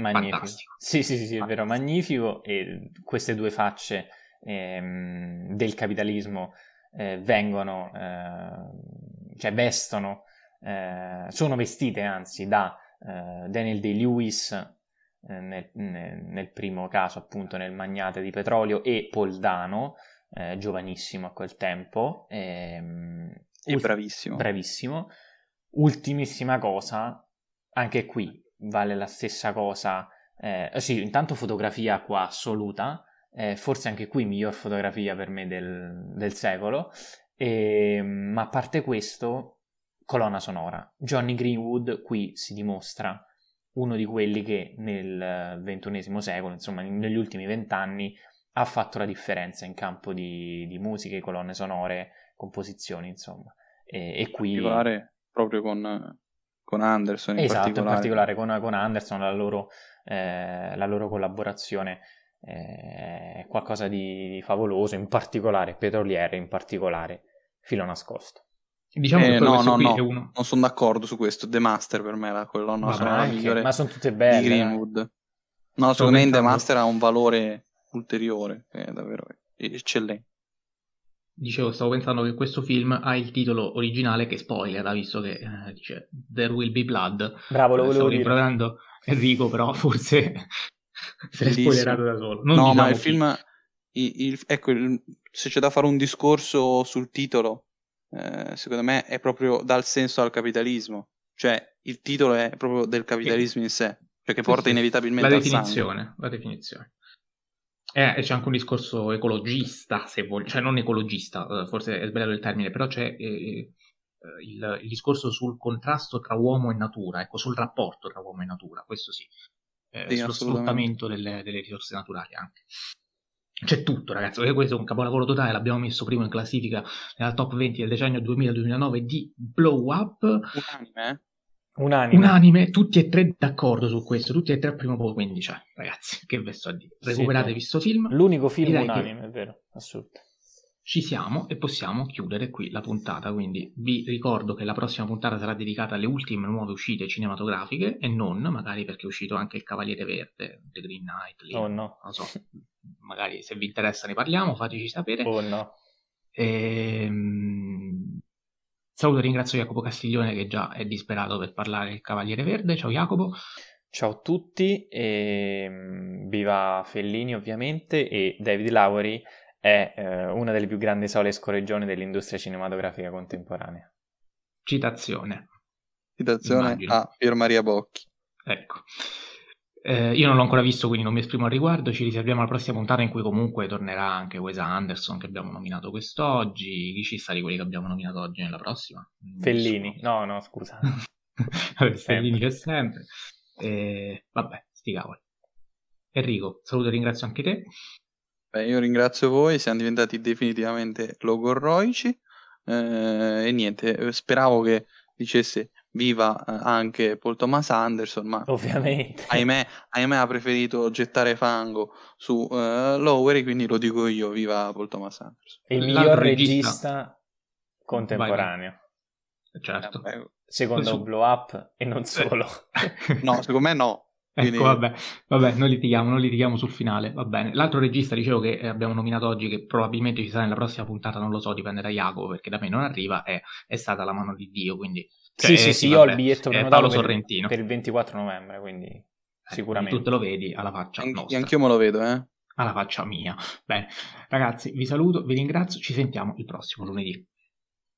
magnifico. fantastico. Sì, sì, sì, sì, è vero, magnifico. E queste due facce ehm, del capitalismo eh, vengono, eh, cioè vestono, eh, sono vestite anzi da eh, Daniel Day-Lewis eh, nel, nel, primo caso appunto nel magnate di petrolio e Paul Dano, eh, giovanissimo a quel tempo. Ehm, e bravissimo. Bravissimo. Ultimissima cosa, anche qui vale la stessa cosa. Eh, sì, intanto fotografia qua assoluta, eh, forse anche qui miglior fotografia per me del, del secolo, e, ehm, ma a parte questo, colonna sonora. Johnny Greenwood qui si dimostra uno di quelli che nel ventunesimo secolo, insomma negli ultimi vent'anni, ha fatto la differenza in campo di, di musiche, colonne sonore, composizioni, insomma. E, e qui... Proprio con, con Anderson. In esatto, particolare. in particolare con, con Anderson, la loro, eh, la loro collaborazione è qualcosa di favoloso, in particolare petroliere, in particolare filo nascosto. Diciamo eh, che no, no, no, uno... non sono d'accordo su questo. The Master per me è la colonna ma sonora migliore. Ma sono tutte belle. Di Greenwood. No, secondo me The Master ha un valore ulteriore, è davvero eccellente. Dicevo, stavo pensando che questo film ha il titolo originale che spoiler, visto che eh, dice There Will Be Blood. Bravo, lo volevo dire. Enrico, però forse se l'è spoilerato da solo. Non no, diciamo ma il film, il, il, ecco, il, se c'è da fare un discorso sul titolo, eh, secondo me è proprio dal senso al capitalismo. Cioè, il titolo è proprio del capitalismo in sé, cioè che porta sì, inevitabilmente la definizione. La definizione. Eh, c'è anche un discorso ecologista, se voglio, cioè non ecologista, eh, forse è sbagliato il termine, però c'è eh, eh, il, il, discorso sul contrasto tra uomo e natura, ecco, sul rapporto tra uomo e natura, questo sì, eh, sì sullo sfruttamento delle, delle, risorse naturali anche. C'è tutto, ragazzi, questo è un capolavoro totale, l'abbiamo messo prima in classifica nella top 20 del decennio 2000-2009 di Blow Up. Unanime, eh? Unanime. Unanime, tutti e tre d'accordo su questo, tutti e tre al primo posto, quindi cioè, ragazzi, che ve sto a dire. Recuperatevi questo film. L'unico film unanime, è vero, assolutamente. Ci siamo e possiamo chiudere qui la puntata, quindi vi ricordo che la prossima puntata sarà dedicata alle ultime nuove uscite cinematografiche e non, magari perché è uscito anche Il Cavaliere Verde, The Green Knight. Lì, oh no. Non so, magari se vi interessa ne parliamo, fateci sapere. Oh no. Ehm Saluto e ringrazio Jacopo Castiglione che già è disperato per parlare del Cavaliere Verde. Ciao Jacopo. Ciao a tutti, e, mm, viva Fellini ovviamente e David Lowery è eh, una delle più grandi sole scorreggione dell'industria cinematografica contemporanea. Citazione. Citazione Immagino. a Pier Maria Bocchi. Ecco. Eh, io non l'ho ancora visto, quindi non mi esprimo al riguardo. Ci riserviamo alla prossima puntata in cui comunque tornerà anche Wes Anderson che abbiamo nominato quest'oggi. Chi ci sta di quelli che abbiamo nominato oggi nella prossima? Fellini, no, no, scusa. Fellini c'è sempre. Eh, vabbè, sti cavoli. Enrico, saluto e ringrazio anche te. Beh, io ringrazio voi, siamo diventati definitivamente logorroici. Eh, e niente, speravo che dicesse viva eh, anche Paul Thomas Anderson, ma ovviamente ahimè, ahimè ha preferito gettare fango su uh, Lowery, quindi lo dico io, viva Paul Thomas Anderson. Il miglior regista, regista contemporaneo. Vai, vai. Certo. Eh, secondo Questo... Blow Up e non solo. no, secondo me no. Quindi... Ecco, vabbè, vabbè, non litighiamo, non litighiamo sul finale, va bene. L'altro regista, dicevo, che abbiamo nominato oggi, che probabilmente ci sarà nella prossima puntata, non lo so, dipende da Jacopo, perché da me non arriva, è, è stata La mano di Dio, quindi cioè, sì, sì, sì, io ho il biglietto prenotato per, Sorrentino. per il 24 novembre, quindi eh, sicuramente. Tu te lo vedi alla faccia An- nostra. Anch'io me lo vedo, eh. Alla faccia mia. Bene, ragazzi, vi saluto, vi ringrazio, ci sentiamo il prossimo lunedì.